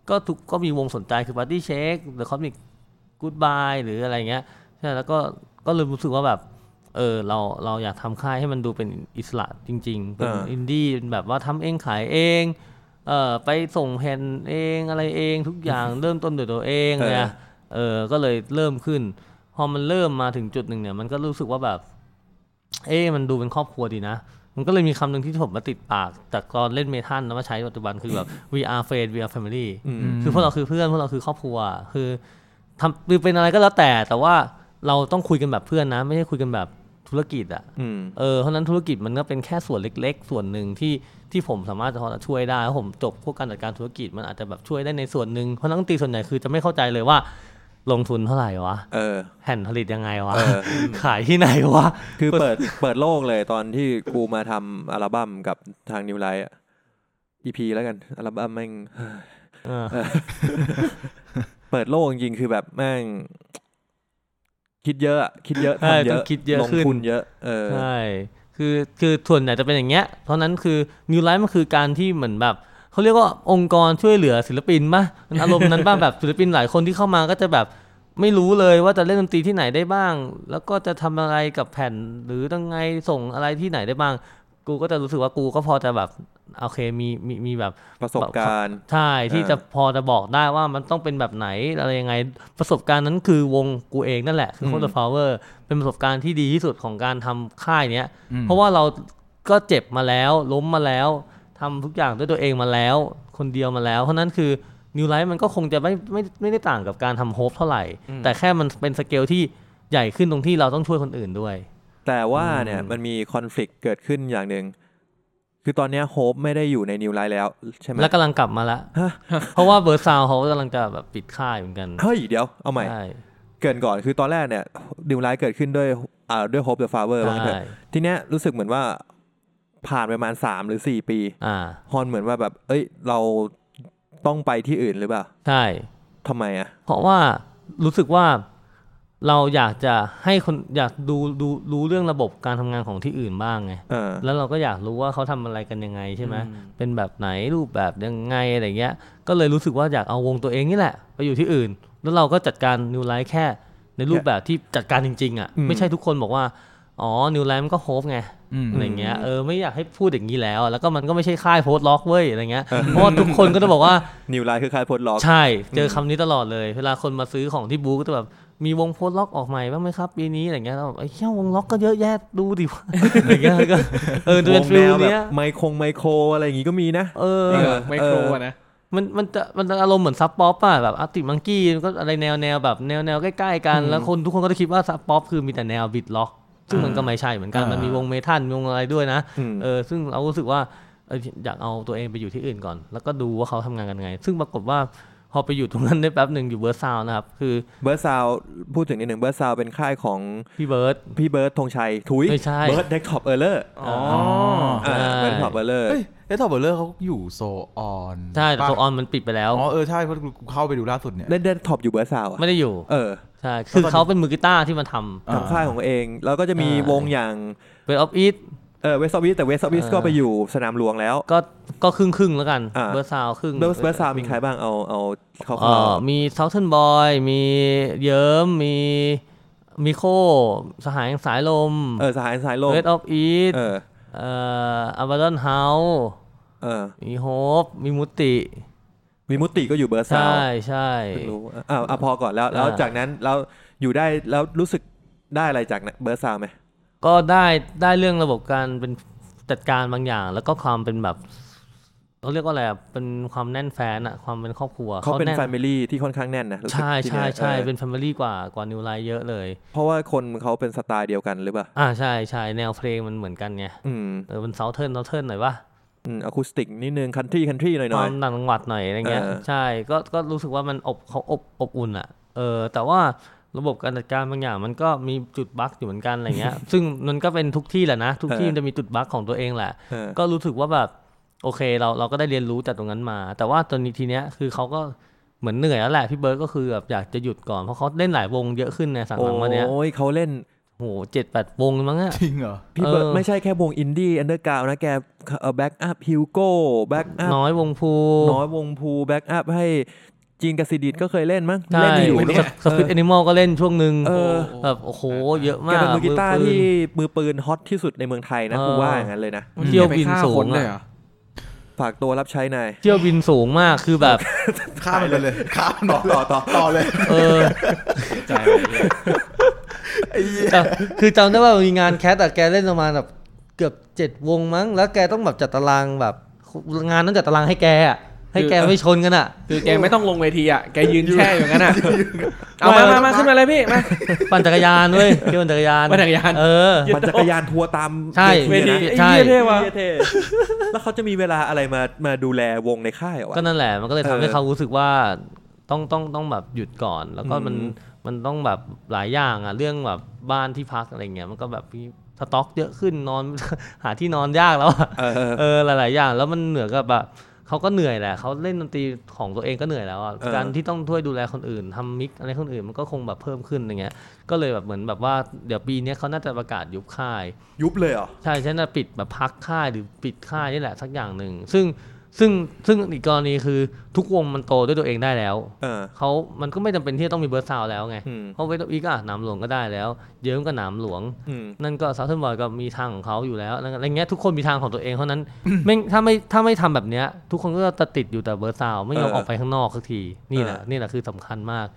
ก็ทุกก็มีวงสนใจคือ Party Shake The Cosmic Goodbye หรืออะไรเงี้ยใช่แล้วก็ก็เลยรู้สึกว่าแบบ เออเราเราอยากทำค่ายให้มันดูเป็นอิสระจริงๆเป็นอ่าอินดี้เป็นแบบว่าทำเองขายเองเอ่อไปส่งแผ่นเองอะไรเองทุกอย่างเริ่มต้นด้วยตัวเองเออเนี่ยเออก็เลยเริ่มขึ้น พอมันเริ่มมาถึงจุดหนึ่งเนี่ย มันก็รู้สึกว่าแบบ เอ๊ะมันดูเป็นครอบครัวดีนะ มันก็เลยมีคำหนึ่งที่ผมมาติดปากจากตอนเล่นเมทัลแล้วมาใช้ปัจจุบันคือแบบ we are friends we are family อืมคือพวกเราคือเพื่อนพวกเราคือครอบครัว คือทำคือเป็นอะไรก็แล้วแต่แต่ว่าเราต้องคุยกันแบบเพื่อนนะ ไม่ใช่คุยกันแบบ ธุรกิจอะอืมเออเพราะฉะนั้นธุรกิจมันก็เป็นแค่ส่วนเล็ก ๆ ส่วนหนึ่งที่ที่ผมสามารถจะพอช่วยได้เพราะผมจบพวกการจัดการธุรกิจมันอาจจะแบบช่วยได้ในส่วนหนึ่งเพราะนักดนตรีส่วนใหญ่คือจะไม่เข้าใจเลยว่า ลงทุนเท่าไหร่วะเออแผ่นผลิตยังไงวะเออขายที่ไหนวะ คือเปิดเปิดโลกเลยตอนที่กูมาทำอัลบั้มกับทาง New Life อะ EP แล้วกันอัลบั้มแม่งเออเปิดโลกจริงๆคือแบบแม่ง คิดเยอะอะคิดเยอะใช่ทำเยต้ออะงคิดเยอะลงขึ้นทุนเยอะเออใช่คือคือส่วนใหญ่จะเป็นอย่างเงี้ย เพราะนั้นคือ New Life มันคือการที่เหมือนแบบเขาเรียกว่าองค์กรช่วยเหลือศิลปินป่ะมันอารมณ์นั้นป่ะแบบศิลปินหลายคนที่เข้ามาก็จะแบบไม่รู้เลยว่าจะเล่นดนตรีที่ไหนได้บ้าง แล้วก็จะทำอะไรกับแผ่นหรือยังไงส่งอะไรที่ไหนได้บ้าง กูก็จะรู้สึกว่ากูก็พอจะแบบโอเคมีมีมีแบบประสบการณ์ใช่ที่เออจะพอจะบอกได้ว่ามันต้องเป็นแบบไหนอะไรยังไงประสบการณ์นั้นคือวงกูเองนั่นแหละคืออืมโคตรฟลาวเวอร์เป็นประสบการณ์ที่ดีที่สุดของการทำค่ายเนี้ยอืมเพราะว่าเราก็เจ็บมาแล้ว ล้มมาแล้วทำทุกอย่างด้วยตัวเองมาแล้ว คนเดียวมาแล้ว เพราะนั้นคือ Newlights มันก็คงจะไม่ไม่ไม่ได้ต่างกับการทำ Hope เท่าไหร่ แต่แค่มันเป็นสเกลที่ใหญ่ขึ้นตรงที่เราต้องช่วยคนอื่นด้วย แต่ว่าเนี่ยมันมีคอน FLICT เกิดขึ้นอย่างหนึ่งคือตอนเนี้ย Hope ไม่ได้อยู่ใน Newlights แล้วใช่ไหมแล้วกำลังกลับมาละฮะเพราะว่าเบอร์ซาวเขากำลังจะแบบปิดค่ายเหมือนกัน เฮ้ย เดี๋ยวเอาใหม่ใช่เกริ่นก่อนคือตอนแรกเนี่ย Newlights เกิดขึ้นด้วยอ่าด้วย Hope the Flowers บ้างเถอะใช่ทีเนี้ยรู้สึกเหมือนว่าผ่านไปประมาณสามหรือสี่ปีอ่าฮอนเหมือนว่าแบบ เอ้ย เราต้องไปที่อื่นหรือเปล่า ใช่ทำไมอะ เพราะว่ารู้สึกว่า เราอยากจะให้คนอยากดูดูรู้เรื่องระบบการทำงานของที่อื่นบ้างไงเออแล้วเราก็อยากรู้ว่าเขาทำอะไรกันยังไงใช่ไหมเป็นแบบไหนรูปแบบยังไงอะไรเงี้ย ก็เลยรู้สึกว่าอยากเอาวงตัวเองนี่แหละ ไปอยู่ที่อื่น แล้วเราก็จัดการ Newlights แค่ ในรูปแบบที่จัดการจริง ๆอะอืมไม่ใช่ทุกคนบอกว่าอ๋อ Newlights มันก็ Hope ไงอืมอะไรเงี้ยเออไม่อยากให้พูดอย่างนี้แล้ว แล้วก็มันก็ไม่ใช่ค่าย post-rock เว้ยอะไรเงี้ยเพราะว่าทุกคนก็จะบอกว่านิวไลท์คือคล้าย post-rock ใช่ เจอคำนี้ตลอดเลย เวลาคนมาซื้อของที่บูธก็จะแบบ มีวง post-rock ออกใหม่บ้างไหมครับปีนี้อะไรเงี้ยแล้วแบบไอ้เหี้ยวงร็อกก็เยอะแยะดูดิวะอะไรเงี้ยก็เออดูเป็นวงฟีลแนวแบบเนี้ยไมโครไมโครอะไรอย่างงี้ก็มีนะเออเออไมโครอะนะมันมันจะมันจะอารมณ์เหมือน Sub Pop อะแบบ Arctic Monkeys ก็อะไรแนวแนวแบบแนวแนวใกล้ๆกันแล้วคนทุกคนก็จะคิดว่า Sub Pop คือมีแต่แนว Brit rock ซึ่งมันก็ไม่ใช่เหมือนกันอ่ามัมันมีวงเมทัลมีวงอะไรด้วยนะอืมเออซึ่งเรารู้สึกว่าเอออยากเอาตัวเองไปอยู่ที่อื่นก่อน แล้วก็ดูว่าเขาทำงานกันไง ซึ่งปรากฏว่า พอไปอยู่ตรงนั้นได้แป๊บหนึ่งอยู่เบิร์ดซาวนะครับ คือเบิร์ดซาวพูดถึงนิดหนึ่งเบิร์ดซาวเป็นค่ายของพี่เบิร์ดพี่เบิร์ดธงชัยถุยไม่ใช่เบิร์ดเด็กท็อปเออร์เลอร์อ๋ออ่าใช่เบิร์ดท็อปเออร์เลอร์เฮ้ยเอสทอปเบอร์เลอร์เขาอยู่โซออนใช่แต่ปะโซออนมันปิดไปแล้วอ๋อเออใช่เพราะกูเข้าไปดูล่าสุดเนี่ยเล่นเด็กท็อปอยู่เบิร์ดซาวอะไม่ได้อยู่ เออใช่คือเขาเป็นมือกีตาร์ที่มาทอ่าทำค่ายของตัวเองแล้วก็จะมีใช่วงอย่างำเวทออฟอีท เออเวสต์ออฟวิสแต่เวสต์ออฟวิสเออก็ไปอยู่สนามหลวงแล้ว ก็ก็ครึ่งครึ่งๆแล้วกันอ่าเบิร์ดซาวครึ่งเบิร์ดเบิร์ดซาวมีใครบ้างเอาเอาเขาเออมีเซาเทนบอยมีเยิ้มมีมิโคสหายแห่งสายลมเออสหายสายโลกเวทออฟอีทเออเอ่ออาบาดอนเฮาส์เออมีโฮปมีมุติ มีมุติก็อยู่เบิร์ดซาใช่วใช่เพิ่งรู้อ่าอะพอก่อนแล้วแล้วอ่าจากนั้นเราอยู่ได้แล้วรู้สึกได้อะไรจาก Bird Sound ไหม ก็ได้ได้เรื่องระบบการเป็นจัดการบางอย่าง แล้วก็ความเป็นแบบเขาเรียกว่าอะไรอะเป็นความแน่นแฟ้นอะความเป็นครอบครัวเขาเป็นแนว family ที่ค่อนข้างแน่นนะรู้สึกใช่ที่ใช่เนี่ยใช่ออเป็น family กว่ากว่านิวไลท์เยอะเลย เพราะว่าคนเขาเป็นสไตล์เดียวกันหรือเปล่าอ่าใช่ใช่แนวเพลงมันเหมือนกันไงอืมเออเป็น southern southern หน่อยปะอืมอะคูสติกนิดนึงคันทรีคันทรีหน่อยหคน่อวายมต่างจังหวัดหน่อยอะไรเงี้ยเออใช่ก็ก็รู้สึกว่ามันอบเขาอบอบอุ่นอะเออแต่ว่า ระบบการจัดการบางอย่างมันก็มีจุด bug อยู่เหมือนกันอะไรเงี้ย ซึ่งมันก็เป็นทุกที่แหละนะ ทุกที่มันจะมีจุด bug ของตัวเองแหละเออก็รู้สึกว่าแบบโอเคเราเราก็ได้เรียนรู้จากตรงนั้นมา แต่ว่าตอนนี้ทีเนี้ยคือเขาก็เหมือนเหนื่อยแล้วแหละพี่เบิร์ดก็คือแบบอยากจะหยุดก่อนเพราะเขาเล่นหลายวงเยอะขึ้นในช่วงหลังมาเนี้ยโอ้ยเขาเล่นโหเจ็ดแปดวงมั้งอะจริงเหรอ พี่เบิร์ดเออไม่ใช่แค่วงอินดี้ underground นะแกเออแบ็กอัพฮิวโก้แบ็กอัพน้อยวงภูน้อยวงภูแบ็กอัพให้ จีนกับซีดิตก็เคยเล่นมั้งใช่เล่นอยู่ไม่แล้วเนี่ก็ยสปิทแอนิมอลก็เล่นช่วงหนึ่งเออแบบโอ้โห เยอะแกมากเป็นมือกีตาร์ปืนที่มือปืนฮอตที่สุดในเมืองไทยนะเออกูว่าอย่างนั้นเลยนะเที่ยวบินไปฆ่าสูคงเลยอะเหรอฝากตัวรับใช้นายเที่ยวบินสูงมากคือแบบข้ามไปเลยข้ามต่อต่อต่อต่อเลย เออใจเลยเนี่ยแต่คือจำได้ว่ามีงานแคสแต่แกเล่นประมาณแบบเกือบเจ็ดวงมั้ง แล้วแกต้องแบบจัดตารางแบบ งานต้องจัดตารางให้แกอะ ให้แกไม่ชนกันอะ คือแกไม่ต้องลงเวทีอะแกยืนแช่อย่างนั้นอะเอามามามาขึ้นมาเลยพี่มาปั่นจักรยานเว้ยเที่ยวปั่นจักรยานปั่นจักรยานเออมันจักรยานทัวร์ตามใช่เวทีนะไอ้ใช่เหี้ยเท่ว่ะเหี้ยเท่แล้วเขาจะมีเวลาอะไรมามาดูแลวงในค่ายเหรอวะก็นั่นแหละมันก็เลยทำให้เออเขารู้สึกว่าต้องต้องต้องแบบหยุดก่อน แล้วก็มันอืมมันต้องแบบหลายอย่างอะเรื่องแบบบ้านที่พักอะไรเงี้ยมันก็แบบมีสต็อกเยอะขึ้นนอนหาที่นอนยากแล้วอะเออเออเออหลายๆอย่าง แล้วมันเหนือกับแบบ เขาก็เหนื่อยแหละเขาเล่นดนตรีของตัวเองก็เหนื่อยแล้วอะเออการที่ต้องช่วยดูแลคนอื่นทำมิกอะไรคนอื่นมันก็คงแบบเพิ่มขึ้นอย่างเงี้ยก็เลยแบบเหมือนแบบว่าเดี๋ยวปีเนี้ยเขาน่าจะประกาศยุบค่าย ยุบเลยเหรอใช่ฉันจะปิดแบบพักค่ายหรือปิดค่ายนี่แหละสักอย่างหนึ่งซึ่ง ซึ่งซึ่งอีกกรณีคือทุกวงมันโตด้วยตัวเองได้แล้วเออ เขามันก็ไม่จำเป็นที่จะต้องมี Bird Sound แล้วไง อืม เพราะ West of East ก็สนามหลวงก็ได้แล้ว เยิ้มก็สนามหลวง อืม นั่นก็ Southern Boy ก็มีทางของเขาอยู่แล้วอะไรเงี้ยทุกคนมีทางของตัวเองเพราะนั้น ไม่ถ้าไม่ถ้าไม่ทำแบบเนี้ย ทุกคนก็จะติดอยู่แต่ Bird Sound ไม่ยอมเออออกไปข้างนอกสักทีนี่แหละเออ นี่แหละคือสำคัญมาก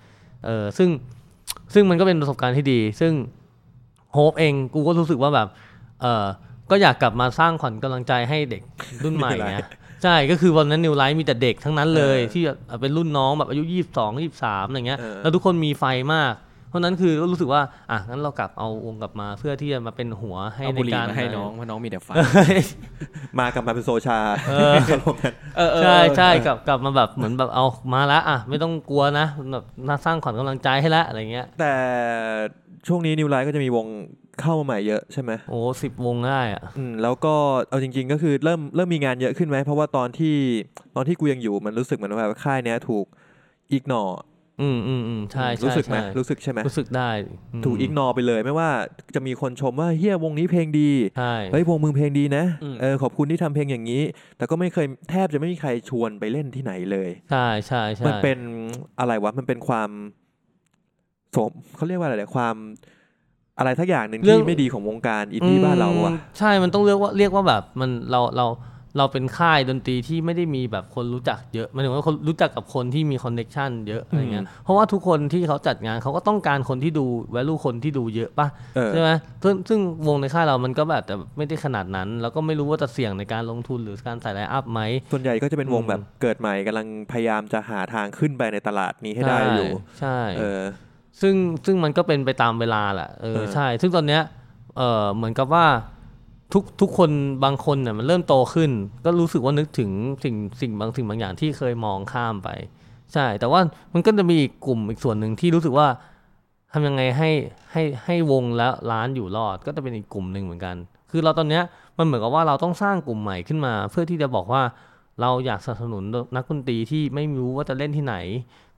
เออซึ่งซึ่งมันก็เป็นประสบการณ์ที่ดี ซึ่ง Hope เองกูก็รู้สึกว่าแบบเออก็อยากกลับมาสร้างขวัญกำลังใจให้เด็กรุ่นใหม่ไง ใช่ก็คือวันนั้นนิวไลท์มีแต่เด็กทั้งนั้นเลย ที่เป็นรุ่นน้องแบบอายุยี่สิบสองยี่สิบสามอะไรเงี้ยเออแล้วทุกคนมีไฟมาก เพราะฉะนั้นคือก็รู้สึกว่าอะงั้นเรากลับเอาวงกลับมาเพื่อที่จะมาเป็นหัวให้เอาในบุหรี่การมาให้น้องเพราะน้องมีแต่ไฟมากับมาเป็นโซชาเออเขาลงกันเออเออใช่ใช่เออกลับกลับมาแบบเหมือนแบบเอามาละอะไม่ต้องกลัวนะแบบน่าสร้างขวัญกำลังใจให้ละอะไรเงี้ยแต่ช่วงนี้นิวไลท์ก็จะมีวง เข้ามาใหม่เยอะใช่ไหมโอ้สิบวงได้อะอืมแล้วก็เอาจริง ๆ ก็คือเริ่มเริ่มมีงานเยอะขึ้นไหมเพราะว่าตอนที่ตอนที่กูยังอยู่มันรู้สึกเหมือนว่าค่ายเนี้ยถูกอีกนออืมอืมอืมใช่ใช่รู้สึกไหมใช่รู้สึกใช่ไหมรู้สึกได้อืมถูกอีกนอไปเลยไม่ว่าจะมีคนชมว่าเฮียวงนี้เพลงดีใช่เฮ้ยวงมึงเพลงดีนะอืมเออขอบคุณที่ทำเพลงอย่างนี้ แต่ก็ไม่เคยแทบจะไม่มีใครชวนไปเล่นที่ไหนเลยใช่ใช่ใช่มันเป็นอะไรวะมันเป็นความสมเขาเรียกว่าอะไรเนี่ยความ อะไรสักอย่างหนึ่งที่ไม่ดีของวงการอินดี้บ้านเราอือะมใช่มันต้องเรียกว่าเรียกว่าแบบมันเราเราเราเป็นค่ายดนตรีที่ไม่ได้มีแบบคนรู้จักเยอะหมายถึงว่าคนรู้จักกับคนที่มีคอนเน c t ชันเยอะอะไรเงี้ยเพราะว่าทุกคนที่เขาจัดงานเขาก็ต้องการคนที่ดู value คนที่ดูเยอะป่ะเออใช่ไหมซึ่งซึ่งวงในค่ายเรามันก็แบบแต่ไม่ได้ขนาดนั้น แล้วก็ไม่รู้ว่าจะเสี่ยงในการลงทุนหรือการใส่ line-up ไหมส่วนใหญ่ก็จะเป็นวงอืมแบบเกิดใหม่กำลังพยายามจะหาทางขึ้นไปในตลาดนี้ให้ได้อยู่ใช่เออ ซึ่งซึ่งมันก็เป็นไปตามเวลาแหละเออเออใช่ ซึ่งตอนเนี้ยเออเหมือนกับว่าทุกทุกคนบางคนเนี่ยมันเริ่มโตขึ้น ก็รู้สึกว่านึกถึงสิ่งสิ่งบางสิ่งบางอย่างที่เคยมองข้ามไป ใช่ แต่ว่ามันก็จะมีอีกกลุ่มอีกส่วนหนึ่งที่รู้สึกว่าทำยังไงให้ให้ให้วงและร้านอยู่รอด ก็จะเป็นอีกกลุ่มหนึ่งเหมือนกัน คือเราตอนเนี้ยมันเหมือนกับว่าเราต้องสร้างกลุ่มใหม่ขึ้นมา เพื่อที่จะบอกว่าเราอยากสนับสนุนนักดนตรีที่ไม่รู้ว่าจะเล่นที่ไหน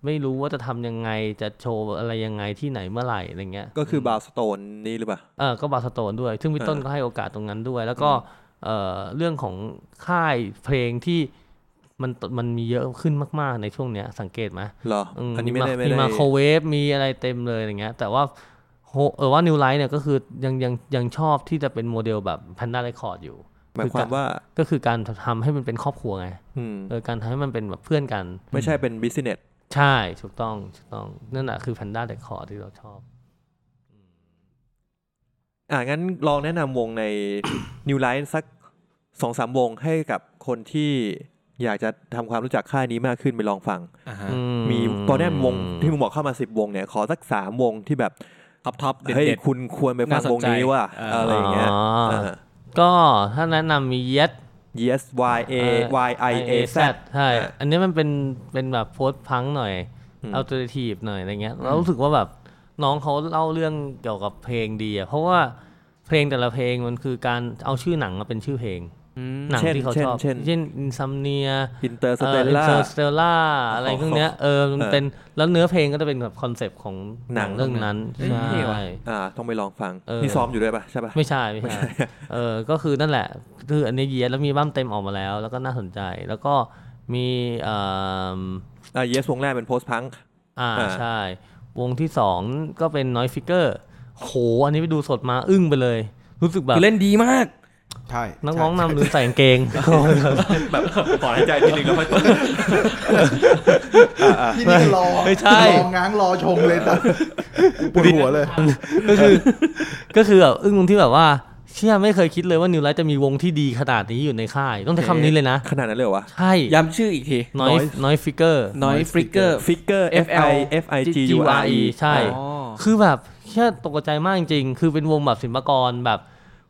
ไม่รู้ว่าจะทำยังไงจะโชว์อะไรยังไงที่ไหนเมื่อไหร่อะไรเงี้ย ก็คือบาสโตนนี่หรือเปล่าเออก็บาสโตนด้วย ซึ่งพี่ต้นเออก็ให้โอกาสตรงนั้นด้วย แล้วก็เอ่อเรื่องของค่ายเพลงที่มันมันมีเยอะขึ้นมาก ๆ ในช่วงเนี้ยสังเกตไหมเหรอมอันนี้ไม่ได้ไม่มีได้มาโครเวฟมีอะไรเต็มเลยอย่างเงี้ย แต่ว่าโฮเออว่านิวไลท์เนี่ยก็คือยังยังยังชอบที่จะเป็นโมเดลแบบ Panda Record อยู่หมายความว่าก็คือการทำให้มันเป็นครอบครัวไงอืมเออการทำให้มันเป็นแบบเพื่อนกัน ไม่ใช่เป็น business ใช่ถูกต้องถูกต้อง นั่นแหละคือ Panda Record ที่เราชอบอะงั้นลองแนะนำวงใน Newlights สักสองสามวงให้กับคนที่อยากจะทำความรู้จักค่ายนี้มากขึ้นไปลองฟัง อ่าฮะอืมีตอนนี้วงที่มึงบอกเข้ามาสิบวงเนี่ย ขอสักสามวงที่แบบท็อปท็อปเด็ดเฮ้ยเด็ด คุณควรไปฟังน่าสนวงนี้ใจว่ะเอออ อะไรอย่างเงี้ยอ๋อเออ ก็ถ้าแนะนำมีเย็ด yes y a y i a z ใช่ อันนี้มันเป็นเป็นแบบโพสต์พังหน่อยอืมอัลเทอร์เนทีฟหน่อยอะไรเงี้ยเรารู้สึกว่าแบบน้องเขาเล่าเรื่องเกี่ยวกับเพลงดีอะเพราะว่าเพลงแต่ละเพลงมันคือการเอาชื่อหนังมาเป็นชื่อเพลงอืม หนังเช่นที่เขาเช่นชอบ เช่นเช่น Insomnia Interstellar Interstellar อะไรพวกเนี้ยเออมันเออเป็นแล้วเนื้อเพลงก็จะเป็นแบบ concept ของหนังหนังเรื่องนั้นเอ้ยใช่เท่ว่ะอ่าต้องไปลองฟังเออนี่ซ้อมอยู่ด้วยป่ะใช่ป่ะไม่ใช่ไม่ใช่เออก็คือนั่นแหละ คืออันนี้เยียแล้วมีอัลบั้มเต็มออกมาแล้ว แล้วก็น่าสนใจแล้วก็มีเอ่ออ่า yes วงแรกเป็น post punk อ่าอ่าใช่ วงที่สองก็เป็น Noise Figure โหอันนี้ไปดูสดมาอึ้งไปเลย รู้สึกแบบคือเล่นดีมาก ใช่นักร้องนำลืมใส่กางเกงแบบขอให้ใจทีนึงแล้วค่อยที่นี่ก็รอไม่ใช่รอง้างรอชงเลยแต่ปวดหัวเลย ก็คือ ก็คือแบบอึ้งตรงที่แบบว่าเชื่อไม่เคยคิดเลยว่านิวไลท์จะมีวงที่ดีขนาดนี้อยู่ในค่าย ต้องใช้คำนี้เลยนะ ขนาดนั้นเลยเหรอวะ ใช่ ย้ำชื่ออีกทีน้อย Noise น้อยฟิกเกอร์น้อยฟริกเกอร์ figure f i f i g u r e ใช่อ๋อคือแบบแค่ตกใจมากจริงๆ คือเป็นวงแบบศิลปากรแบบ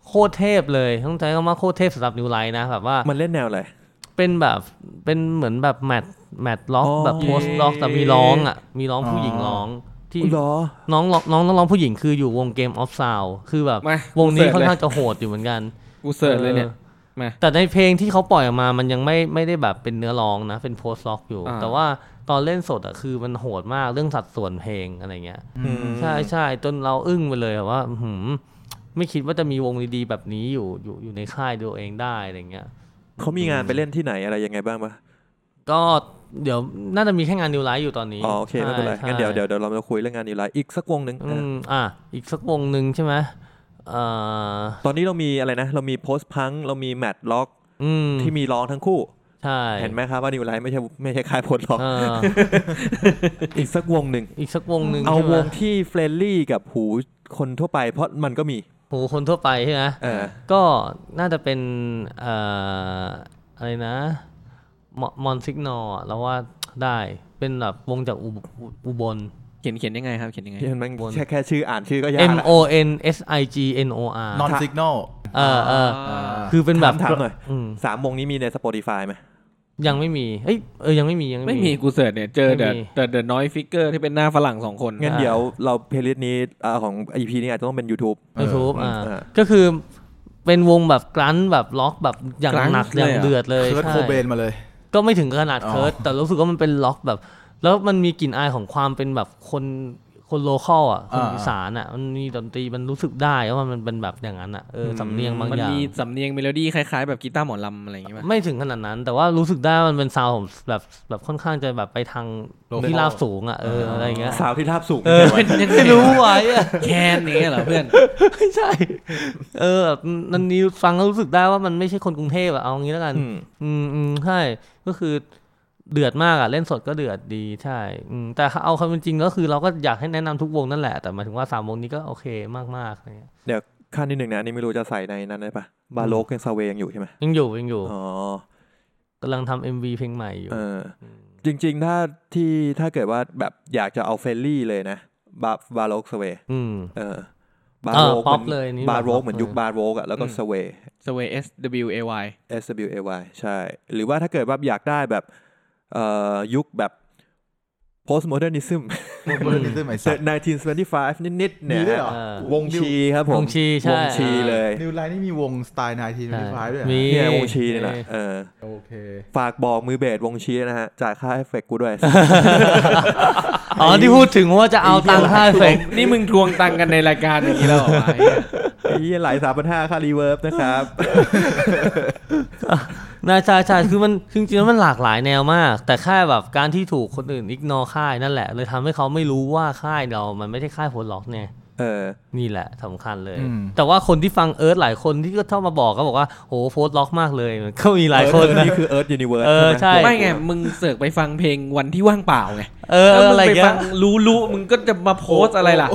โคตรเทพเลยต้องใช้คำว่าโคตรเทพสำหรับ Newlights นะแบบว่ามันเล่นแนวอะไรเป็นแบบเป็นเหมือนแบบ math math rock อ๋อแบบ post rock แต่มีร้องอะมีร้องผู้หญิงร้องที่เหรอน้องร้องน้องต้องร้องผู้หญิงคืออยู่วง Game of Sound คือแบบมาวงนี้กู search เลยค่อนข้างจะโหดอยู่เหมือนกันกู search เลยเนี่ยออกมาแต่ในเพลงที่เขาปล่อยออกมามันยังไม่ไม่ได้แบบเป็นเนื้อร้องนะ เป็น post rock อยู่อ่าแต่ว่าตอนเล่นสดอะคือมันโหดมากเรื่องสัดส่วนเพลงอะไรเงี้ยอืมใช่ใช่จนเราอึ้งไปเลยอะว่าอื้อหืม ไม่คิดว่าจะมีวงดีๆแบบนี้อยู่อยู่อยู่ในค่ายตัวเองได้อะไรเงี้ยเขามีงานไปเล่นที่ไหนอะไรยังไงบ้างปะก็เดี๋ยวน่าจะมีแค่งาน Newlights อยู่ตอนนี้อ๋อโอเคไม่เป็นไรใช่งั้นเดี๋ยวเดี๋ยวเดี๋ยวเรามาคุยเรื่องงาน Newlights อีกสักวงหนึ่งอืมอะอีกสักวงหนึ่งใช่ไหมเอ่อตอนนี้เรามีอะไรนะ เรามี post punk เรามี math rockอืมที่มีร้องทั้งคู่ ใช่ เห็นไหมครับว่า Newlights ไม่ใช่ไม่ใช่ค่าย post rock เอออีกสักวงหนึ่งอีกสักวงหนึ่งเอาใช่ไหมวงที่ friendly กับหูคนทั่วไปเพราะมันก็มี หูคนทั่วไปใช่ไหมเออก็น่าจะเป็นเอ่ออะไรนะ Monsignor แล้วว่าได้เป็นแบบวงจากอุบอุอุบลเขียนเขียนยังไงครับ เขียนยังไงที่มันวนแค่แค่ชื่ออ่านชื่อก็ยาก M ละ O N S I G N O R Monsignor เออเอออ่าคือเป็นแบบถามหน่อยอืมสามวงนี้มีใน Spotify ไหม ยังไม่มีเอ้ยเออยังไม่มียังไม่มี กู search เนี่ยเจอไม่แต่มี แต่ The Noise Figure ที่เป็นหน้าฝรั่งสองคน งั้นอ่าเดี๋ยวเรา playlist นี้อ่าของ EP นี้อาจจะต้องเป็น YouTube YouTube เอออ่าเออก็คือเป็นวงแบบ grunge แบบล็อกแบบอย่างหนักอย่างเดือดเลย Kurt ใช่ Cobain มาเลย ก็ไม่ถึงขนาดอ๋อ Kurt แต่รู้สึกว่ามันเป็นล็อกแบบ แล้วมันมีกลิ่นอายของความเป็นแบบคน คน local อะคนอีสานอะมันมีดนตรีมันรู้สึกได้ว่ามันเป็นแบบอย่างนั้นอะเออสำเนียงบางมันอย่างมีสำเนียงเมโลดี้คล้ายๆแบบกีตาร์หมอลำอะไรอย่างงี้ป่ะไม่ถึงขนาดนั้น แต่ว่ารู้สึกได้ว่ามันเป็น sound ของแบบแบบค่อนข้างจะแบบไปทาง local ที่ราบสูงอะเอออะไรอย่างเงี้ย sound ที่ราบสูงเออเป็นยังไงไม่รู้ไว้อะแคนอย่างเงี้ยเหรอเพื่อนไม่ใช่ เออแบบนันนี้ฟังแล้วรู้สึกได้ว่ามันไม่ใช่คนกรุงเทพอะเอางี้แล้วกัน อืมอืมอืมใช่ก็คือ เดือดมากอะเล่นสดก็เดือดดีใช่อืมแต่เอาความเป็นจริงก็คือเราก็อยากให้แนะนำทุกวงนั่นแหละ แต่หมายถึงว่าสามวงนี้ก็โอเคมากๆอะไรเงี้ยเดี๋ยวขั้นที่หนึ่งนะอันนี่ไม่รู้จะใส่ในนั้นได้ปะ Baroque ยัง Sway ยังอยู่ใช่ไหมยังอยู่ยังอยู่อ๋อกำลังทำ MV เพลงใหม่อยู่เออจริง ๆ ถ้าที่ถ้าเกิดว่าแบบอยากจะเอา friendly เลยนะบา Baroque Sway อืมเออ baroque pop เออเหมือนเลยนี่บาโรกแบบเหมือนยุคเออ baroque อะแล้วก็อืม Sway Sway S W A Y S W A Y ใช่ หรือว่าถ้าเกิดว่าอยากได้แบบเอ่อ ยุคแบบ postmodernism modernism ไอ้สัตว์1925 นิดๆเนี่ยมีด้วยเหรอเออวงชีครับผม วงชีใช่วงชีเลย Newlights นี่มีวงสไตล์1925ด้วยเหรอมีเนี่ยวงชีนี่แหละเออโอเคฝากบอกมือเบสวงชีนะฮะ จ่ายค่าเอฟเฟกต์กูด้วย อ๋อ ที่พูดถึงว่าจะเอาตังค่าเฟกนี่มึงทวงตังค์กันในรายการอย่างนี้แล้วเหรอวะไอ้เหี้ยไอ้เหี้ยไหลสามพันห้าค่า reverb นะครับ น่าใช่ใช่คือมันคือจริงๆแล้วมันหลากหลายแนวมาก แต่แค่แบบการที่ถูกคนอื่น ignore ค่ายนั่นแหละ เลยทำให้เขาไม่รู้ว่าค่ายเรา มันไม่ใช่ค่าย post rock เนี่ยเออนี่แหละสำคัญเลยอืมแต่ว่าคนที่ฟัง Earth หลายคนที่ก็เข้ามาบอกก็บอกว่าโห post rock มากเลยมันก็มีหลายคนเออนี่คือ Earth Universe เออใช่ไม่ไง มึงเสือกไปฟังเพลงวันที่ว่างเปล่าไงเออแล้วมึอะไรเงี้ยรู้รู้มึงก็จะมาโพสต์อะไรล่ะ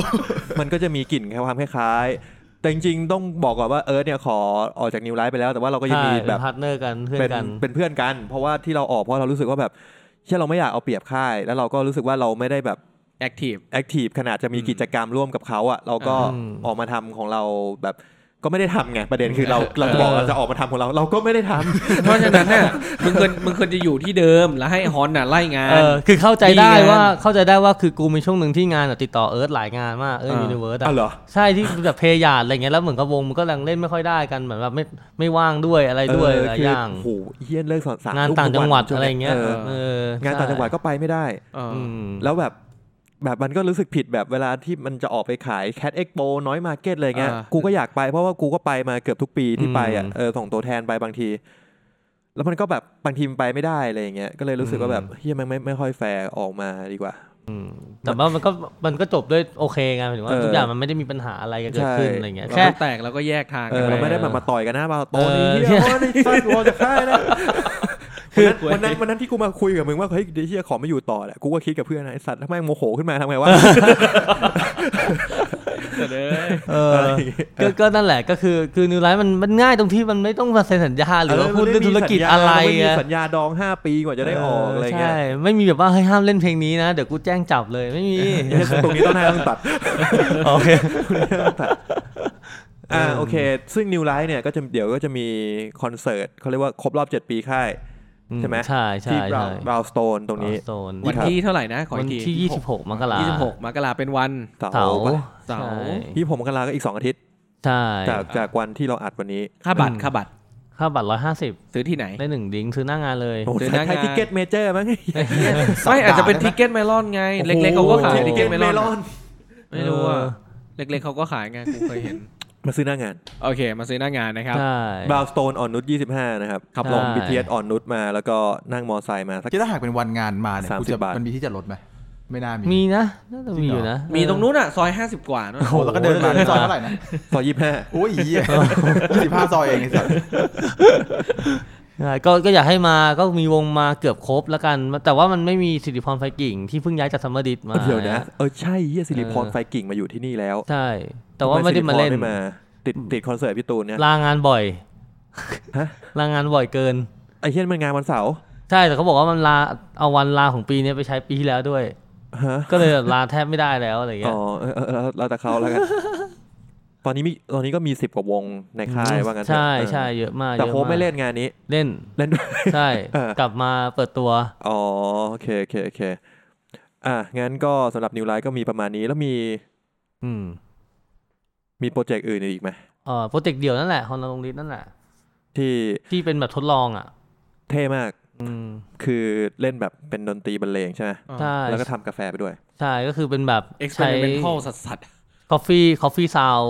มันก็จะมีกลิ่นความคล้ายๆ แต่จริงๆต้องบอกก่อนว่า Earth เนี่ยขอออกจาก Newlights ไปแล้วแต่ว่าเราก็ยังใช่มีเป็แบบ partner กันเพื่อนเป็นกันเป็นเพื่อนกัน เพราะว่าที่เราออกเพราะเรารู้สึกว่าแบบเช่เราไม่อยากเอาเปรียบค่าย แล้วเราก็รู้สึกว่าเราไม่ได้แบบ active active ขนาดจะมีกิจกรรมร่วมกับเขาอะเราก็อืมออกมาทำของเราแบบ ก็ไม่ได้ทำไงประเด็นคือเราเราจะบอกเราจะออกมาทำของเรา เราก็ไม่ได้ทำเพราะฉะนั้นน่ะมึงควรมึงควรจะอยู่ที่เดิมแล้วให้ฮอนน่ะไล่งาน เออคือเข้าใจได้ดีงานว่าเข้าใจได้ว่าคือกูมีช่วงหนึ่งที่งานอะติดต่อ Earth หลายงานมาก Earth อ่า Universe อ้าวเหรอใช่ที่แบบ Play Yard อะไรเงี้ยแล้วเหมือนกับวงมันก็ยังเล่นไม่ค่อยได้กันเหมือนแบบไม่ไม่ว่างด้วยอะไรด้วยหลายคือย่างโอ้โหเฮี้ยนเลิกสอนสามงานทุ่มต่างจังหวัดทุกนอะไรเงี้ยเออเอองานต่างจังหวัดก็ไปไม่ได้เอออืมแล้วแบบ แบบมันก็รู้สึกผิดแบบเวลาที่มันจะออกไปขาย Cat Expo Noise Market อะไรเงี้ยอ่ากูก็อยากไปเพราะว่ากูก็ไปมาเกือบทุกปีที่ไปอะอืมเออส่งตัวแทนไปบางที แล้วมันก็แบบบางทีมันไปไม่ได้อะไรอย่างเงี้ยก็เลยรู้สึกว่าแบบเฮียมันไม่ไม่ค่อยแฟร์ออกมาดีกว่าอืมแต่ว่ามันก็มันก็จบด้วยโอเคไงหมายถึงว่าเออทุกอย่างมันไม่ได้มีปัญหาอะไรเกิดขึ้นใช่อะไรเงี้ยเราแค่ก็แตกแล้วก็แยกทางเออกันไปเราไม่ได้แบบมาต่อยกันหน้าบาร์โต๊ะนี่เออเฮียโอ้ยนี่ฟัดวอลจะฆ่านะ คือวันนั้นวันนั้นที่กูมาคุยกับมึงว่าเฮ้ยเดี๋ยวเฮียขอไม่อยู่ต่อแหละกูก็คิดกับเพื่อนนะไอสัตว์ถ้าแม่งโมโหขึ้นมาทำไงวะแต่เด้อเออก็ก็นั่นแหละก็คือคือ Newlights มันมันง่ายตรงที่มันไม่ต้องมาเซ็นสัญญาหรือว่าพูดเรื่องธุรกิจอะไรไม่มีอะสัญญาดองห้าปีกว่าจะได้ออกอะไรเงี้ยใช่ไม่มีแบบว่าให้ยห้ามเล่นเพลงนี้นะ เดี๋ยวกูแจ้งจับเลยไม่มีเหี้ยตรงนี้ต้องให้ต้องตัดโอเคอ่าโอเค ซึ่ง Newlights เนี่ยก็จะเดี๋ยวก็จะมีคอนเสิร์ตเขาเรียกว่าครบรอบ 7 ปีค่าย ใช่ไหมใช่ใช่ที่ใช่ Brownstone ตรงนี้โซนวันที่เท่าไหร่นะ ขอวัอีนกทีวันที่ 26 มกรายี่สิบหกมกราเป็นวันเสาเสาร์ร์ปะเสาร์ใช่ที่ผมมกราก็อีก 2 อาทิตย์ ใช่ จากจากวันที่เราอัดวันนี้ ค่าบัตรอืมค่าบัตรค่าบัตรซื้อที่ไหน150ได้หนึ่งดิ้งซื้อหน้างานเลยโอ้โหซื้อหใช้น้างาน Thai Ticket Major มั้งไม่อาจจะเป็น Ticket Melon ไง เล็กๆเขาก็ขาย Ticket Melon ไม่รู้อะเล็กๆเขาก็ขายไงกูเคยเห็น มาซื้อหน้างาน โอเค มาซื้อหน้างานนะครับ ใช่ Brownstone อ่อนนุช25 นะครับครับลงใช่ BTS อ่อนนุชมาแล้วก็นั่งมอไซค์มาสัก คิดถ้าหากเป็นวันงานมาเนี่ย30กูจะบาท มันมีที่จอดรถไหมไม่น่ามีมีนะน่าจะมีอยู่นะมีตรงนู้นอะ ซอยห้าสิบกว่านู่นโอ้โหแล้วก็เดินมาซอยเท่าไหร่นะซอย25 โอ้ยเหี้ยสิบห้าซอยเองไอ้สัสใช่ ก็ก็อยากให้มาก็มีวงมาเกือบครบแล้วกัน แต่ว่ามันไม่มีสิริพรไฟกิ่งที่เพิ่งย้ายจาก Summer Disc มาเดี๋ยวนะเออใช่เฮียสิริพรเออไฟกิ่งมาอยู่ที่นี่แล้ว ใช่ แต่ว่าไม่ได้มาเล่นทำสิริพรไม่มาติดติดคอนเสิร์ตพี่ตูนเนี่ยลางานบ่อยฮะลางานบ่อยเกินไอ้เฮียมันงานวันเสาร์ใช่แต่เขาบอกว่ามันลาเอาวันลาของปีนี้ไปใช้ปีที่แล้วด้วยฮะก็เลยแบบลาแทบไม่ได้แล้วอะไรอ๋เงี้ยอเออเออเออเราแต่เขาแล้วกัน ตอนนี้มีตอนนี้ก็มีสิบกว่าวงในค่ายว่างั้นเถอะใช่เออใช่เยอะมากแต่เยอะโค้ชมากไม่เล่นงานนี้ เล่นเล่นด้วยใช่เออกลับมาเปิดตัว อ๋อโอเคโอเคโอเคอะงั้นก็สำหรับนิวไลท์ก็มีประมาณนี้แล้วมี อืม มีโปรเจกต์อื่นอีกไหมเอ่อโปรเจกต์เดียวนั่นแหละฮอนลงลิสนั่นแหละที่ที่เป็นแบบทดลองอะ เท่มากอืมคือเล่นแบบเป็นดนตรีบรรเลงใช่ไหมใช่แล้วก็ทำกาแฟไปด้วย ใช่ก็คือเป็นแบบเอ็กซ์เพใช่สัสสัส coffee coffee sound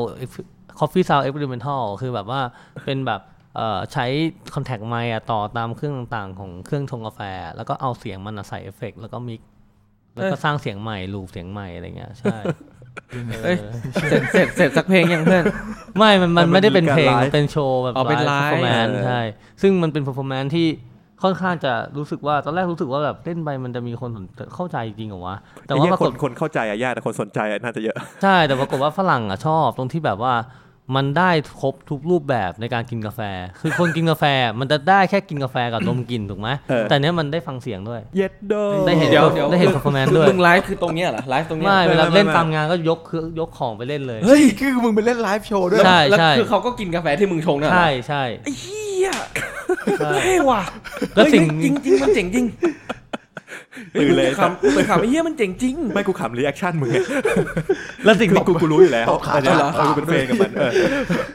coffee sound experimental คือแบบว่าเป็นแบบเอ่อใช้ contact mic อะต่อตามเครื่องต่างๆ ของเครื่องชงกาแฟ แล้วก็เอาเสียงมันอะใส่เอฟเฟกต์แล้วก็มิกแล้วก็สร้างเสียงใหม่ลูปเสียงใหม่อะไรเงี้ยใช่เอ้ยเสร็จเสร็จเสร็จสักเพลงยังเพื่อน ไม่ มันมันมันไม่ได้เป็นมีการเพลงไลฟ์มันเป็นโชว์แบบอ๋อเป็นไลฟ์ performance เออใช่ ซึ่งมันเป็น performance ที่ ค่อนข้างจะรู้สึกว่าตอนแรกรู้สึกว่าแบบเล่นไปมันจะมีคนสนเข้าใจจริงเหรอวะแต่ไอ้ว่าเหี้ยปราคกนฏคนเข้าใจอะยากแต่คนสนใจอะน่าจะเยอะใช่แต่ปรากฏว่าฝรั่งอะชอบตรงที่แบบว่ามันได้ครบทุกรูปแบบในการกินกาแฟ คือคนกินกาแฟมันจะได้แค่กินกาแฟกับนมกินถูกไหมเออแต่เนี้ยมันได้ฟังเสียงด้วย เย็ดโดได้เห็นเดี๋ยวเดี๋ยวได้เห็น performance ด้วยมึงไลฟ์คือตรงเนี้ยเหรอไลฟ์ตรงเนี้ยไม่เหรอเวลาไม่เล่นไม่ตามงานก็ยกคือยกของไปเล่นเลยเฮ้ยคือมึงไปเล่น live showด้วยใช่แล้วใช่คือเขาก็กินกาแฟที่มึงชงน่ะเหรอใช่ใช่ไอ้เหี้ ยใช่เท่ว่ะแล้วเฮ้ยสิ่งจริงจริงๆมันเจ๋งจริงตื่นเลยขำตื่นขำไอ้เหี้ยมันเจ๋งจริง ไม่กูขำ reaction มึงไงแล้วสิ่งคือที่กูกูรู้อยู่แล้วตบขาอันเนี้ยเหรอเออกูเป็นเฟนกับมันเออ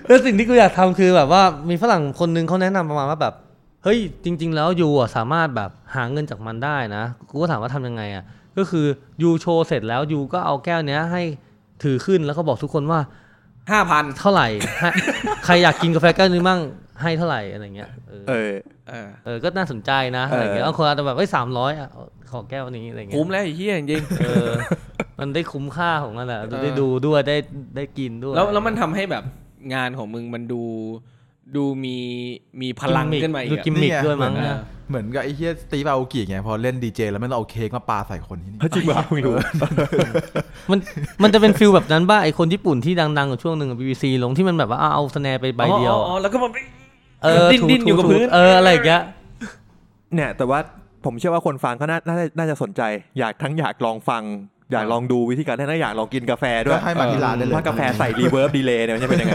แล้วสิ่งที่กูอยากทำคือแบบว่ามีฝรั่งคนนึงเขาแนะนำประมาณว่าแบบ เฮ้ยจริง ๆ แล้วยูอะสามารถแบบหาเงินจากมันได้นะ กูก็ถามว่าทำยังไงอะ ก็คือยูโชว์เสร็จแล้วยูก็เอาแก้วเนี้ยให้ถือขึ้นแล้วก็บอกทุกคนว่าห้าพันเท่าไหร่ให้ใครอยากกินกาแฟแก้วนี้มั่ง ให้เท่าไหร่อะไรเงี้ยเออเออเออเออก็น่าสนใจนะอะไรเงี้ยเออบางคนอาจจะแบบเฮ้ยสามร้อยอะขอแก้วนี้อะไรเงี้ยคุ้มแล้วไอ้เหี้ยจริงเออ มันได้คุ้มค่าของมันอะเออได้ดูด้วยได้ได้กินด้วยๆแล้วแล้วมันทำให้แบบงานของมึงมันดูดูมีมีพลังขึ้นมาอีกดูอะกิมมิกนี่ไงด้วยมั้งเหมือนนะเหมือนกับไอ้เฮีย Steve Aoki ไงพอเล่นดีเจแล้วไม่ต้องเอาเค้กมาปาใส่คนที่นี่จริงป่ะไม่รู้มันมันจะเป็น feel แบบนั้นบ้าไอคนญี่ปุ่นที่ดังๆอยู่ช่วงหนึ่งบีบีซีลงที่มันแบบว่าเอา snare ไปใบเดียวอ๋ออ๋อแล้วก็มัน เออดิ้นถูดิ้นอยู่กับถูพื้นเอออะไรอย่างเงี้ยเนี่ยแต่ว่าผมเชื่อว่าคนฟังก็น่าน่าจะน่าจะสนใจ อยากทั้งอยากลองฟัง อยากลองดูวิธีการและอยากลองกินกาแฟด้วก็ยให้มาที่ร้านได้เลยว่ากาแฟใส่ reverb delay เนี่ยมันจะเป็นยังไง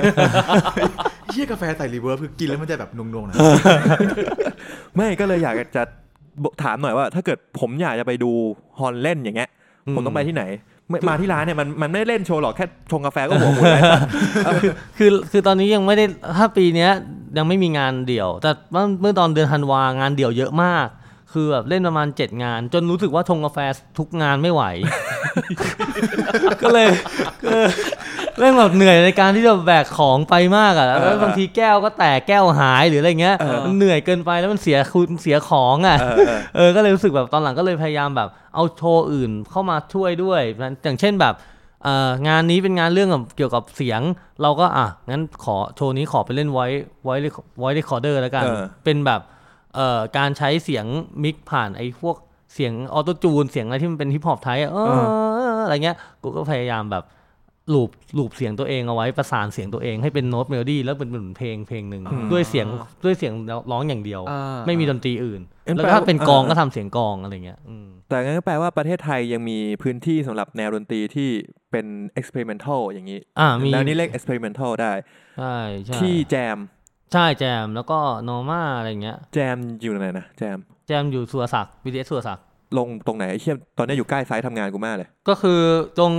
เฮียกาแฟใส่รีเวิร์บคือกินแล้วมันจะแบบนงๆนะไม่ก็เลยอยากจะถามหน่อยว่า ถ้าเกิดผมอยากจะไปดูฮอนเล่นอย่างเงี้ยอืมผมต้องไปที่ไหนไม่มาที่ร้านเนี่ยมันมันไม่ได้เล่นโชว์หรอกแค่ชงกาแฟก็หัวหมุนแล้วคือคือตอนนี้ยังไม่ได้ถ้าปีเนี้ยยังไม่มีงานเดี่ยว แต่เมื่อเมื่อตอนเดือนธันวางานเดี่ยวเยอะมาก คือแบบเล่นประมาณเจ็ดงาน จนรู้สึกว่าชงกาแฟทุกงานไม่ไหว ก็เลย เออเรื่องแบบเหนื่อยในการที่จะแบกของไปมากอะแล้วบางทีแก้วก็แตกแก้วหายหรืออะไรเงี้ยเออมันเหนื่อยเกินไปแล้วมันเสียคุณเสียของอะเออเออเออก็เลยรู้สึกแบบตอนหลังก็เลยพยายามแบบเอาโชว์อื่นเข้ามาช่วยด้วยอย่างเช่นแบบเอ่องานนี้เป็นงานเรื่องกับเกี่ยวกับเสียง เราก็อะงั้นขอโชว์นี้ขอไปเล่นไว้ไว้ไว้เรคคอร์เดอร์แล้วกันเออเป็นแบบเอ่อการใช้เสียงมิกผ่านไอ้พวกเสียง auto-tune เสียงอะไรที่มันเป็นฮิปฮอปไทยอะเอออะไรเงี้ยกูก็พยายามแบบ ลูบลูบเสียงตัวเองเอาไว้ประสานเสียงตัวเอง ให้เป็นโน้ตเมโลดี้แล้วเป็นเหมือนเพลงเพลงหนึ่งด้วยเสียงด้วยเสียงร้องอย่างเดียวอ่าไม่มีดนตรีอื่นเอ็นแล้วแปลถ้าว่าเป็นกลองเออก็ทำเสียงกลองอะไรเงี้ยอืมแต่งั้นก็แปลว่าประเทศไทยยังมีพื้นที่สำหรับแนวดนตรีที่เป็น experimental อย่างนี้อ่ามีแล้วนี่เรียก experimental ได้ใช่ใช่ที่แจมใช่แจมแล้วก็โนมาอะไรเงี้ยแจมอยู่ไหนนะแจมแจมอยู่สุรศักดิ์ BTS สุรศักดิ์ลงตรงไหนไอ้เชี่ยตอนนี้อยู่ใกล้ไซต์ทำงานกูมากเลย ก็คือตรง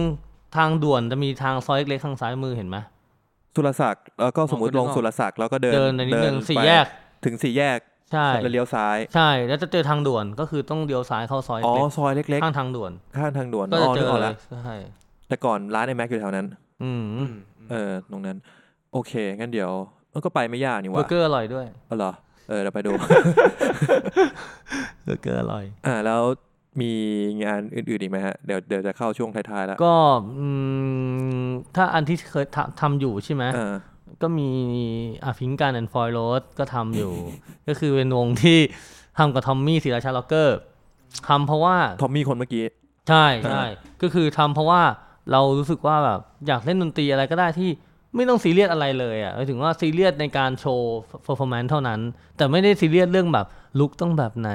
ทางด่วนจะมีทางซอยเล็กๆทางซ้ายมือเห็นไหมสุรศักดิ์แล้วก็สมมติลงสุรศักดิ์แล้วก็เดินเดินในนิดนึงไปสี่แยกถึงสี่แยกใช่แล้วเลี้ยวซ้าย ใช่ แล้วจะเจอทางด่วนก็คือต้องเลี้ยวซ้ายเข้าซอยอ๋อเล็กซอยเล็กๆข้างทางด่วนๆข้างทางด่วนก็อ๋จะอเจนึกอออกเลแล้วยใช่แต่ก่อนร้านไอแม็กอยู่แถวนั้น อืมเออตรงนั้น โอโอเคงั้นเดี๋ยวมันก็ไปไม่ยากนี่เบอวะร์เกอร์อร่อยด้วยอ๋อเหรอเออเดี๋ยวไปดูเบอร์เกอร์อร่อยอ่าแล้ว มีงานอื่นๆอีกไหมฮะ เดี๋ยวเดี๋ยวจะเข้าช่วงท้ายๆแล้ว ก็อืมถ้าอันที่เคยทำทำอยู่ใช่ไหมอ่าก็มีอาพิงการแอนฟอยโรสก็ทำอยู่ ก็คือเป็นวงที่ทำกับทอมมี่ศรีราชา Rockers ทำเพราะว่า ทอมมี่คนเมื่อกี้ ใช่ใช่ก็คือทำเพราะว่าเรารู้สึกว่าแบบอยากเล่นดนตรีอะไรก็ได้ที่ไม่ต้องซีเรียสอะไรเลยอะหมายถึงว่าซีเรียสในการโชว์เ e อร์ฟอร์แมนซ์เท่านั้น แต่ไม่ได้ซีเรียสเรื่องแบบ look ต้องแบบไหน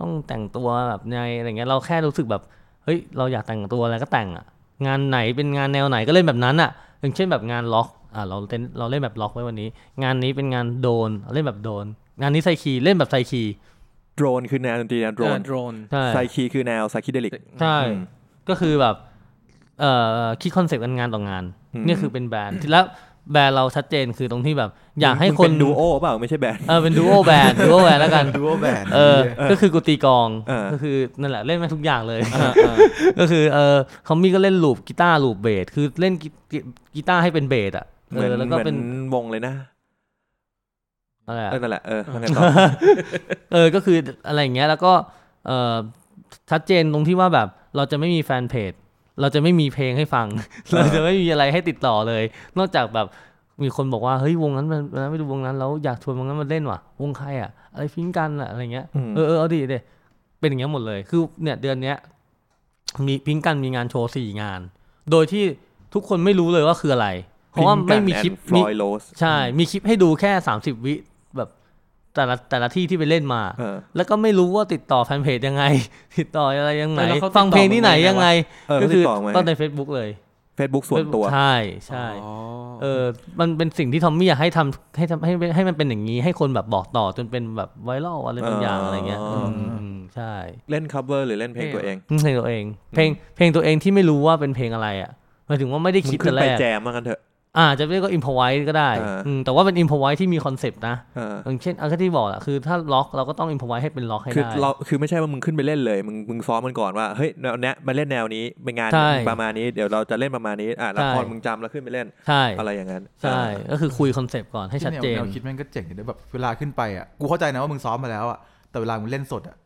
ต้องแต่งตัวแบบไงอะไรเงี้ยเราแค่รู้สึกแบบเฮ้ยเราอยากแต่งตัวอะไรก็แต่งอะงานไหนเป็นงานแนวไหนก็เล่นแบบนั้นอะอย่างเช่นแบบงานร็อกอะเราเล่นเราเล่นแบบร็อกไว้วันนี้ งานนี้เป็นงานโดนเล่นแบบโดน งานนี้ psyche เล่นแบบ psyche drone คือแนวดนตรีแนวโดรเออนโดรนใช่ psyche คือแนว psychedelicใช่อืมก็คือแบบเอ่อคิดคอนเซปต์กันงานต่องานอืมเนี่ยคือเป็น band แล้ว band เราชัดเจนคือตรงที่แบบ อยากให้คนดูโอเปล่าไม่ใช่ band เออเป็น duo band duo band แล้วกัน duo band เออก็คือกูตีกลองเออก็คือนั่นแหละเล่นมาทุกอย่างเลยอ่าอ่าก็คือเออคอมมี่ก็เล่น loop กีตาร์ loop เบสคือเล่นกีกีกีตาร์ให้เป็นเบสอะเออเหมือนแล้วก็เหมือนเป็นวงเลยนะอะไรอะเออนั่นแหละเออว่าไงต่อเออก็คืออะไรอย่างเงี้ยแล้วก็เออชัดเจนตรงที่ว่าแบบเราจะไม่มีแฟนเพจ เราจะไม่มีเพลงให้ฟัง เราจะไม่มีอะไรให้ติดต่อเลย นอกจากแบบมีคนบอกว่าเฮ้ยวงนั้นมันมันไม่ดูวงนั้นแล้วอยากชวนวงนั้นมาเล่นว่ะ วงใครอะอะไรพิงกันอะอะไรเงี้ยอืมเออเออเอาดิเดเป็นอย่างเงี้ยหมดเลย คือเนี่ยเดือนเนี้ยมีพิงกันมีงานโชว์สี่งาน โดยที่ทุกคนไม่รู้เลยว่าคืออะไร เพราะว่าไม่มีคลิปฟลมีอยโรสใช่ มีคลิปให้ดูแค่สามสิบวิ แบบแต่ละแต่ละที่ที่ไปเล่นมาเออแล้วก็ไม่รู้ว่าติดต่อแฟนเพจยังไง ติดต่ออะไรยังไงแล้วเขาติดต่อฟังเพลงที่ไหนยังไงเออก็เขาติดต่อไหมก็ใน Facebook เลยเฟซบุ๊กส่วนตัว ใช่ใช่อ๋อเออมันเป็นสิ่งที่ทอมมี่อยากให้ทำให้ทำให้ให้มันเป็นอย่างนี้ ให้คนแบบบอกต่อจนเป็นแบบไวรัลอะไรบางอย่างอ๋อออะไรเงี้ยอืมอืมใช่เล่น cover หรือเล่นเพลงตัวเองเพลงตัวเอง เพลงเพลงตัวเองที่ไม่รู้ว่าเป็นเพลงอะไรอะหมายถึงว่าไม่ได้มึคิดงขึ้แต่นแรไปกแจมมากันเถอะ อ่าจะเรียกว่า improvise ก็ได้อ่าอืมแต่ว่าเป็น improvise ที่มีคอนเซปต์นะเอออย่างเช่นเอาที่บอกอะคือถ้าร็อกเราก็ต้อง improvise ให้เป็นร็อกให้คือได้เราคือไม่ใช่ว่ามึงขึ้นไปเล่นเลย มึงมึงซ้อมมันก่อนว่าเฮ้ยแนวเนี้ยมาเล่นแนวนี้เป็นงานใช่ประมาณนี้เดี๋ยวเราจะเล่นประมาณนี้อะละครใช่มึงจำแล้วขึ้นไปเล่นใช่อะไรอย่างนั้นใช่ก็คือคุยคอนเซปต์ก่อนให้ชัดเจนแนวคิดแม่งก็เจ๋งเลยแบบเวลาขึ้นไปอะกูเข้าใจนะว่ามึงซ้อมมาแล้วอะแต่เวลามึงเล่นสดอะ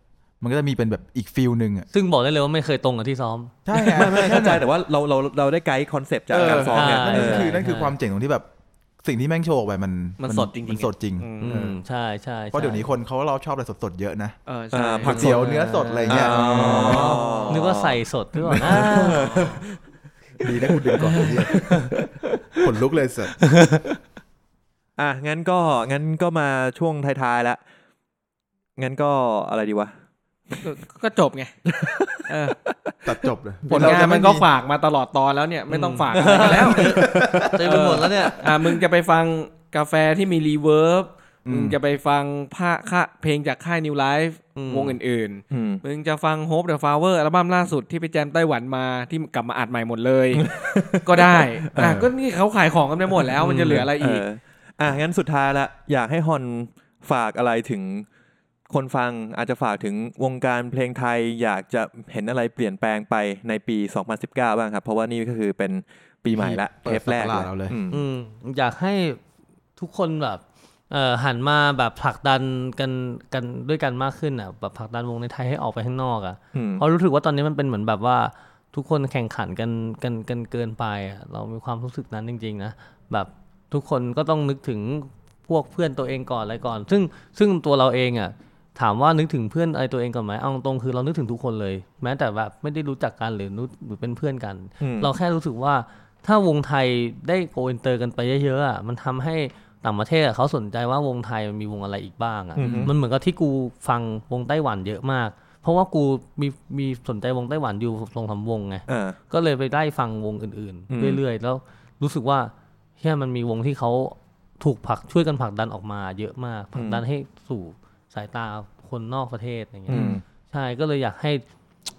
มันก็จะมีเป็นแบบอีก feel หนึ่งอะซึ่งบอกได้เลยว่าไม่เคยตรงกับที่ซ้อม ใช่ไงไม่ไม่เข้าใจแต่ว่าเราเราเราได้ไกด์คอนเซปต์จากเออการซ้อมเนี่ยใช่นั่นเออคือนั่นคือความเจ๋งตรงที่แบบสิ่งที่แม่งโชว์ออกไปมันมันสดจริงๆมันสดจริงอืมอืมใช่ใช่เพราะเดี๋ยวนี้คนเขาเราชอบอะไรสดๆเยอะนะเออใช่อ่าผัผักกสดเจียวเนื้อสดอะไรเงี้ยอ๋อนึกว่าใส่สดหรือเปล่านะดีนะกูดึงก่อนไอ้เหี้ยขนลุกเลยสัสอะงั้นก็งั้นก็มาช่วงท้ายๆแล้วงั้นก็อะไรดีวะ ก็ก็จบไงเออตัดจบเลยผลงานมันก็ฝากมาตลอดตอนแล้วเนี่ยไม่ต้องฝากอะไรกันแล้วเต็มไปหมดแล้วเนี่ยอ่ามึงจะไปฟังกาแฟที่มีรีเวิร์บอืมมึงจะไปฟังผ้าค่าเพลงจากค่าย New Life อืมวงอื่นอืมๆมึงจะฟัง Hope the Flower อัลบั้มล่าสุดที่ไปแจมไต้หวันมาที่กลับมาอัดใหม่หมดเลย ก็ได้อะก็นี่เขาขายของกันไปหมดแล้วมันจะเหลืออะไรอีกเอะงั้นสุดท้ายละ อยากให้ฮอนฝากอะไรถึง คนฟังอาจจะฝากถึงวงการเพลงไทยอยากจะเห็นอะไรเปลี่ยนแปลงไปในปี 2019 บ้างครับ เพราะว่านี่ก็คือเป็นปีใหม่ละเปิเทดปแรกศักราชเราเลยอืมอืมอยากให้ทุกคนแบบเอ่อหันมาแบบผลักดันกันกันด้วยกันมากขึ้นอะแบบผลักดันวงในไทยให้ออกไปข้างนอกอะอืมเพราะรู้สึกว่าตอนนี้มันเป็นเหมือนแบบว่าทุกคนแข่งขันกันกันกันเกินไปอะเรามีความรู้สึกนั้นจริง ๆ นะแบบทุกคนก็ต้องนึกถึงพวกเพื่อนตัวเองก่อนอะไรก่อน ซึ่งซึ่งตัวเราเองอะ ถามว่านึกถึงเพื่อนอะไรตัวเองก่อนไหมเอาตรงๆคือเรานึกถึงทุกคนเลย แม้แต่แบบไม่ได้รู้จักกันหรือรู้หรือเป็นเพื่อนกันอืมเราแค่รู้สึกว่าถ้าวงไทยได้ go inter กันไปเยอะๆอะมันทำให้ต่างประเทศอะเขาสนใจว่าวงไทยมันมีวงอะไรอีกบ้างอะอือฮึมันเหมือนกับที่กูฟังวงไต้หวันเยอะมาก เพราะว่ากูมีมีสนใจวงไต้หวันอยู่สองสามวงไงอ่าก็เลยไปได้ฟังวงอื่นอืมๆเรื่อยๆ แล้วรู้สึกว่าเฮียมันมีวงที่เขาถูกผลักช่วยกันผลักดันออกมาเยอะมากผลักดันให้สู่ สายตาคนนอกประเทศอย่างเงี้อืยมใช่ก็เลยอยากให้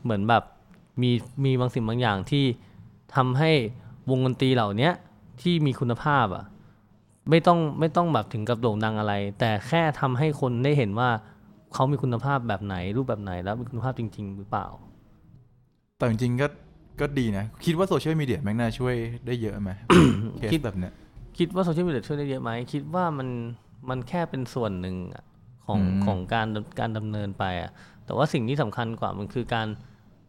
เหมือนแบบมีมีบางสิ่งบางอย่างที่ทำให้วงดนตรีเหล่าเนี้ยที่มีคุณภาพอะไม่ต้องไม่ต้องแบบถึงกับโด่งดังอะไร แต่แค่ทำให้คนได้เห็นว่าเขามีคุณภาพแบบไหนรูปแบบไหนแล้วมีคุณภาพจริง ๆ หรือเปล่า แต่จริงๆก็ก็ดีนะ คิดว่าโซเชียลมีเดียแม่งน่าช่วยได้เยอะไหมเคสคิดแบบเนี้ยคิดว่าโซเชียลมีเดียช่วยได้เยอะไหมคิดว่ามันมันแค่เป็นส่วนหนึ่งอะ ของอืมของการการดำเนินไปอะแต่ว่าสิ่งที่สำคัญกว่ามันคือการ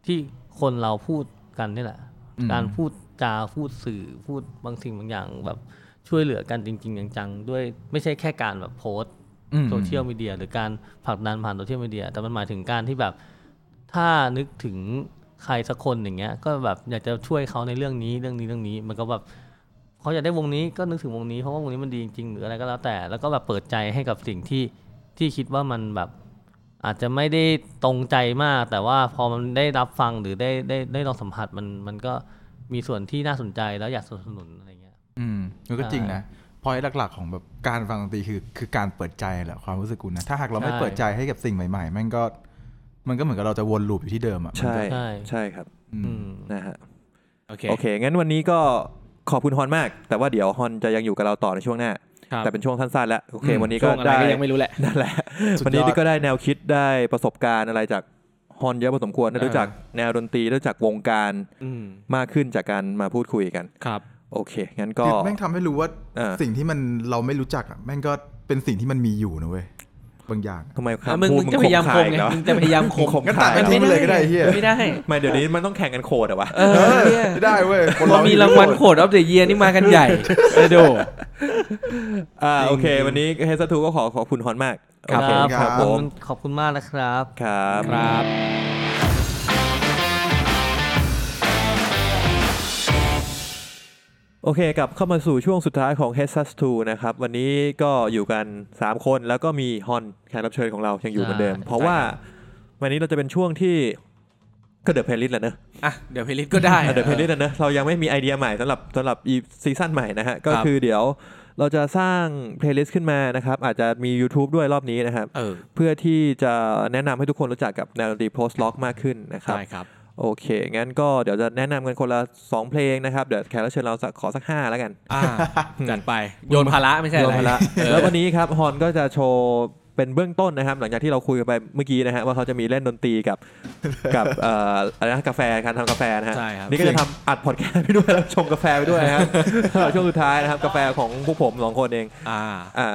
ที่คนเราพูดกันนี่แหละอืมการพูดจาพูดสื่อพูดบางสิ่งบางอย่างแบบช่วยเหลือกันจริง ๆ จังๆด้วยไม่ใช่แค่การแบบโพสต์อืมโซเชียลมีเดียหรือการผลักดันผ่านโซเชียลมีเดียแต่มันหมายถึงการที่แบบถ้านึกถึงใครสักคนอย่างเงี้ย ก็แบบอยากจะช่วยเขาในเรื่องนี้เรื่องนี้เรื่องนี้ มันก็แบบเขาอยากได้วงนี้ก็นึกถึงวงนี้เพราะว่าวงนี้มันดีจริงๆหรืออะไรก็แล้วแต่ แล้วก็แบบเปิดใจให้กับสิ่งที่ ที่คิดว่ามันแบบอาจจะไม่ได้ตรงใจมาก แต่ว่าพอมันได้รับฟังหรือได้ได้ได้ลองสัมผัสมันมันก็มีส่วนที่น่าสนใจแล้วอยากสนับสนุนอะไรเงี้ย อืมมันก็จริงนะพอยหลักๆ ของแบบการฟังดนตรีคือคือการเปิดใจแหละความรู้สึกกูนะถ้าหากเราไม่ใช่เปิดใจให้กับสิ่งใหม่ๆแมันก็มันก็เหมือนกับเราจะวนลูปอยู่ที่เดิมอะมันใช่ก็ใช่ใช่ครับอือืมมนะฮะโอเคโอเคงั้นวันนี้ก็ขอบคุณฮอนมาก แต่ว่าเดี๋ยวฮอนจะยังอยู่กับเราต่อในช่วงหน้า ครับแต่เป็นช่วงสั้นๆแล้วโอเคอืมวันนี้ช่ก็วงอะไรได้ก็ยังไม่รู้แหละนั่นแหละสุดยอด วันนี้ก็ได้แนวคิดได้ประสบการณ์อะไรจากฮอนเยอะพอสมควรได้เออรู้จักแนวดนตรีได้รู้จักวงการอืมมากขึ้นจากการมาพูดคุยกัน ครับ โอเค งั้นก็ คือแม่งทำให้รู้ว่าเออ สิ่งที่มันเราไม่รู้จักอะแม่งก็เป็นสิ่งที่มันมีอยู่นะเว้ย บางอย่างทำไมคอะรับมึงพูดมึงจะพยายามข่คมไงแล้วมึงจะพยายามคมข่มงั้นขาตัดยกันแล้วทิ้งเลยก็ได้เฮียไม่ได้ไม่เดี๋ยวนี้มันต้องแข่งกันโคดเหรอวะเออเนี่ยไม่ได้เว้ยคนพอเรามีรางวัลโคดออฟเดอะเยียนี่มากันใหญ่ไปดูอ่าโอเค วันนี้เฮสทูก็ขอขอบคุณฮอนมากครัโอบเคครัรับผมขอบคุณมากนะครับ ครับ โอเคกลับเข้ามาสู่ช่วงสุดท้ายของ h e a d s u s 2นะครับ วันนี้ก็อยู่กัน 3 คนแล้วก็มีฮอนแขกรับเชิญของเรายังอยู่เหมือนเดิมใช่เพราะว่าวันนี้เราจะเป็นช่วงที่ก็ the playlist แหละเนอะอะเดี๋ยว playlist ก็ได้ the playlist เนอะเรายังไม่มีไอเดียใหม่สำหรับสำหรับอี season ใหม่นะฮะ ก็ครับคือเดี๋ยวเราจะสร้าง playlist ขึ้นมานะครับ อาจจะมี YouTube ด้วยรอบนี้นะครับเออเพื่อที่จะแนะนำให้ทุกคนรู้จักกับแนวดนตรี post rock มากขึ้นนะครับใช่ครับ โอเค งั้นก็เดี๋ยวจะแนะนำกันคนละ 2 เพลงนะครับ เดี๋ยวแขกรับเชิญเราสักขอสัก 5 แล้วกันอ่าจัดไป โยนภาระไม่ใช่อะไรรวมพละเออแล้ววันนี้ครับฮอนก็จะโชว์เป็นเบื้องต้นนะครับ หลังจากที่เราคุยกันไปเมื่อกี้นะฮะว่าเขาจะมีเล่นดนตรีกับกับเอ่ออะไรนะกาแฟการทำกาแฟนะฮะใช่ครับนี่ก็จะทำอัดพอดแคสต์ไปด้วยแล้วชงกาแฟไปด้วยนะครับช่วงสุดท้ายนะครับกาแฟของพวกผมสองคนเองอ่าอ่า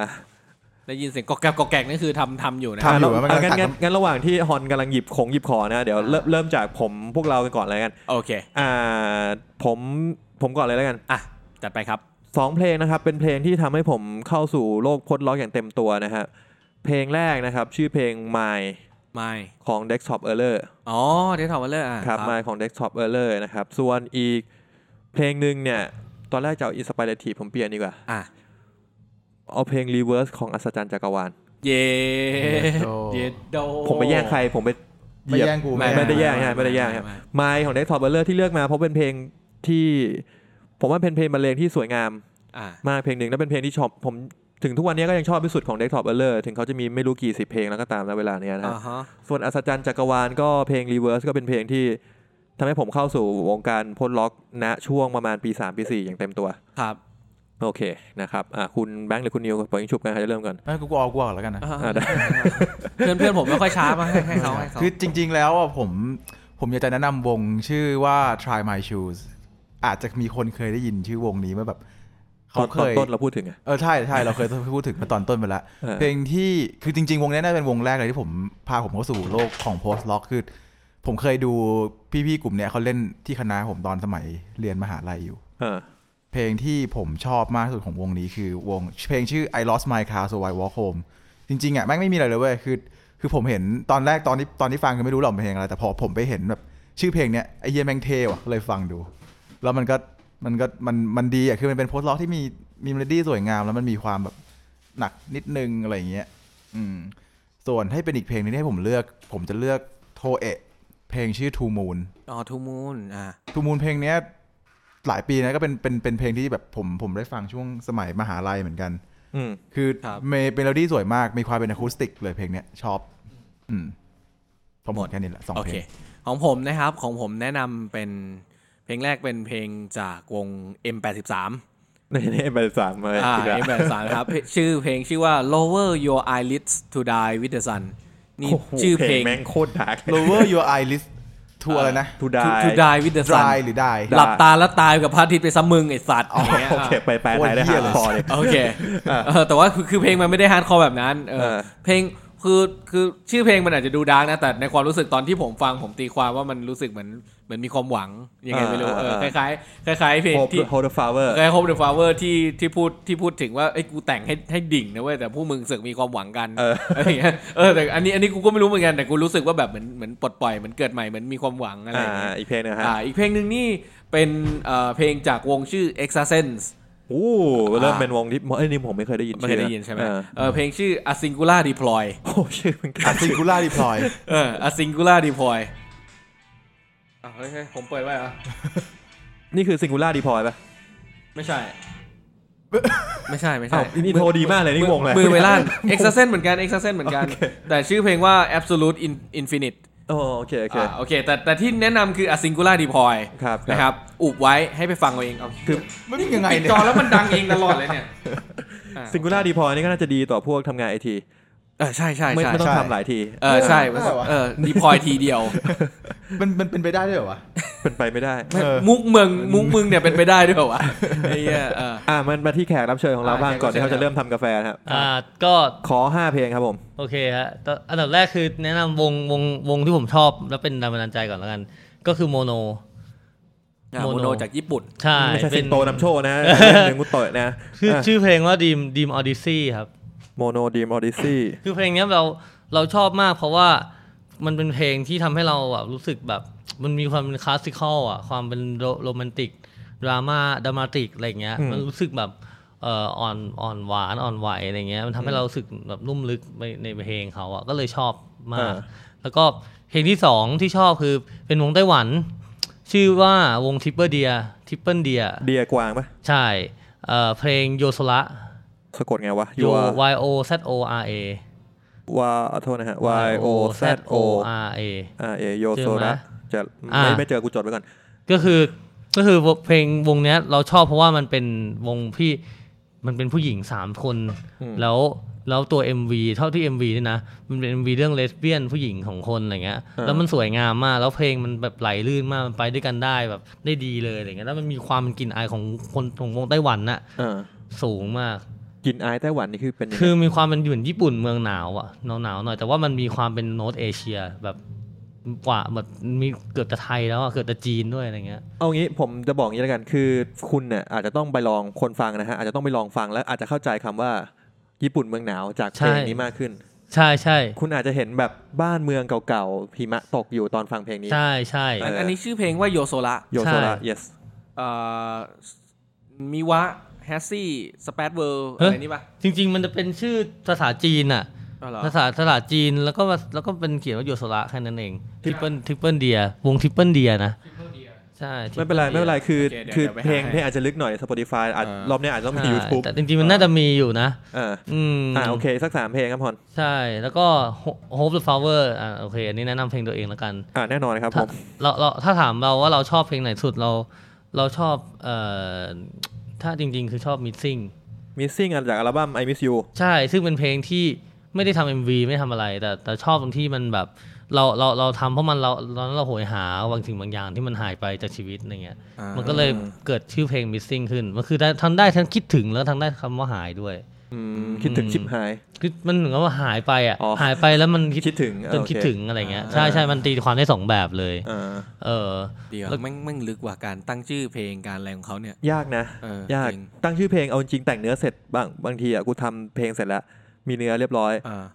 ได้ยินเสียงกอกแกกกอกแกกนี่คือทำทำอยู่นะ ทำอยู่อะมันกำลังงั้นตัดงั้นงั้นระหว่างที่ฮอนกำลังหยิบของหยิบขอนะเดี๋ยวเริ่มเริ่มจากผมพวกเรากันก่อนเลยกัน โอเค อ่าผมผมก่อนเลยแล้วกันอะจัดไปครับ สองเพลงนะครับเป็นเพลงที่ทำให้ผมเข้าสู่โลกพดล็อกอย่างเต็มตัวนะฮะเพลงแรกนะครับ ชื่อเพลง My ไม่ ของ Desktop Error อ๋อเดททอมเลอร์อะครับ My ของ Desktop Error นะครับ ส่วนอีกเพลงหนึ่งเนี่ย ตอนแรกจะเอา Inspirative ผมเปลี่ยนดีกว่า อะ เอาเพลง Reverse ของอัศจรรย์จักรวาล เยโดเยโดผมไปแย่งใคร ผมไปไม่แย่งกูไม่ไม่ได้แย่งไม่ใช่ไม่ได้แย่งครับไม่ My ของ Desktop Error ที่เลือกมาเพราะเป็นเพลงที่ ผมว่าเป็นเพลงบรรเลงที่สวยงาม อะมากเพลงหนึ่งแล้วเป็นเพลงที่ชอบผมถึงทุกวันนี้ก็ยังชอบที่สุดของ Desktop Error ถึงเขาจะมีไม่รู้กี่สิบเพลงแล้วก็ตามนะเวลาเนี้ยนะอ่าฮะ ส่วนอัศจรรย์จักรวาลก็เพลง Reverse ก็เป็นเพลงที่ทำให้ผมเข้าสู่วงการพ่นล็อกณช่วงประมาณปี 3 ปี 4 อย่างเต็มตัว ครับ โอเคนะครับอะคุณแบงค์หรือคุณนิวปล่อยยิงฉุบกันใครจะเริ่มก่อนไม่กูก็เอากูก่อนแล้วกันนะอะได้เพื่อนเพื่อนผมไม่ค่อยช้ามาให้ให้เขาให้เขาคือจริง ๆ แล้วอะผมผมอยากจะแนะนำวงชื่อว่า Try My Shoes อาจจะมีคนเคยได้ยินชื่อวงนี้เมื่อแบบตอนเขาเคยต้นเราพูดถึงไงเออใช่ใช่เราเคยพูดถึงมาตอนต้นไปแล้วเออเพลงที่คือจริง ๆ วงนี้น่าจะเป็นวงแรกเลยที่ผมพาผมเข้าสู่โลกของ post rock คือ ผมเคยดูพี่ๆกลุ่มเนี้ยเขาเล่นที่คณะผมตอนสมัยเรียนมหาลัยอยู่ เออเพลงที่ผมชอบมากที่สุดของวงนี้คือวงเพลงชื่อ I Lost My Car So I Walk Home จริงๆอะแม่งไม่มีอะไรเลยเว้ยคือคือผมเห็นตอนแรกตอนที่ตอนที่ฟังคือไม่รู้หรอกมันเพลงอะไร แต่พอผมไปเห็นแบบชื่อเพลงเนี้ยไอเฮียแม่งเท่ว่ะก็เลยฟังดู แล้วมันก็มันก็มันมันดีอะคือมันเป็น post-rock ที่มีมีเมโลดี้สวยงาม แล้วมันมีความแบบหนักนิดนึงอะไรอย่างเงี้ยอืมส่วนให้เป็นอีกเพลงหนึงที่ให้ผมเลือก ผมจะเลือก toe เพลงชื่อ Two Moon อ๋อ Two Moon อะ Two Moon เพลงเนี้ย หลายปีนะก็เป็นเป็นเป็นเพลงที่แบบผมผมได้ฟังช่วงสมัยมหาลัยเหมือนกัน อืม คือเมเมโลดี้สวยมากมีความเป็นอะคูสติกเลยเพลงเนี้ยชอบ อืมผมหมดแค่นี้แหละสองเพลงโอเคของผมนะครับของผมแนะนำเป็นเพลงแรกเป็นเพลงจากวง M83 ในนี้ไปสามมาอ่าอีกแล้ว M83 ครับเพชื่อเพลงชื่อว่า Lower Your Eyelids to Die with the Sun นี่โหชื่อเพลง แม่งโคตร dark Lower Your Eyelids to อะไรนะ to die to die with the sun dry หรือ die หลับตาแล้วตายกับพระอาทิตย์ไปซ้ำมึงไอ้สัตว์อย่างเงี้ยโอเคไปไปไทยได้โอ้ยเหี้หายเลยคอเลยโอเคเออแต่ว่าคือคือเพลงมันไม่ได้ hardcore แบบนั้นเออเออเพลงคือคือชื่อเพลงมันอาจจะดู dark นะแต่ในความรู้สึกตอนที่ผมฟังผมตีความว่ามันรู้สึกเหมือน เหมือนมีความหวังยังไงไม่รู้เออคล้ายๆคล้ายๆเพลง Hope ที่ Hope the Flowers คล้ายๆ Hope the Flower ที่ที่พูดที่พูดถึงว่าไอ้ยกูแต่งให้ให้ดิ่งนะเว้ยแต่ผู้มึงเสือกมีความหวังกันเอออะไรอย่างเงี้ยเออแต่อันนี้อันนี้กูก็ไม่รู้เหมือนกันแต่กูรู้สึกว่าแบบเหมือนเหมือนปลดปล่อยเหมือนเกิดใหม่เหมือนมีความหวังอะไรอ่าอย่างเงี้ยอีกเพลงหนึงฮะอ่าอีกเพลงหนึ่งนี่เป็นเอ่อเพลงจากวงชื่อ e x a s e n s โอ้เริ่มอ่าเป็นวงที่เอ้ยนี่ผมไม่เคยได้ยินไม่เคยได้ยินใช่ไหมเออเออเพลงชื่อ A Singular Deploy โอ้ชื่อมัน A Singular Deploy เออ A Singular Deploy อะเฮ้ยเฮ้ยผมเปิดไว้เหรอ นี่คือ Singular Deploy ป่ะไม่ใช่ ไม่ใช่ไม่อ้าใช่ว intro ดีมากเลยนี่วงอะไรมือเวล่าน e x a s e n เหมือนกัน e x a s e n เหมือนกันแต่ชื่อเพลงว่า Absolute In- Infinite โอ้โอเคโอเค อ่าโอเค แต่แต่ที่แนะนำคือ A Singular Deploy ครับ นะครับ อุบไว้ให้ไปฟังเอาเองเอาคือมันยังไงปิดเนี่ยจอแล้วมันดังเองตลอดเลยเนี่ยอ่าซิงคูล่าดีพอยนี่ก็น่าจะดีต่อพวกทำงานไอที เออใช่ใช่ไม่ใช่ไม่ต้องใช่ทำหลายที เออใช่ได้เหรอวะ เออดีพอยทีเดียว มันมันเป็นไปได้ด้วยเหรอวะ เป็นไปไม่ได้ เออ มุกเมืองมุกมึงเนี่ยเป็นไปได้ด้วยเหรอวะไอ้เหี้ยเออ อ่ามันมาที่แขกรับเชิญของเราอ่าบ้างก่อนแขกรับที่เขาเชิญ จะเริ่มทำกาแฟนะครับอ่าก็ขอห้าเพลงครับผม โอเคฮะแต่อันดับแรกคือแนะนำวงวงวงที่ผมชอบ แล้วเป็นแรงบันดาลใจก่อนแล้วกัน ก็คือ MONO อะ MONO MONO จากญี่ปุ่น ใช่ไม่ใช่เป็นสิงโตนำโชคนะหนึ่งมุตโตะนะชื่อชื่อเพลงว่า Dream Dream Odyssey ครับ MONO Dream Odyssey คือเพลงเนี้ยเราเราชอบมากเพราะว่ามันเป็นเพลงที่ทำให้เราแบบรู้สึกแบบมันมีความเป็น classical อะความเป็นโรโรแมนติกดราม่า dramatic อะไรเงี้ยมันรู้สึกแบบเอ่ออ่อนอ่อนหวานอ่อนไหวอะไรเงี้ยมันทำให้เรารู้สึกแบบนุ่มลึกในในเพลงเขาอะก็เลยชอบมาก แล้วก็เพลงที่สองที่ชอบคือเป็นวงไต้หวัน ชื่อว่าวง Triple Deer Triple Deer deer กวางปะใช่เอ่อเพลงโยโซระ สะกดไงวะโย Y O Z O R A วาโทษนะฮะ Y O Z O R A R A โยโซเจอไหมจะอ่าไม่ไม่เจอกูจดไว้ก่อน ก็คือก็คือเพลงวงเนี้ยเราชอบเพราะว่ามันเป็นวงที่มันเป็นผู้หญิงสามคนอืมแล้วแล้วตัว MV เท่าที่ MV นี่นะ มันเป็น MV เรื่องเลสเบี้ยนผู้หญิงของคนอะไรเงี้ย แล้วมันสวยงามมาก แล้วเพลงมันแบบไหลลื่นมาก มันไปด้วยกันได้แบบได้ดีเลยอะไรเงี้ย แล้วมันมีความเป็นกลิ่นอายของคนของวงไต้หวันน่ะอ่าสูงมาก กินไอายไต้หวันนี่คือเป็นยังไงคือมีความเป็นเหมือนญี่ปุ่นเมืองหนาวอะหนาวหนาวๆหน่อยแต่ว่ามันมีความเป็นโน t เอเชียแบบกว่าแบบมีเกือบจะไทยแล้วอะเกือบจะจีนด้วยอะไรเงี้ยเอางี้ผมจะบอกงี้แล้วกันคือคุณเนี่ยอาจจะต้องไปลองคนฟังนะฮะอาจจะต้องไปลองฟังแล้วอาจจะเข้าใจคำว่าญี่ปุ่นเมืองหนาวจากเพลงใช่นี้มากขึ้น ใช่ใช่คุณอาจจะเห็นแบบบ้านเมืองเก่าๆหิมะตกอยู่ตอนฟังเพลงนี้ ใช่ใช่อันอันนี้ชื่อเพลงว่าโยโซระโยโซระ yes เอ่อมิวะ แฮสซี่สเปซเวิร์อะไรนี่ปะจริง ๆ มันจะเป็นชื่อภาษาจีนอะอ๋อเหรอภาษาภาษาจีนแล้วก็แล้วก็เป็นเขียนว่าโยโซระแค่นั้นเอง Triple Triple Deerวง Triple Deer นะใช่ไม่เป็นไร Triple ไม่เป็นไร Deer คือโอเคเดี๋ยวคือเดี๋ยวไปเพลงหาให้เพลงอาจจะลึกหน่อย Spotify อาจเออรอบเนี้ยอาจจะต้องมีใช่ YouTube แต่จริงๆ มันน่าจะมีอยู่นะอ่าอืมอ่าโอเคสักสามเพลงครับพอนใช่แล้วก็ Hope the Flower อ่าโอเค อันนี้แนะนำเพลงตัวเองแล้วกันอ่าแน่นอนครับถ้ามเราเราถ้าถามเราว่าเราชอบเพลงไหนสุดเราเราชอบเอ่อ ถ้าจริง ๆ คือชอบ Missing Missing อันจากอัลบั้ม I Miss You ใช่ซึ่งเป็นเพลงที่ไม่ได้ทำ MV ไม่ทำอะไร แต่แต่ชอบตรงที่มันแบบเราเราเราทำเพราะมันเราตอนนั้นเราโหยหาบางสิ่งบางอย่างที่มันหายไปจากชีวิตอะไรเงี้ยอ่ามันก็เลยเกิดชื่อเพลง Missing ขึ้น มันคือได้ทั้งได้ทั้งคิดถึงแล้วทั้งได้คำว่าหายด้วยอืม คิดถึงชิบหาย คือมันเหมือนกับว่าหายไปอะอ๋อหายไปแล้วมันคิดคิดถึงจนโอเคคิดถึงอะไรเงี้ยอ่าใช่ใช่มันตีความได้สองแบบเลยอ่าเออเดี๋ยวแล้วแม่งแม่งลึกกว่าการตั้งชื่อเพลงการอะไรของเขาเนี่ย ยากนะเออยากจริงตั้งชื่อเพลงเอาจริงแต่งเนื้อเสร็จบางบางทีอะกูทำเพลงเสร็จแล้ว มีเนื้อเรียบร้อยอ่า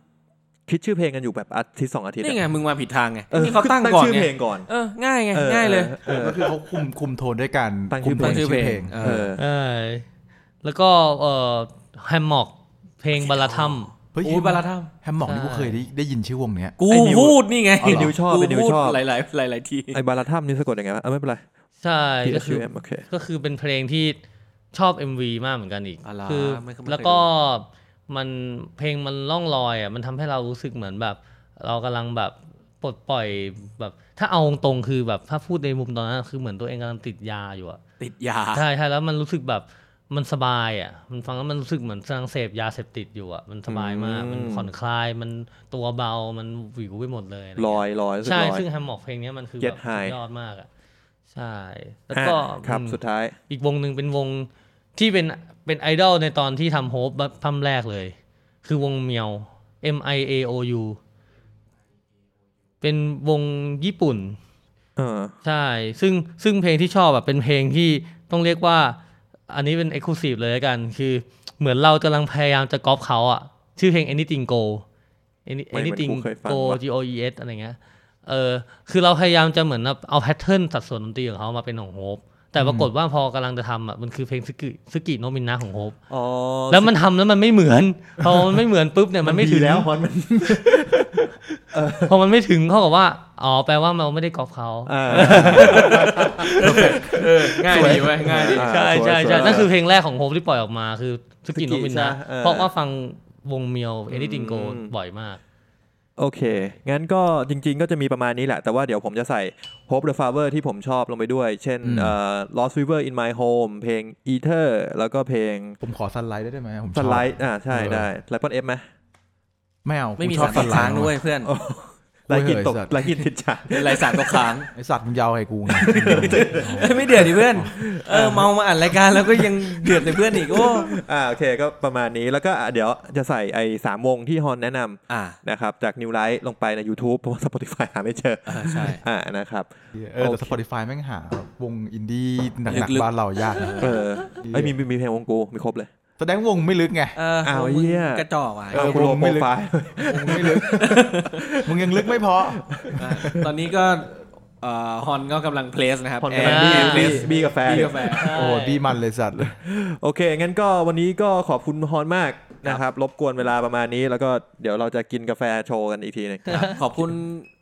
คิดชื่อเพลงกันอยู่แบบอาทิตย์สองอาทิตย์นี่ไงอะมึงมาผิดทางไงออนี่เขาตั้งก่อนชื่อไงเพลงก่อนเออง่ายไงออง่ายเลยออก็คือเขาคุมคุมโทนด้วยการตั้งชื่อคุมโทนตั้งชื่อเพลงเอเอออใช่แล้วก็เอ่อ แฮมมอก เพลงบาลาทัม เฮ้ยโอ้ยบาลาทัม แฮมหมอกนี่ใช่กูเคยได้ได้ยินชื่อวงเนี้ย กูไอ้นิวพูดนี่ไงอ๋อเหรอนิวชอบเป็นนิวชอบหลายหลายหลายหลายๆทีไอบาราทัมนี่สะกดยังไงวะเออไม่เป็นไร ใช่ T ก็ H คือ U M โอเค ก็คือเป็นเพลงที่ชอบ MV มากเหมือนกันอีก อะไรคือไม่เคยไม่เคย แล้วก็มันเพลงมันล่องลอยอะมันทำให้เรารู้สึกเหมือนแบบ เรากำลังแบบปลดปล่อยแบบ ถ้าเอาตรงๆคือแบบถ้าพูดในมุมตอนนั้นคือเหมือนตัวเองกำลังติดยาอยู่อะติดยา ใช่ใช่แล้วมันรู้สึกแบบ มันสบายอะ มันฟังแล้วมันรู้สึกเหมือนกำลังเสพยาเสพติดอยู่อะ มันสบายมากอืมมันผ่อนคลาย มันตัวเบา มันวิวไปหมดเลยะไรลเงี้อยลอยรู้สึกใช่ลอยซึ่งแฮมม็อกเพลงเนี้ยมันคือ Get แบบสุด high ยอดมากอะ ใช่ แล้วอะก็ครับอืมสุดท้าย อีกวงหนึ่งเป็นวงที่เป็นเป็นไอดอลในตอนที่ทำโฮปพัมแรกเลย คือวงเมียว M I A O U เป็นวงญี่ปุ่นเออใช่ ซึ่งซึ่งเพลงที่ชอบแบบเป็นเพลงที่ต้องเรียกว่า อันนี้เป็น Exclusive เลยละกัน คือเหมือนเรากำลังพยายามจะก๊อปเขาอะชื่อเพลง Anything Go Any- ไม่เหมือน Anything กูเคยฟัง Go ว่ะ G O E S อะไรเงี้ยเออคือเราพยายามจะเหมือนแบบเอา pattern สัดส่วนดนตรีของเขามาเป็นของ Hope แต่ปรากฏว่าพอกำลังจะทำอะมันคือเพลงสกิสกิโนมินะของ Hope อ๋อแล้วมันทำแล้วมันไม่เหมือน พอมันไม่เหมือนปุ๊บเนี่ยมันไม่ถึงแล้วฮอนมัน พอมันไม่ถึงเขากับว่า อ๋อ แปลว่าเราไม่ได้ก๊อปเขาอ่าง่ายดีเว้ยง่ายดีอ่าใช่ใช่สวยๆใช่นั่นคือเพลงแรกของ Hope ที่ปล่อยออกมาคือสกิโนมินะใช่เออเพราะว่าฟังวงเมียวเอ y ิ h ิ n งโกอืมบ่อยมาก โอเค งั้นก็จริง ๆ ก็จะมีประมาณนี้แหละ แต่ว่าเดี๋ยวผมจะใส่ Hope the Flower ที่ผมชอบลงไปด้วย เช่นอืมเอ่อ Lost River in My Home เพลง Ether แล้วก็เพลง ผมขอซันไลท์ได้ไหมผมชอบ Sunlight อ่าใช่เออได้แล้วก็ F ไหม ไม่เอาไม่มีกูชอสาบรตซักนไลค้างท์ด้วยเพื่อนไลกินตกเว้ยสัตว์ไลกินติดจานเป็นไรสารตกค้างไอสัตว์มึงยาวให้กูไงเอ้ยไม่เดือดดิเพื่อนเออเมามาอ่านรายการแล้วก็ยังเดือดในเพื่อนอีกโอ้อ่าโอเคก็ประมาณนี้แล้วก็อะเดี๋ยวจะใส่ไอ้สามวงที่ฮอนแนะนอ่าำนะครับจาก New Light ลงไปใน YouTube เพราะว่า Spotify หาไม่เจอเออใช่อ่านะครับเออแต่โอเค Spotify แม่งหาวงอินดี้หนักลึกๆๆบ้านเรายากนะเออไอ้ยมีมีมีเพลงวงกูมีครบเลย แสดงวงไม่ลึกไงเอออ้าวมึงเหี้ยกระจอกว่ะเออกูโลวงโปไม่รลึกไฟล์วงไม่ลึก มึงยังลึกไม่พออะตอนนี้ก็เอ่อฮอนก็กำลังเพลสนะครับฮอนแอกำลังร์บี้แอร์เพลบี้สบี้กาแฟบี้อยู่กาแฟโอ้โหดีมันเลยสัตว์เลยโอเค งั้นก็วันนี้ก็ขอบคุณฮอนมากนะครับ รบกวนเวลาประมาณนี้ แล้วก็เดี๋ยวเราจะกินกาแฟโชว์กันอีกทีหนึงขอบคุณเอ่อ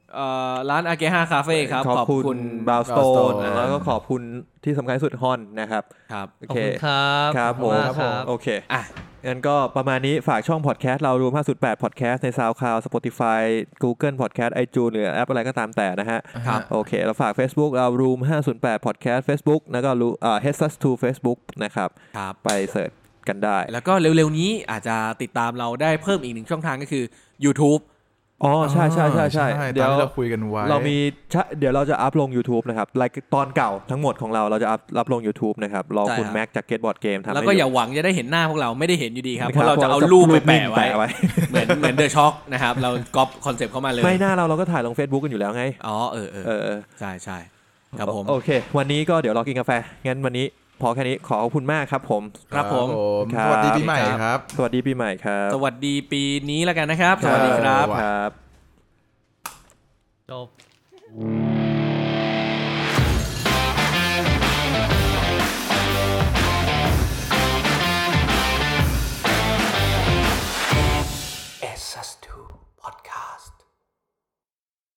ร้านอาเกฮาคาเฟ่ครับ ขอบคุณบราวสโตน Brownstone แล้วก็ขอบคุณที่สำคัญที่สุดฮอนนะครับ ครับ โอขอบเคคุณครับครับขอผมณากครับโอเคอะงั้นก็ประมาณนี้ฝากช่องพอดแคสต์เรารวม 508 พอดแคสต์ใน SoundCloud Spotify Google Podcast iTunes หรือแอปอะไรก็ตามแต่นะฮะครับโอเค เราฝาก Facebook เรา Room 508 Podcast Facebook แล้วก็รูเอ่อ h e a d s 2 Facebook นะครับครับไปเสิร์ชกันได้ แล้วก็เร็วๆนี้อาจจะติดตามเราได้เพิ่มอีกหนึ่งช่องทางก็คือ YouTube อ๋อใช่ใช่ใช่ใช่เดี๋เดี๋ยยววเราคุยกันไว้เรามีชะเดี๋ยวเราจะอัพลง YouTube นะครับรายตอนเก่าทั้งหมดของเราเราจะอัพอัพลง YouTube นะครับรอใช่คุณครับแม็กจากเกตบอร์ดเกมทำแล้วให้ก็ดูอย่าหวังจะได้เห็นหน้าพวกเราไม่ได้เห็นอยู่ดีครับนะเพราะเราจะเอาพรูปไปนิ่งแปะไว้ไว้ เหมือนเหมือน The Shock นะครับเราก๊อปคอนเซปต์เข้ามาเลยไม่หน้าเราเราก็ถ่ายลง Facebook กันอยู่แล้วไงอ๋อเออเออเออเออใช่ใช่ครับผมโอเค วันนี้ก็เดี๋ยวรอกินกาแฟงั้นวันนี้ พอแค่นี้ขอขอบคุณมากครับผม ครับผม ครับ สวัสดีปีใหม่ครับ สวัสดีปีใหม่ครับ สวัสดีปีนี้แล้วกันนะครับ สวัสดีครับครับจบ